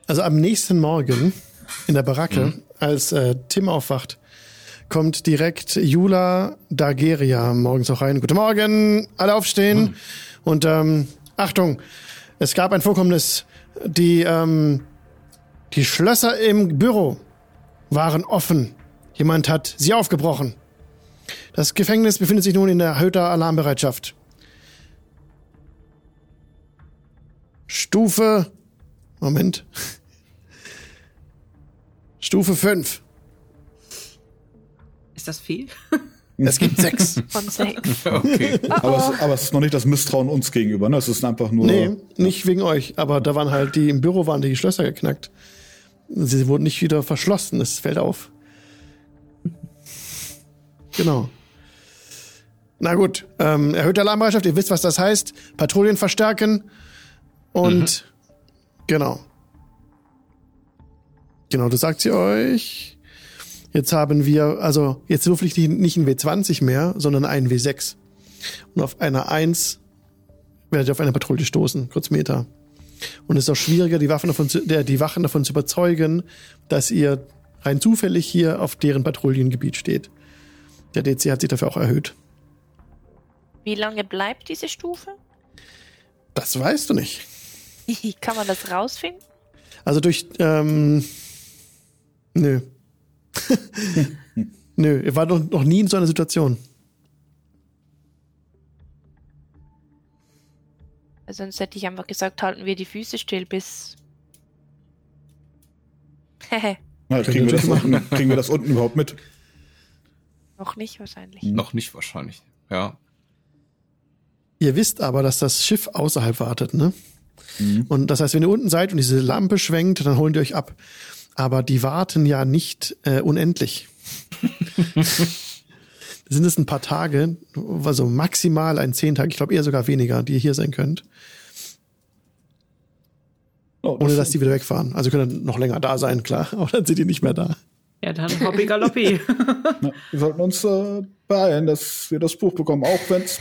Also am nächsten Morgen in der Baracke, als äh, Tim aufwacht, kommt direkt Jula Dageria morgens auch rein. Guten Morgen, alle aufstehen. Und ähm, Achtung, es gab ein Vorkommnis. Die, ähm, die Schlösser im Büro waren offen. Jemand hat sie aufgebrochen. Das Gefängnis befindet sich nun in der erhöhter Alarmbereitschaft. Stufe Moment. Stufe 5. Ist das viel? Es gibt sechs. Von sechs. Okay. Aber, es, aber es ist noch nicht das Misstrauen uns gegenüber, ne? Es ist einfach nur. Nee, nicht wegen euch, aber da waren halt die im Büro waren die Schlösser geknackt. Sie wurden nicht wieder verschlossen, es fällt auf. Genau. Na gut, ähm, erhöhte Alarmbereitschaft, ihr wisst, was das heißt. Patrouillen verstärken und genau. Genau, das sagt sie euch. Jetzt haben wir, also jetzt würfel ich nicht ein W20 mehr, sondern einen W6. Und auf einer 1 werdet ihr auf eine Patrouille stoßen, kurz Meter. Und es ist auch schwieriger, die Waffen davon zu, der, die Wachen davon zu überzeugen, dass ihr rein zufällig hier auf deren Patrouillengebiet steht. Der DC hat sich dafür auch erhöht. Wie lange bleibt diese Stufe? Das weißt du nicht. Kann man das rausfinden? Also durch, ähm, nö. nö, ihr wart noch, noch nie in so einer Situation. Sonst hätte ich einfach gesagt, halten wir die Füße still bis. Hehe, Ja, kriegen, wir das unten, kriegen wir das unten überhaupt mit? noch nicht wahrscheinlich. Noch nicht wahrscheinlich. Ja. Ihr wisst aber, dass das Schiff außerhalb wartet, ne? Und das heißt, wenn ihr unten seid und diese Lampe schwenkt, dann holen die euch ab. Aber die warten ja nicht äh, unendlich. Sind es ein paar Tage, also maximal ein zehn Tage, ich glaube eher sogar weniger, die ihr hier sein könnt, Oh, ohne dass die wieder wegfahren. Also können noch länger da sein, klar, aber dann sind die nicht mehr da. Ja, dann Hobby Galoppi. Ja, wir sollten uns äh, beeilen, dass wir das Buch bekommen, auch wenn's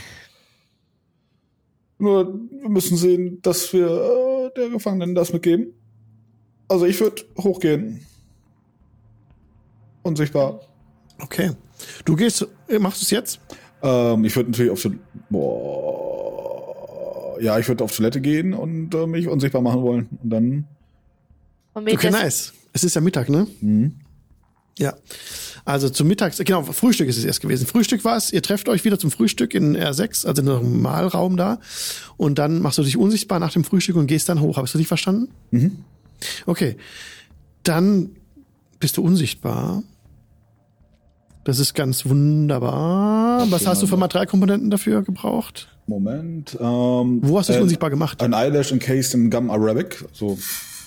nur wir müssen sehen, dass wir äh, der Gefangenen das mitgeben. Also ich würde hochgehen. Unsichtbar. Okay. Du gehst, äh, machst du es jetzt? Ähm, ich würde natürlich auf Toilette. Boah. Ja, ich würde auf Toilette gehen und äh, mich unsichtbar machen wollen. Und dann. Und Okay, das, nice. Es ist ja Mittag, ne? Mhm. Ja. Also zum Mittags, genau, Frühstück ist es erst gewesen. Frühstück war es, ihr trefft euch wieder zum Frühstück in R6, also in einem Malraum da. Und dann machst du dich unsichtbar nach dem Frühstück und gehst dann hoch. Hast du dich verstanden? Mhm. Okay. Dann bist du unsichtbar. Das ist ganz wunderbar. Was Okay, hast du für Materialkomponenten dafür gebraucht? Moment. Ähm, Wo hast du dich äh, unsichtbar gemacht? Ein Eyelash encased in gum arabic. So.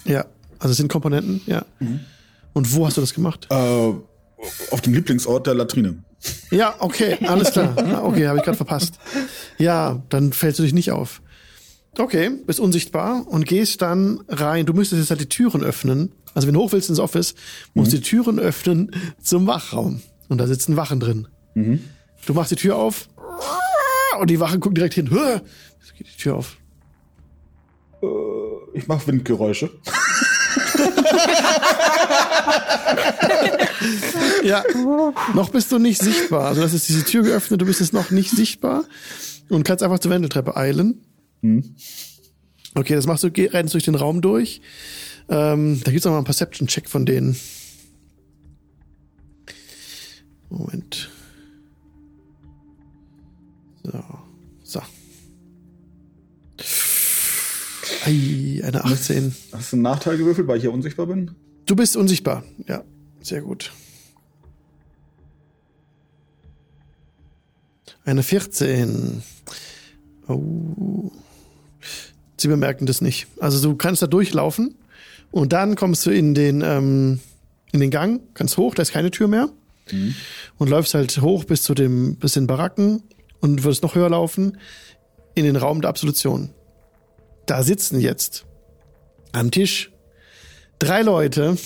Ja, also es sind Komponenten, ja. Und wo hast du das gemacht? Äh, auf dem Lieblingsort der Latrine. Ja, okay, alles klar. Ah, Okay, habe ich gerade verpasst. Ja, dann fällst du dich nicht auf. Okay, bist unsichtbar und gehst dann rein. Du müsstest jetzt halt die Türen öffnen. Also wenn du hoch willst ins Office, musst du die Türen öffnen zum Wachraum. Und da sitzen Wachen drin. Du machst die Tür auf und die Wachen gucken direkt hin. Jetzt geht die Tür auf. Ich mache Windgeräusche. Ja, noch bist du nicht sichtbar. Also das ist diese Tür geöffnet, du bist jetzt noch nicht sichtbar und kannst einfach zur Wendeltreppe eilen. Okay, das machst du, rennst durch den Raum durch. Ähm, da gibt's noch mal einen Perception-Check von denen. Moment. So. So. Ei, eine 18. Hast du einen Nachteil gewürfelt, weil ich hier unsichtbar bin? Du bist unsichtbar. Ja, sehr gut. Eine 14. Oh. Sie bemerken das nicht. Also du kannst da durchlaufen und dann kommst du in den, ähm, in den Gang, ganz hoch, da ist keine Tür mehr. Und läufst halt hoch bis zu dem, bis in den Baracken und würdest noch höher laufen in den Raum der Absolution. Da sitzen jetzt am Tisch drei Leute.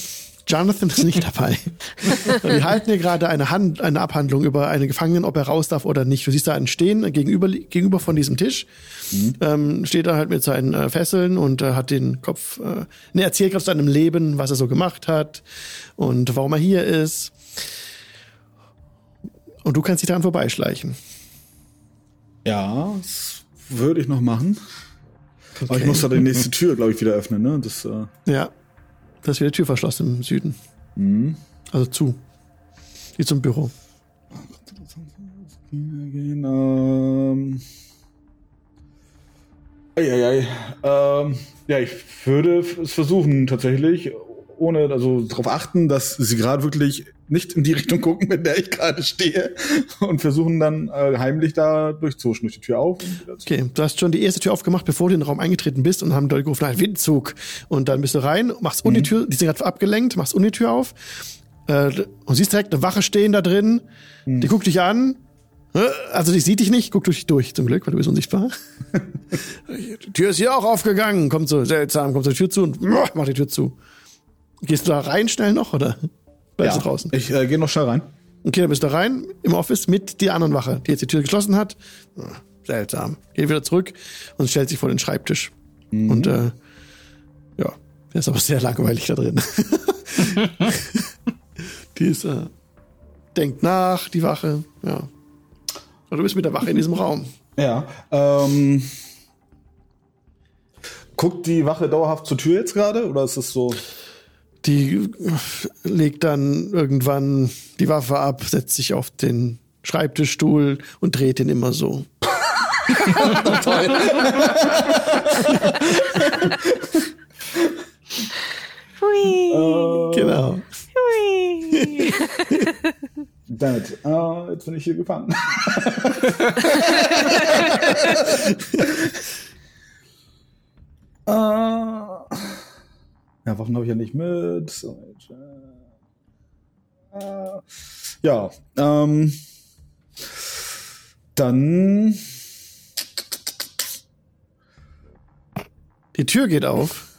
Jonathan ist nicht dabei. Die halten hier gerade eine, Hand, eine Abhandlung über einen Gefangenen, ob er raus darf oder nicht. Du siehst da einen stehen gegenüber, gegenüber von diesem Tisch. Ähm, steht da halt mit seinen äh, Fesseln und äh, hat den Kopf, äh, ne, erzählt aus seinem Leben, was er so gemacht hat und warum er hier ist. Und du kannst dich daran vorbeischleichen. Ja, das würde ich noch machen. Aber ich Okay. muss da die nächste Tür, glaube ich, wieder öffnen, ne? Das, äh, Ja. Da ist wieder Tür verschlossen im Süden. mhm. Also zu. Wie zum Büro. gehen, ähm. Eieiei. Ähm, ja, ich würde es versuchen, tatsächlich, ohne, also darauf achten, dass sie gerade wirklich nicht in die Richtung gucken, mit der ich gerade stehe, und versuchen dann äh, heimlich da durchzuhuschen durch die Tür auf. Okay, du hast schon die erste Tür aufgemacht, bevor du in den Raum eingetreten bist und haben Leute gerufen, ein Windzug. Und dann bist du rein, machst um die Tür, die sind gerade abgelenkt, machst um die Tür auf äh, und siehst direkt eine Wache stehen da drin, die guckt dich an. Also die sieht dich nicht, guckt durch dich durch, zum Glück, weil du bist unsichtbar. die Tür ist hier auch aufgegangen, kommt so seltsam, kommt zur Tür zu und macht die Tür zu. Gehst du da rein schnell noch oder bleibst du draußen? Ich äh, gehe noch schnell rein. Okay, dann bist du rein im Office mit der anderen Wache, die jetzt die Tür geschlossen hat. Seltsam. Geht wieder zurück und stellt sich vor den Schreibtisch. Und äh, ja, der ist aber sehr langweilig da drin. die ist, äh, denkt nach, die Wache. Ja. Und du bist mit der Wache in diesem Raum. Ja. Ähm, guckt die Wache dauerhaft zur Tür jetzt gerade? Oder ist es so? Die legt dann irgendwann die Waffe ab, setzt sich auf den Schreibtischstuhl und dreht ihn immer so. Hui, Äh, Genau. hui. Damit. Äh, jetzt bin ich hier gefangen. Äh, ja, Waffen habe ich ja nicht mit. So, äh, ja, ähm, dann Die Tür geht auf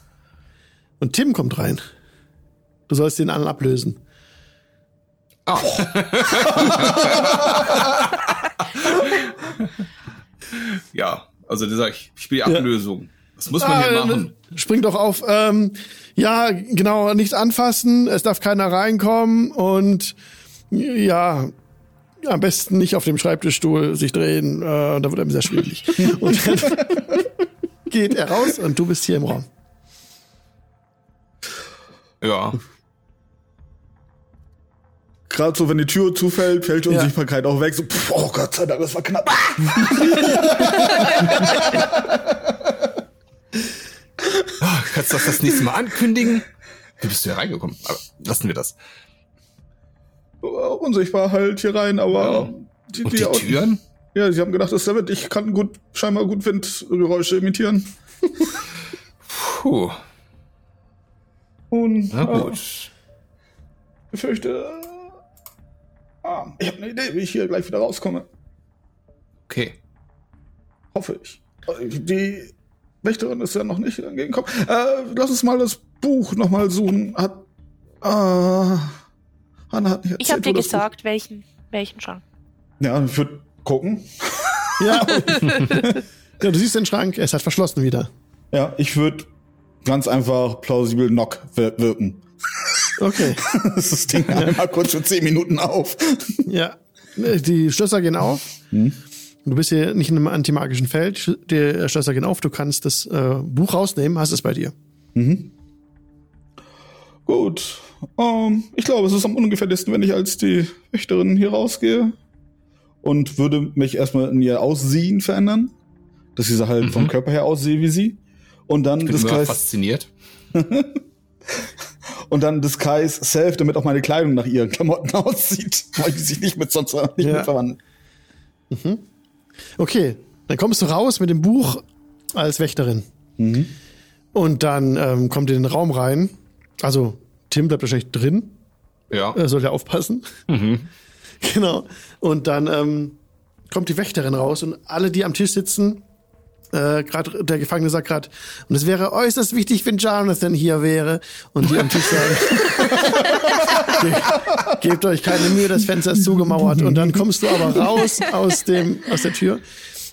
und Tim kommt rein. Du sollst den anderen ablösen. Ja, also der sagt, ich spiele Ablösung. Was muss man hier Ah, machen? Spring doch auf. Ähm, ja, genau, nichts anfassen, es darf keiner reinkommen und ja, am besten nicht auf dem Schreibtischstuhl sich drehen, äh, da wird einem sehr schwierig. und dann geht er raus und du bist hier im Raum. Ja. gerade so, wenn die Tür zufällt, fällt die Ja. Unsichtbarkeit auch weg. So, pff, oh Gott sei Dank, das war knapp. Kannst du das das nächste Mal ankündigen? Wie bist du hier reingekommen? Aber lassen wir das. Unsichtbar halt hier rein, aber Ja. die, Und die, die Türen? Ja, sie haben gedacht, das ist der Wind. Ich kann gut, scheinbar gut Windgeräusche imitieren. Puh, Und na äh, gut. ich fürchte, äh, ah, ich habe eine Idee, wie ich hier gleich wieder rauskomme. Okay. Hoffe ich. Äh, Die Wächterin ist ja noch nicht entgegengekommen. Äh, lass uns mal das Buch nochmal suchen. Hat. Äh, Hanna hat nicht erzählt, Ich habe dir gesagt, welchen, welchen schon. Buch- Ja, ich würde gucken. Ja. ja, du siehst den Schrank, er ist halt verschlossen wieder. Ja, ich würde ganz einfach plausibel Knock wir wirken. Okay. Das Ding einmal kurz für 10 Minuten auf. Ja. Die Schlösser gehen auf. Du bist hier nicht in einem antimagischen Feld. Die Schlösser gehen auf. Du kannst das äh, Buch rausnehmen, hast es bei dir. Gut. Ähm, ich glaube, es ist am ungefährlichsten, wenn ich als die Wächterin hier rausgehe. Und würde mich erstmal in ihr Aussehen verändern. Dass ich sie halt vom Körper her aussehe wie sie. Und dann Ich bin immer Disguise, fasziniert. und dann Disguise Self, damit auch meine Kleidung nach ihren Klamotten aussieht. Weil die sich nicht mit sonst nicht Ja. mit verwandeln. Okay, dann kommst du raus mit dem Buch als Wächterin. Und dann ähm, kommt in den Raum rein. Also Tim bleibt wahrscheinlich drin. Ja. Er soll ja aufpassen. Genau. Und dann ähm, kommt die Wächterin raus und alle, die am Tisch sitzen, äh, gerade der Gefangene sagt gerade, und es wäre äußerst wichtig, wenn Jonathan hier wäre. Und die am Tisch sagen, "Ge- gebt euch keine Mühe, das Fenster ist zugemauert. Und dann kommst du aber raus aus dem aus der Tür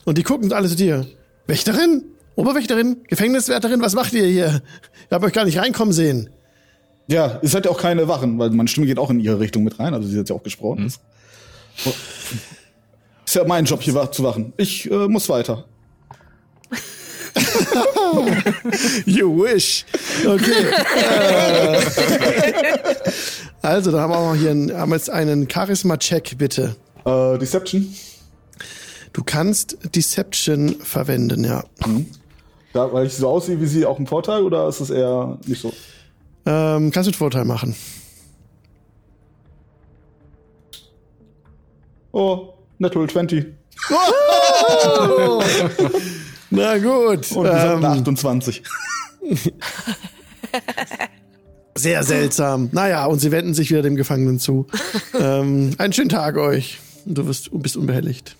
und die gucken alle zu dir. Wächterin? Oberwächterin? Gefängniswärterin? Was macht ihr hier? Ich habe euch gar nicht reinkommen sehen. Ja, ihr seid ja auch keine Wachen, weil meine Stimme geht auch in ihre Richtung mit rein. Also sie hat ja auch gesprochen. Mhm. Ist ja mein Job, hier zu wachen. Ich äh, muss weiter. You wish. Okay. Äh, also, da haben wir auch hier einen, haben jetzt einen Charisma-Check, bitte. Äh, Deception. Du kannst Deception verwenden, ja. Da, weil ich so aussehe wie sie, auch ein Vorteil oder ist es eher nicht so? Ähm, kannst du mit Vorteil machen. Oh, Natural 20. Na gut. Und wir Ähm, eine 28. sehr seltsam. Naja, und sie wenden sich wieder dem Gefangenen zu. ähm, einen schönen Tag euch. Du wirst, bist unbehelligt.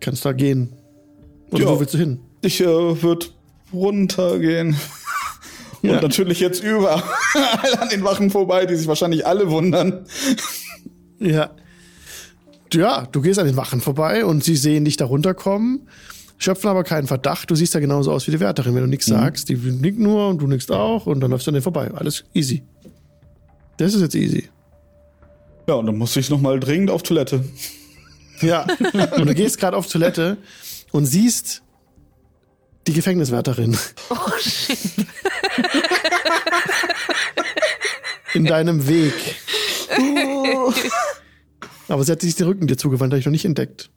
Kannst da gehen. Und wo willst du hin? Ich äh, würde runtergehen. Und Ja. natürlich jetzt überall an den Wachen vorbei, die sich wahrscheinlich alle wundern. Ja. Ja, du gehst an den Wachen vorbei und sie sehen dich da runterkommen, schöpfen aber keinen Verdacht. Du siehst ja genauso aus wie die Wärterin, wenn du nichts sagst. Die nickt nur und du nickst auch und dann läufst du an denen vorbei. Alles easy. Das ist jetzt easy. Ja, und dann muss ich noch mal dringend auf Toilette. Ja. Und du gehst gerade auf Toilette und siehst die Gefängniswärterin. Oh shit. In deinem Weg. Aber sie hat sich den Rücken dir zugewandt, habe ich noch nicht entdeckt.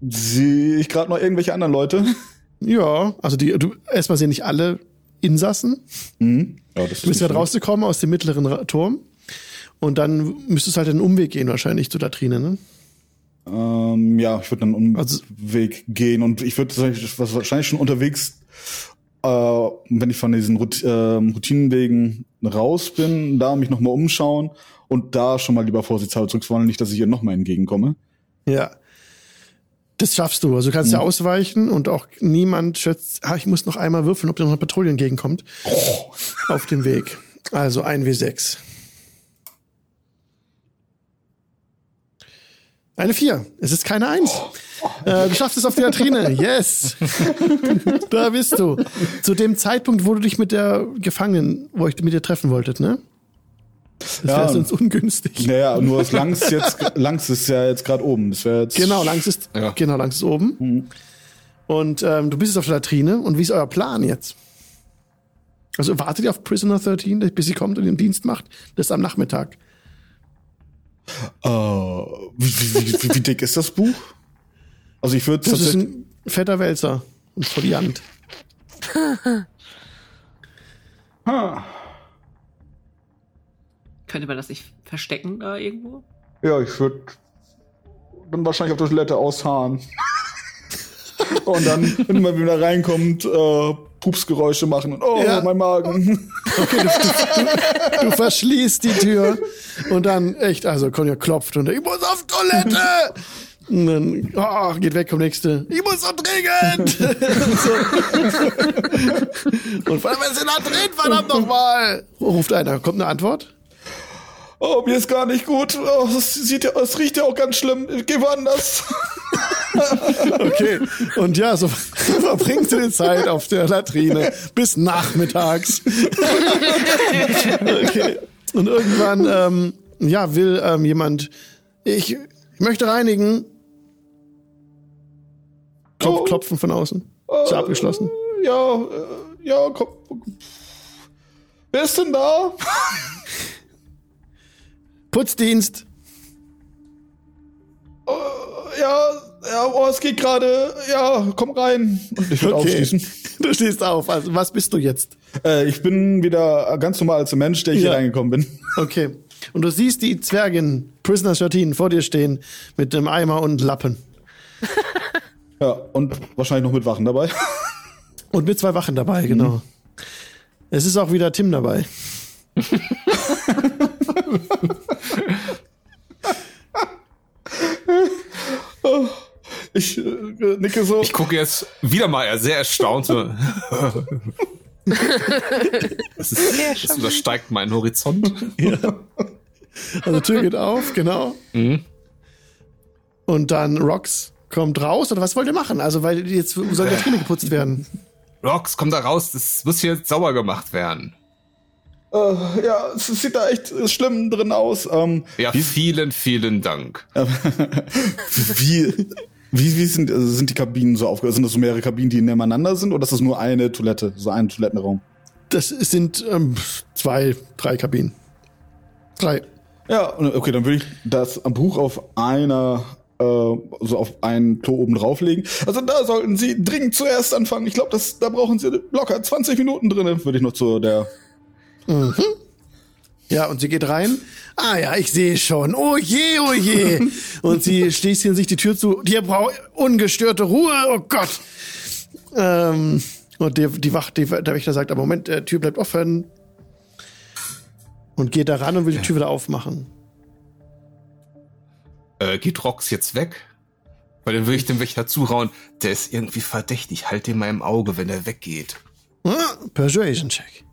Sehe ich gerade noch irgendwelche anderen Leute? Ja, also die, du, erstmal sehen nicht alle Insassen. Mhm. Ja, das Du bist gerade rausgekommen aus dem mittleren Turm. Und dann müsstest du halt einen Umweg gehen, wahrscheinlich zu Latrine, ne? Ähm, ja, ich würde dann einen Also- Umweg gehen und ich würde wahrscheinlich schon unterwegs, äh, wenn ich von diesen Rout ähm, Routinenwegen raus bin, da mich nochmal umschauen und da schon mal lieber vorsichtshalber zurückfallen, nicht, dass ich ihr nochmal entgegenkomme. Ja. Das schaffst du. Also du kannst ja ausweichen und auch niemand schätzt. Ah, ich muss noch einmal würfeln, ob dir noch eine Patrouille entgegenkommt. Auf dem Weg. Also ein W6. Eine 4. Es ist keine 1. Äh, du schaffst es auf die Latrine. Yes. da bist du. Zu dem Zeitpunkt, wo du dich mit der Gefangenen, wo ich mit dir treffen wolltet, ne? Das wäre Ja. sonst ungünstig. Naja, nur das Langs jetzt, Langs ist ja jetzt gerade oben. Das wäre jetzt. Genau, langs ist, Ja. genau, langs ist oben. Und ähm, du bist jetzt auf der Latrine. Und wie ist euer Plan jetzt? Also wartet ihr auf Prisoner 13, bis sie kommt und den Dienst macht? Das ist am Nachmittag. Äh, wie, wie, wie, wie dick ist das Buch? Also ich würde Das ist ein fetter Wälzer. Und Foliant. Könnte man das nicht verstecken da irgendwo? Ja, ich würde dann wahrscheinlich auf der Toilette ausharren. und dann, wenn man wieder reinkommt, äh, Pupsgeräusche machen und oh, Ja. mein Magen. Du verschließt die Tür und dann echt, also Conja klopft und ich muss auf Toilette. Und dann oh, geht weg vom nächste. Ich muss so dringend. so. Und vor allem, wenn sie da drin, verdammt nochmal. Ruft einer, kommt eine Antwort? Oh, mir ist gar nicht gut. Oh, es, sieht ja, es riecht ja auch ganz schlimm. Ich geh woanders. Okay. Und ja, so verbringst du die Zeit auf der Latrine bis nachmittags. okay. Und irgendwann, ähm, ja, will ähm, jemand, ich, ich möchte reinigen. Klopf, Oh. Klopfen von außen. Ist ja abgeschlossen. Ja, äh, ja, komm. Wer ist denn da? Putzdienst. Ja, ja, oh, es geht gerade. Ja, komm rein. Und ich würde Okay. aufschließen. Du stehst auf. Also, was bist du jetzt? Äh, ich bin wieder ganz normal als Mensch, der ich Ja. hier reingekommen bin. Okay. Und du siehst die Zwergin, Prisoner 13, vor dir stehen mit einem Eimer und Lappen. Ja, und wahrscheinlich noch mit Wachen dabei. Und mit zwei Wachen dabei, genau. Es ist auch wieder Tim dabei. Ich äh, nicke so. Ich gucke jetzt wieder mal sehr erstaunt. Das, ist, das übersteigt meinen Horizont. Also Tür geht auf, genau. Mhm. Und dann Rox kommt raus. Oder was wollt ihr machen? Also, weil jetzt soll die Latrine geputzt werden. Rox, komm da raus, das muss hier sauber gemacht werden. Äh, ja, es sieht da echt schlimm drin aus. Ähm, Ja, vielen, vielen Dank. wie, wie, wie sind, also sind die Kabinen so aufgebaut? Sind das so mehrere Kabinen, die nebeneinander sind? Oder ist das nur eine Toilette, so ein Toilettenraum? Das sind ähm, zwei, drei Kabinen. Drei. Ja, okay, dann würde ich das Buch auf einer, äh, so auf ein Klo oben drauflegen. Also da sollten Sie dringend zuerst anfangen. Ich glaube, das da brauchen Sie locker 20 Minuten drin, würde ich noch zu der. Ja, und sie geht rein. Ah ja, ich sehe schon. Oh je, oh je. Und sie schließt hier sich die Tür zu. Hier braucht ungestörte Ruhe. Oh Gott. Ähm, und die, die Wacht, die, der Wächter sagt, aber Moment, der Tür bleibt offen. Und geht da ran und will die Tür wieder aufmachen. Äh, geht Rox jetzt weg? Weil dann würde ich dem Wächter zurauen, der ist irgendwie verdächtig. Halt den mal im Auge, wenn er weggeht. Ah, Persuasion Check.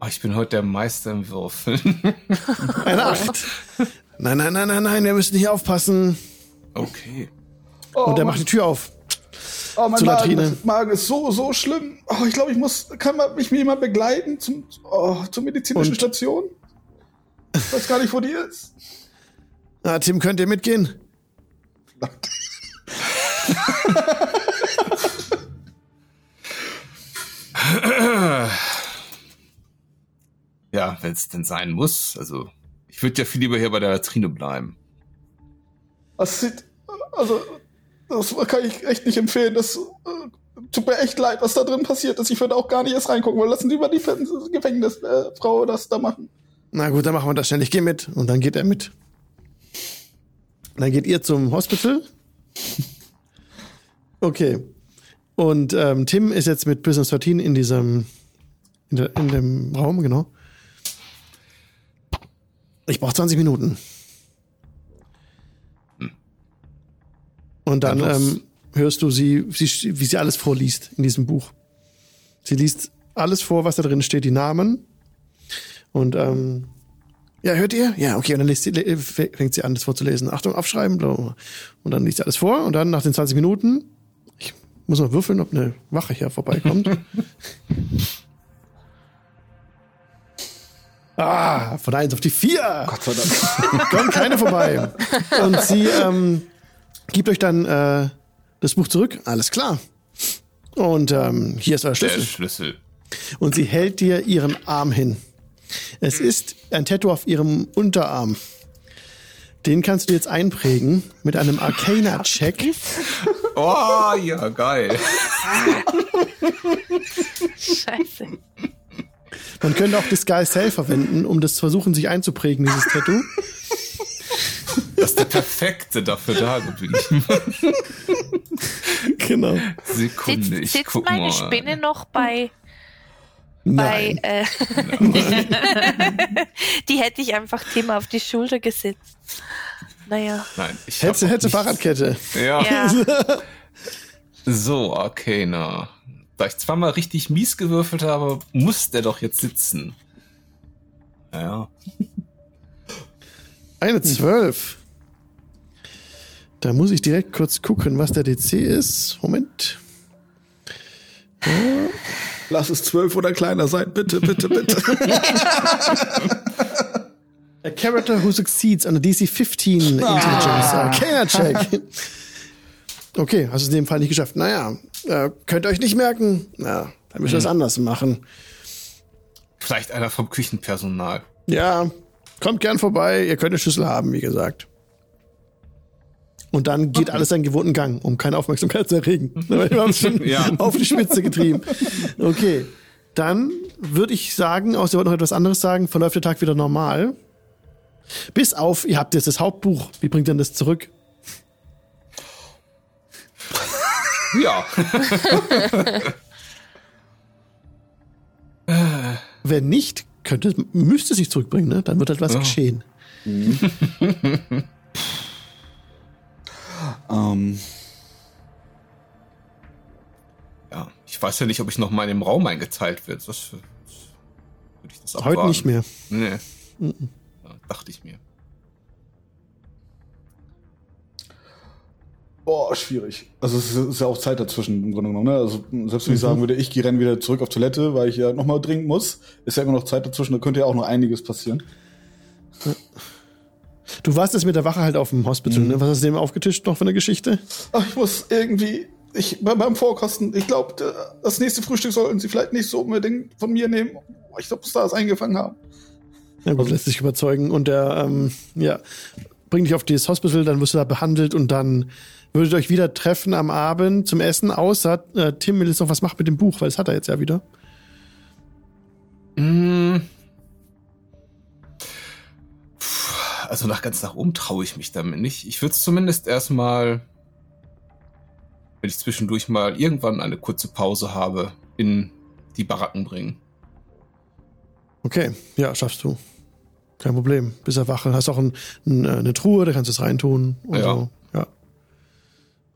Oh, ich bin heute der Meister im Würfeln. Eine Acht. Nein, nein, nein, nein, nein, wir müssen hier aufpassen. Okay. Oh, Und er macht die Tür auf. oh, mein zur Magen, Latrine. Magen ist so, so schlimm. Oh, ich glaube, ich muss, kann man mich jemand begleiten zum, oh, zur medizinischen Und? Station? Ich weiß gar nicht, wo die ist. Ah, Tim, könnt ihr mitgehen? Ja, wenn es denn sein muss. Also, ich würde ja viel lieber hier bei der Latrine bleiben. Das sieht, also, das kann ich echt nicht empfehlen. Das, äh, tut mir echt leid, was da drin passiert ist. Ich würde auch gar nicht erst reingucken, weil lassen Sie mal die Gefängnisfrau äh, das da machen. Na gut, dann machen wir das schnell. Ich gehe mit. Und dann geht er mit. Dann geht ihr zum Hospital. Okay. Und ähm, Tim ist jetzt mit Business 13 in diesem, in, der, in dem Raum, genau. Ich brauche 20 Minuten. Und dann ähm, hörst du sie, sie, wie sie alles vorliest in diesem Buch. Sie liest alles vor, was da drin steht, die Namen. Und ähm, ja, hört ihr? Ja, okay. Und dann sie, fängt sie an, das vorzulesen. Achtung, aufschreiben. bla. Und dann liest sie alles vor. Und dann nach den 20 Minuten, muss noch würfeln, ob eine Wache hier vorbeikommt. ah, von der 1 auf die 4. Gott sei Dank. Kommt keine vorbei. Und sie ähm, gibt euch dann äh, das Buch zurück. Alles klar. Und ähm, hier ist euer Der Schlüssel. Schlüssel. Und sie hält dir ihren Arm hin. Es ist ein Tattoo auf ihrem Unterarm. Den kannst du jetzt einprägen mit einem Arcana-Check. Oh, ja, geil. Scheiße. Man könnte auch Disguise Hell verwenden, um das zu versuchen, sich einzuprägen, dieses Tattoo. Das ist der perfekte dafür da geblieben. Genau. Sekunde, Sitzt, ich sitzt guck meine mal. Spinne noch bei, Nein. bei äh, die hätte ich einfach Tim auf die Schulter gesetzt. Naja, Nein, ich Hätte, hätte nicht- Fahrradkette. Ja. ja. So, Arcana. Da ich zweimal richtig mies gewürfelt habe, muss der doch jetzt sitzen. Ja. Eine Zwölf. Da muss ich direkt kurz gucken, was der DC ist. Moment. Lass es zwölf oder kleiner sein, bitte, bitte, bitte. A character who succeeds on a DC 15 Intelligence Arcana Check. Okay, hast du es in dem Fall nicht geschafft. Naja, äh, könnt ihr euch nicht merken. Na, dann müsst ihr das anders machen. Vielleicht einer vom Küchenpersonal. Ja, kommt gern vorbei. Ihr könnt eine Schüssel haben, wie gesagt. Und dann geht alles seinen gewohnten Gang, um keine Aufmerksamkeit zu erregen. Wir haben es schon Ja. auf die Spitze getrieben. Okay, dann würde ich sagen, außer ihr wollt noch etwas anderes sagen, verläuft der Tag wieder normal. Bis auf, ihr habt jetzt das Hauptbuch. Wie bringt ihr denn das zurück? Ja. Wenn nicht, könnte, müsste es sich zurückbringen, ne? Dann wird halt was Ja. geschehen. ähm, ja. Ich weiß ja nicht, ob ich noch mal in dem Raum eingeteilt wird. Das, würde ich das Heute abwarten. nicht mehr. Nee. Ja, dachte ich mir. boah, schwierig. Also es ist, ja auch Zeit dazwischen im Grunde genommen. Ne? Also selbst wenn ich sagen würde, ich gehe rennen wieder zurück auf Toilette, weil ich ja nochmal trinken muss, ist ja immer noch Zeit dazwischen. Da könnte ja auch noch einiges passieren. Du warst jetzt mit der Wache halt auf dem Hospital, ne? Was hast du dem aufgetischt noch von der Geschichte? Ach, ich muss irgendwie, ich bei- beim Vorkosten, ich glaube, das nächste Frühstück sollten Sie vielleicht nicht so unbedingt von mir nehmen. Ich glaube, dass da das eingefangen haben. Ja gut, lässt sich überzeugen. Und der, ähm, ja, bringt dich auf dieses Hospital, dann wirst du da behandelt und dann würdet ihr euch wieder treffen am Abend zum Essen, außer äh, Tim will jetzt noch was machen mit dem Buch, weil das hat er jetzt ja wieder. Mm. Puh, Also nach ganz nach oben traue ich mich damit nicht. Ich würde es zumindest erstmal, wenn ich zwischendurch mal irgendwann eine kurze Pause habe, in die Baracken bringen. Okay, ja, schaffst du. Kein Problem. Bis er Wache. Hast auch ein, ein, äh, eine Truhe, da kannst du es reintun. Und Ja. So. ja.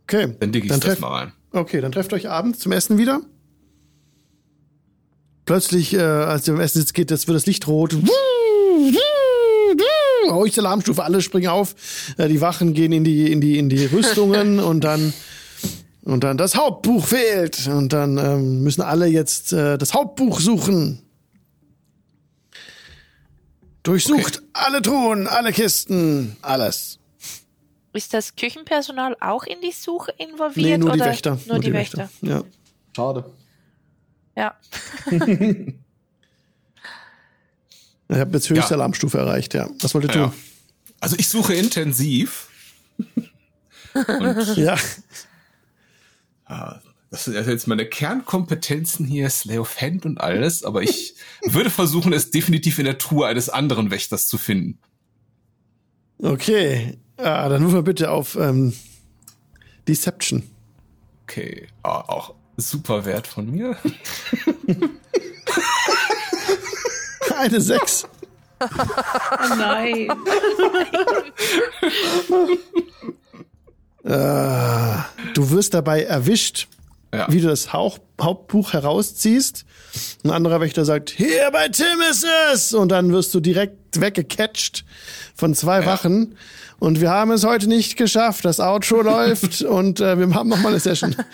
Okay. Dann digge ich Dann das mal rein. Okay, dann trefft euch abends zum Essen wieder. Plötzlich, äh, als ihr am Essen sitzt, geht das, wird das Licht rot. Ruhig Alarmstufe, alle springen auf. Äh, die Wachen gehen in die, in die, in die Rüstungen und dann, und dann das Hauptbuch fehlt. Und dann ähm, müssen alle jetzt äh, das Hauptbuch suchen. Durchsucht alle Truhen, alle Kisten, alles. Ist das Küchenpersonal auch in die Suche involviert? Nee, nur die oder Wächter. Nur, die, Wächter. Ja. Schade. Ja. Ich habe jetzt höchste Ja. Alarmstufe erreicht, ja. Was wollt ihr Ja. tun? Also ich suche intensiv. Und Ja. Das sind jetzt meine Kernkompetenzen hier, Slay of Hand und alles, aber ich würde versuchen, es definitiv in der Tour eines anderen Wächters zu finden. Okay, ah, dann rufen wir bitte auf ähm, Deception. Okay, ah, auch super Wert von mir. Eine 6. Oh nein. Ah, du wirst dabei erwischt, Ja. wie du das Hauch Hauptbuch herausziehst. Ein anderer Wächter sagt, hier bei Tim ist es! Und dann wirst du direkt weggecatcht von zwei Wachen. Und wir haben es heute nicht geschafft. Das Outro läuft und äh, wir haben noch mal eine Session.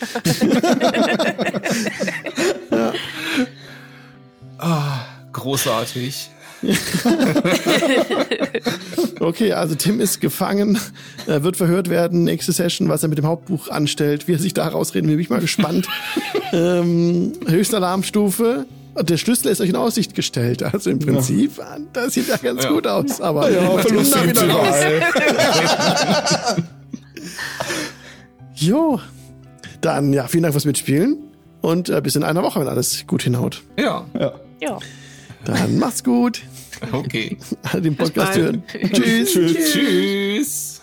Großartig. Okay, also Tim ist gefangen, er wird verhört werden, nächste Session, was er mit dem Hauptbuch anstellt, wie er sich da rausreden will, bin ich mal gespannt. ähm, höchste Alarmstufe. Der Schlüssel ist euch in Aussicht gestellt. Also im Prinzip, das sieht ja ganz Ja. gut aus. Aber Ja, Verlust da wieder raus. Jo, dann ja, vielen Dank fürs Mitspielen und äh, bis in einer Woche, wenn alles gut hinhaut. Ja, Ja. Ja. Dann macht's gut. okay. Den Podcast hören. Tschüss. Tschüss. Tschüss.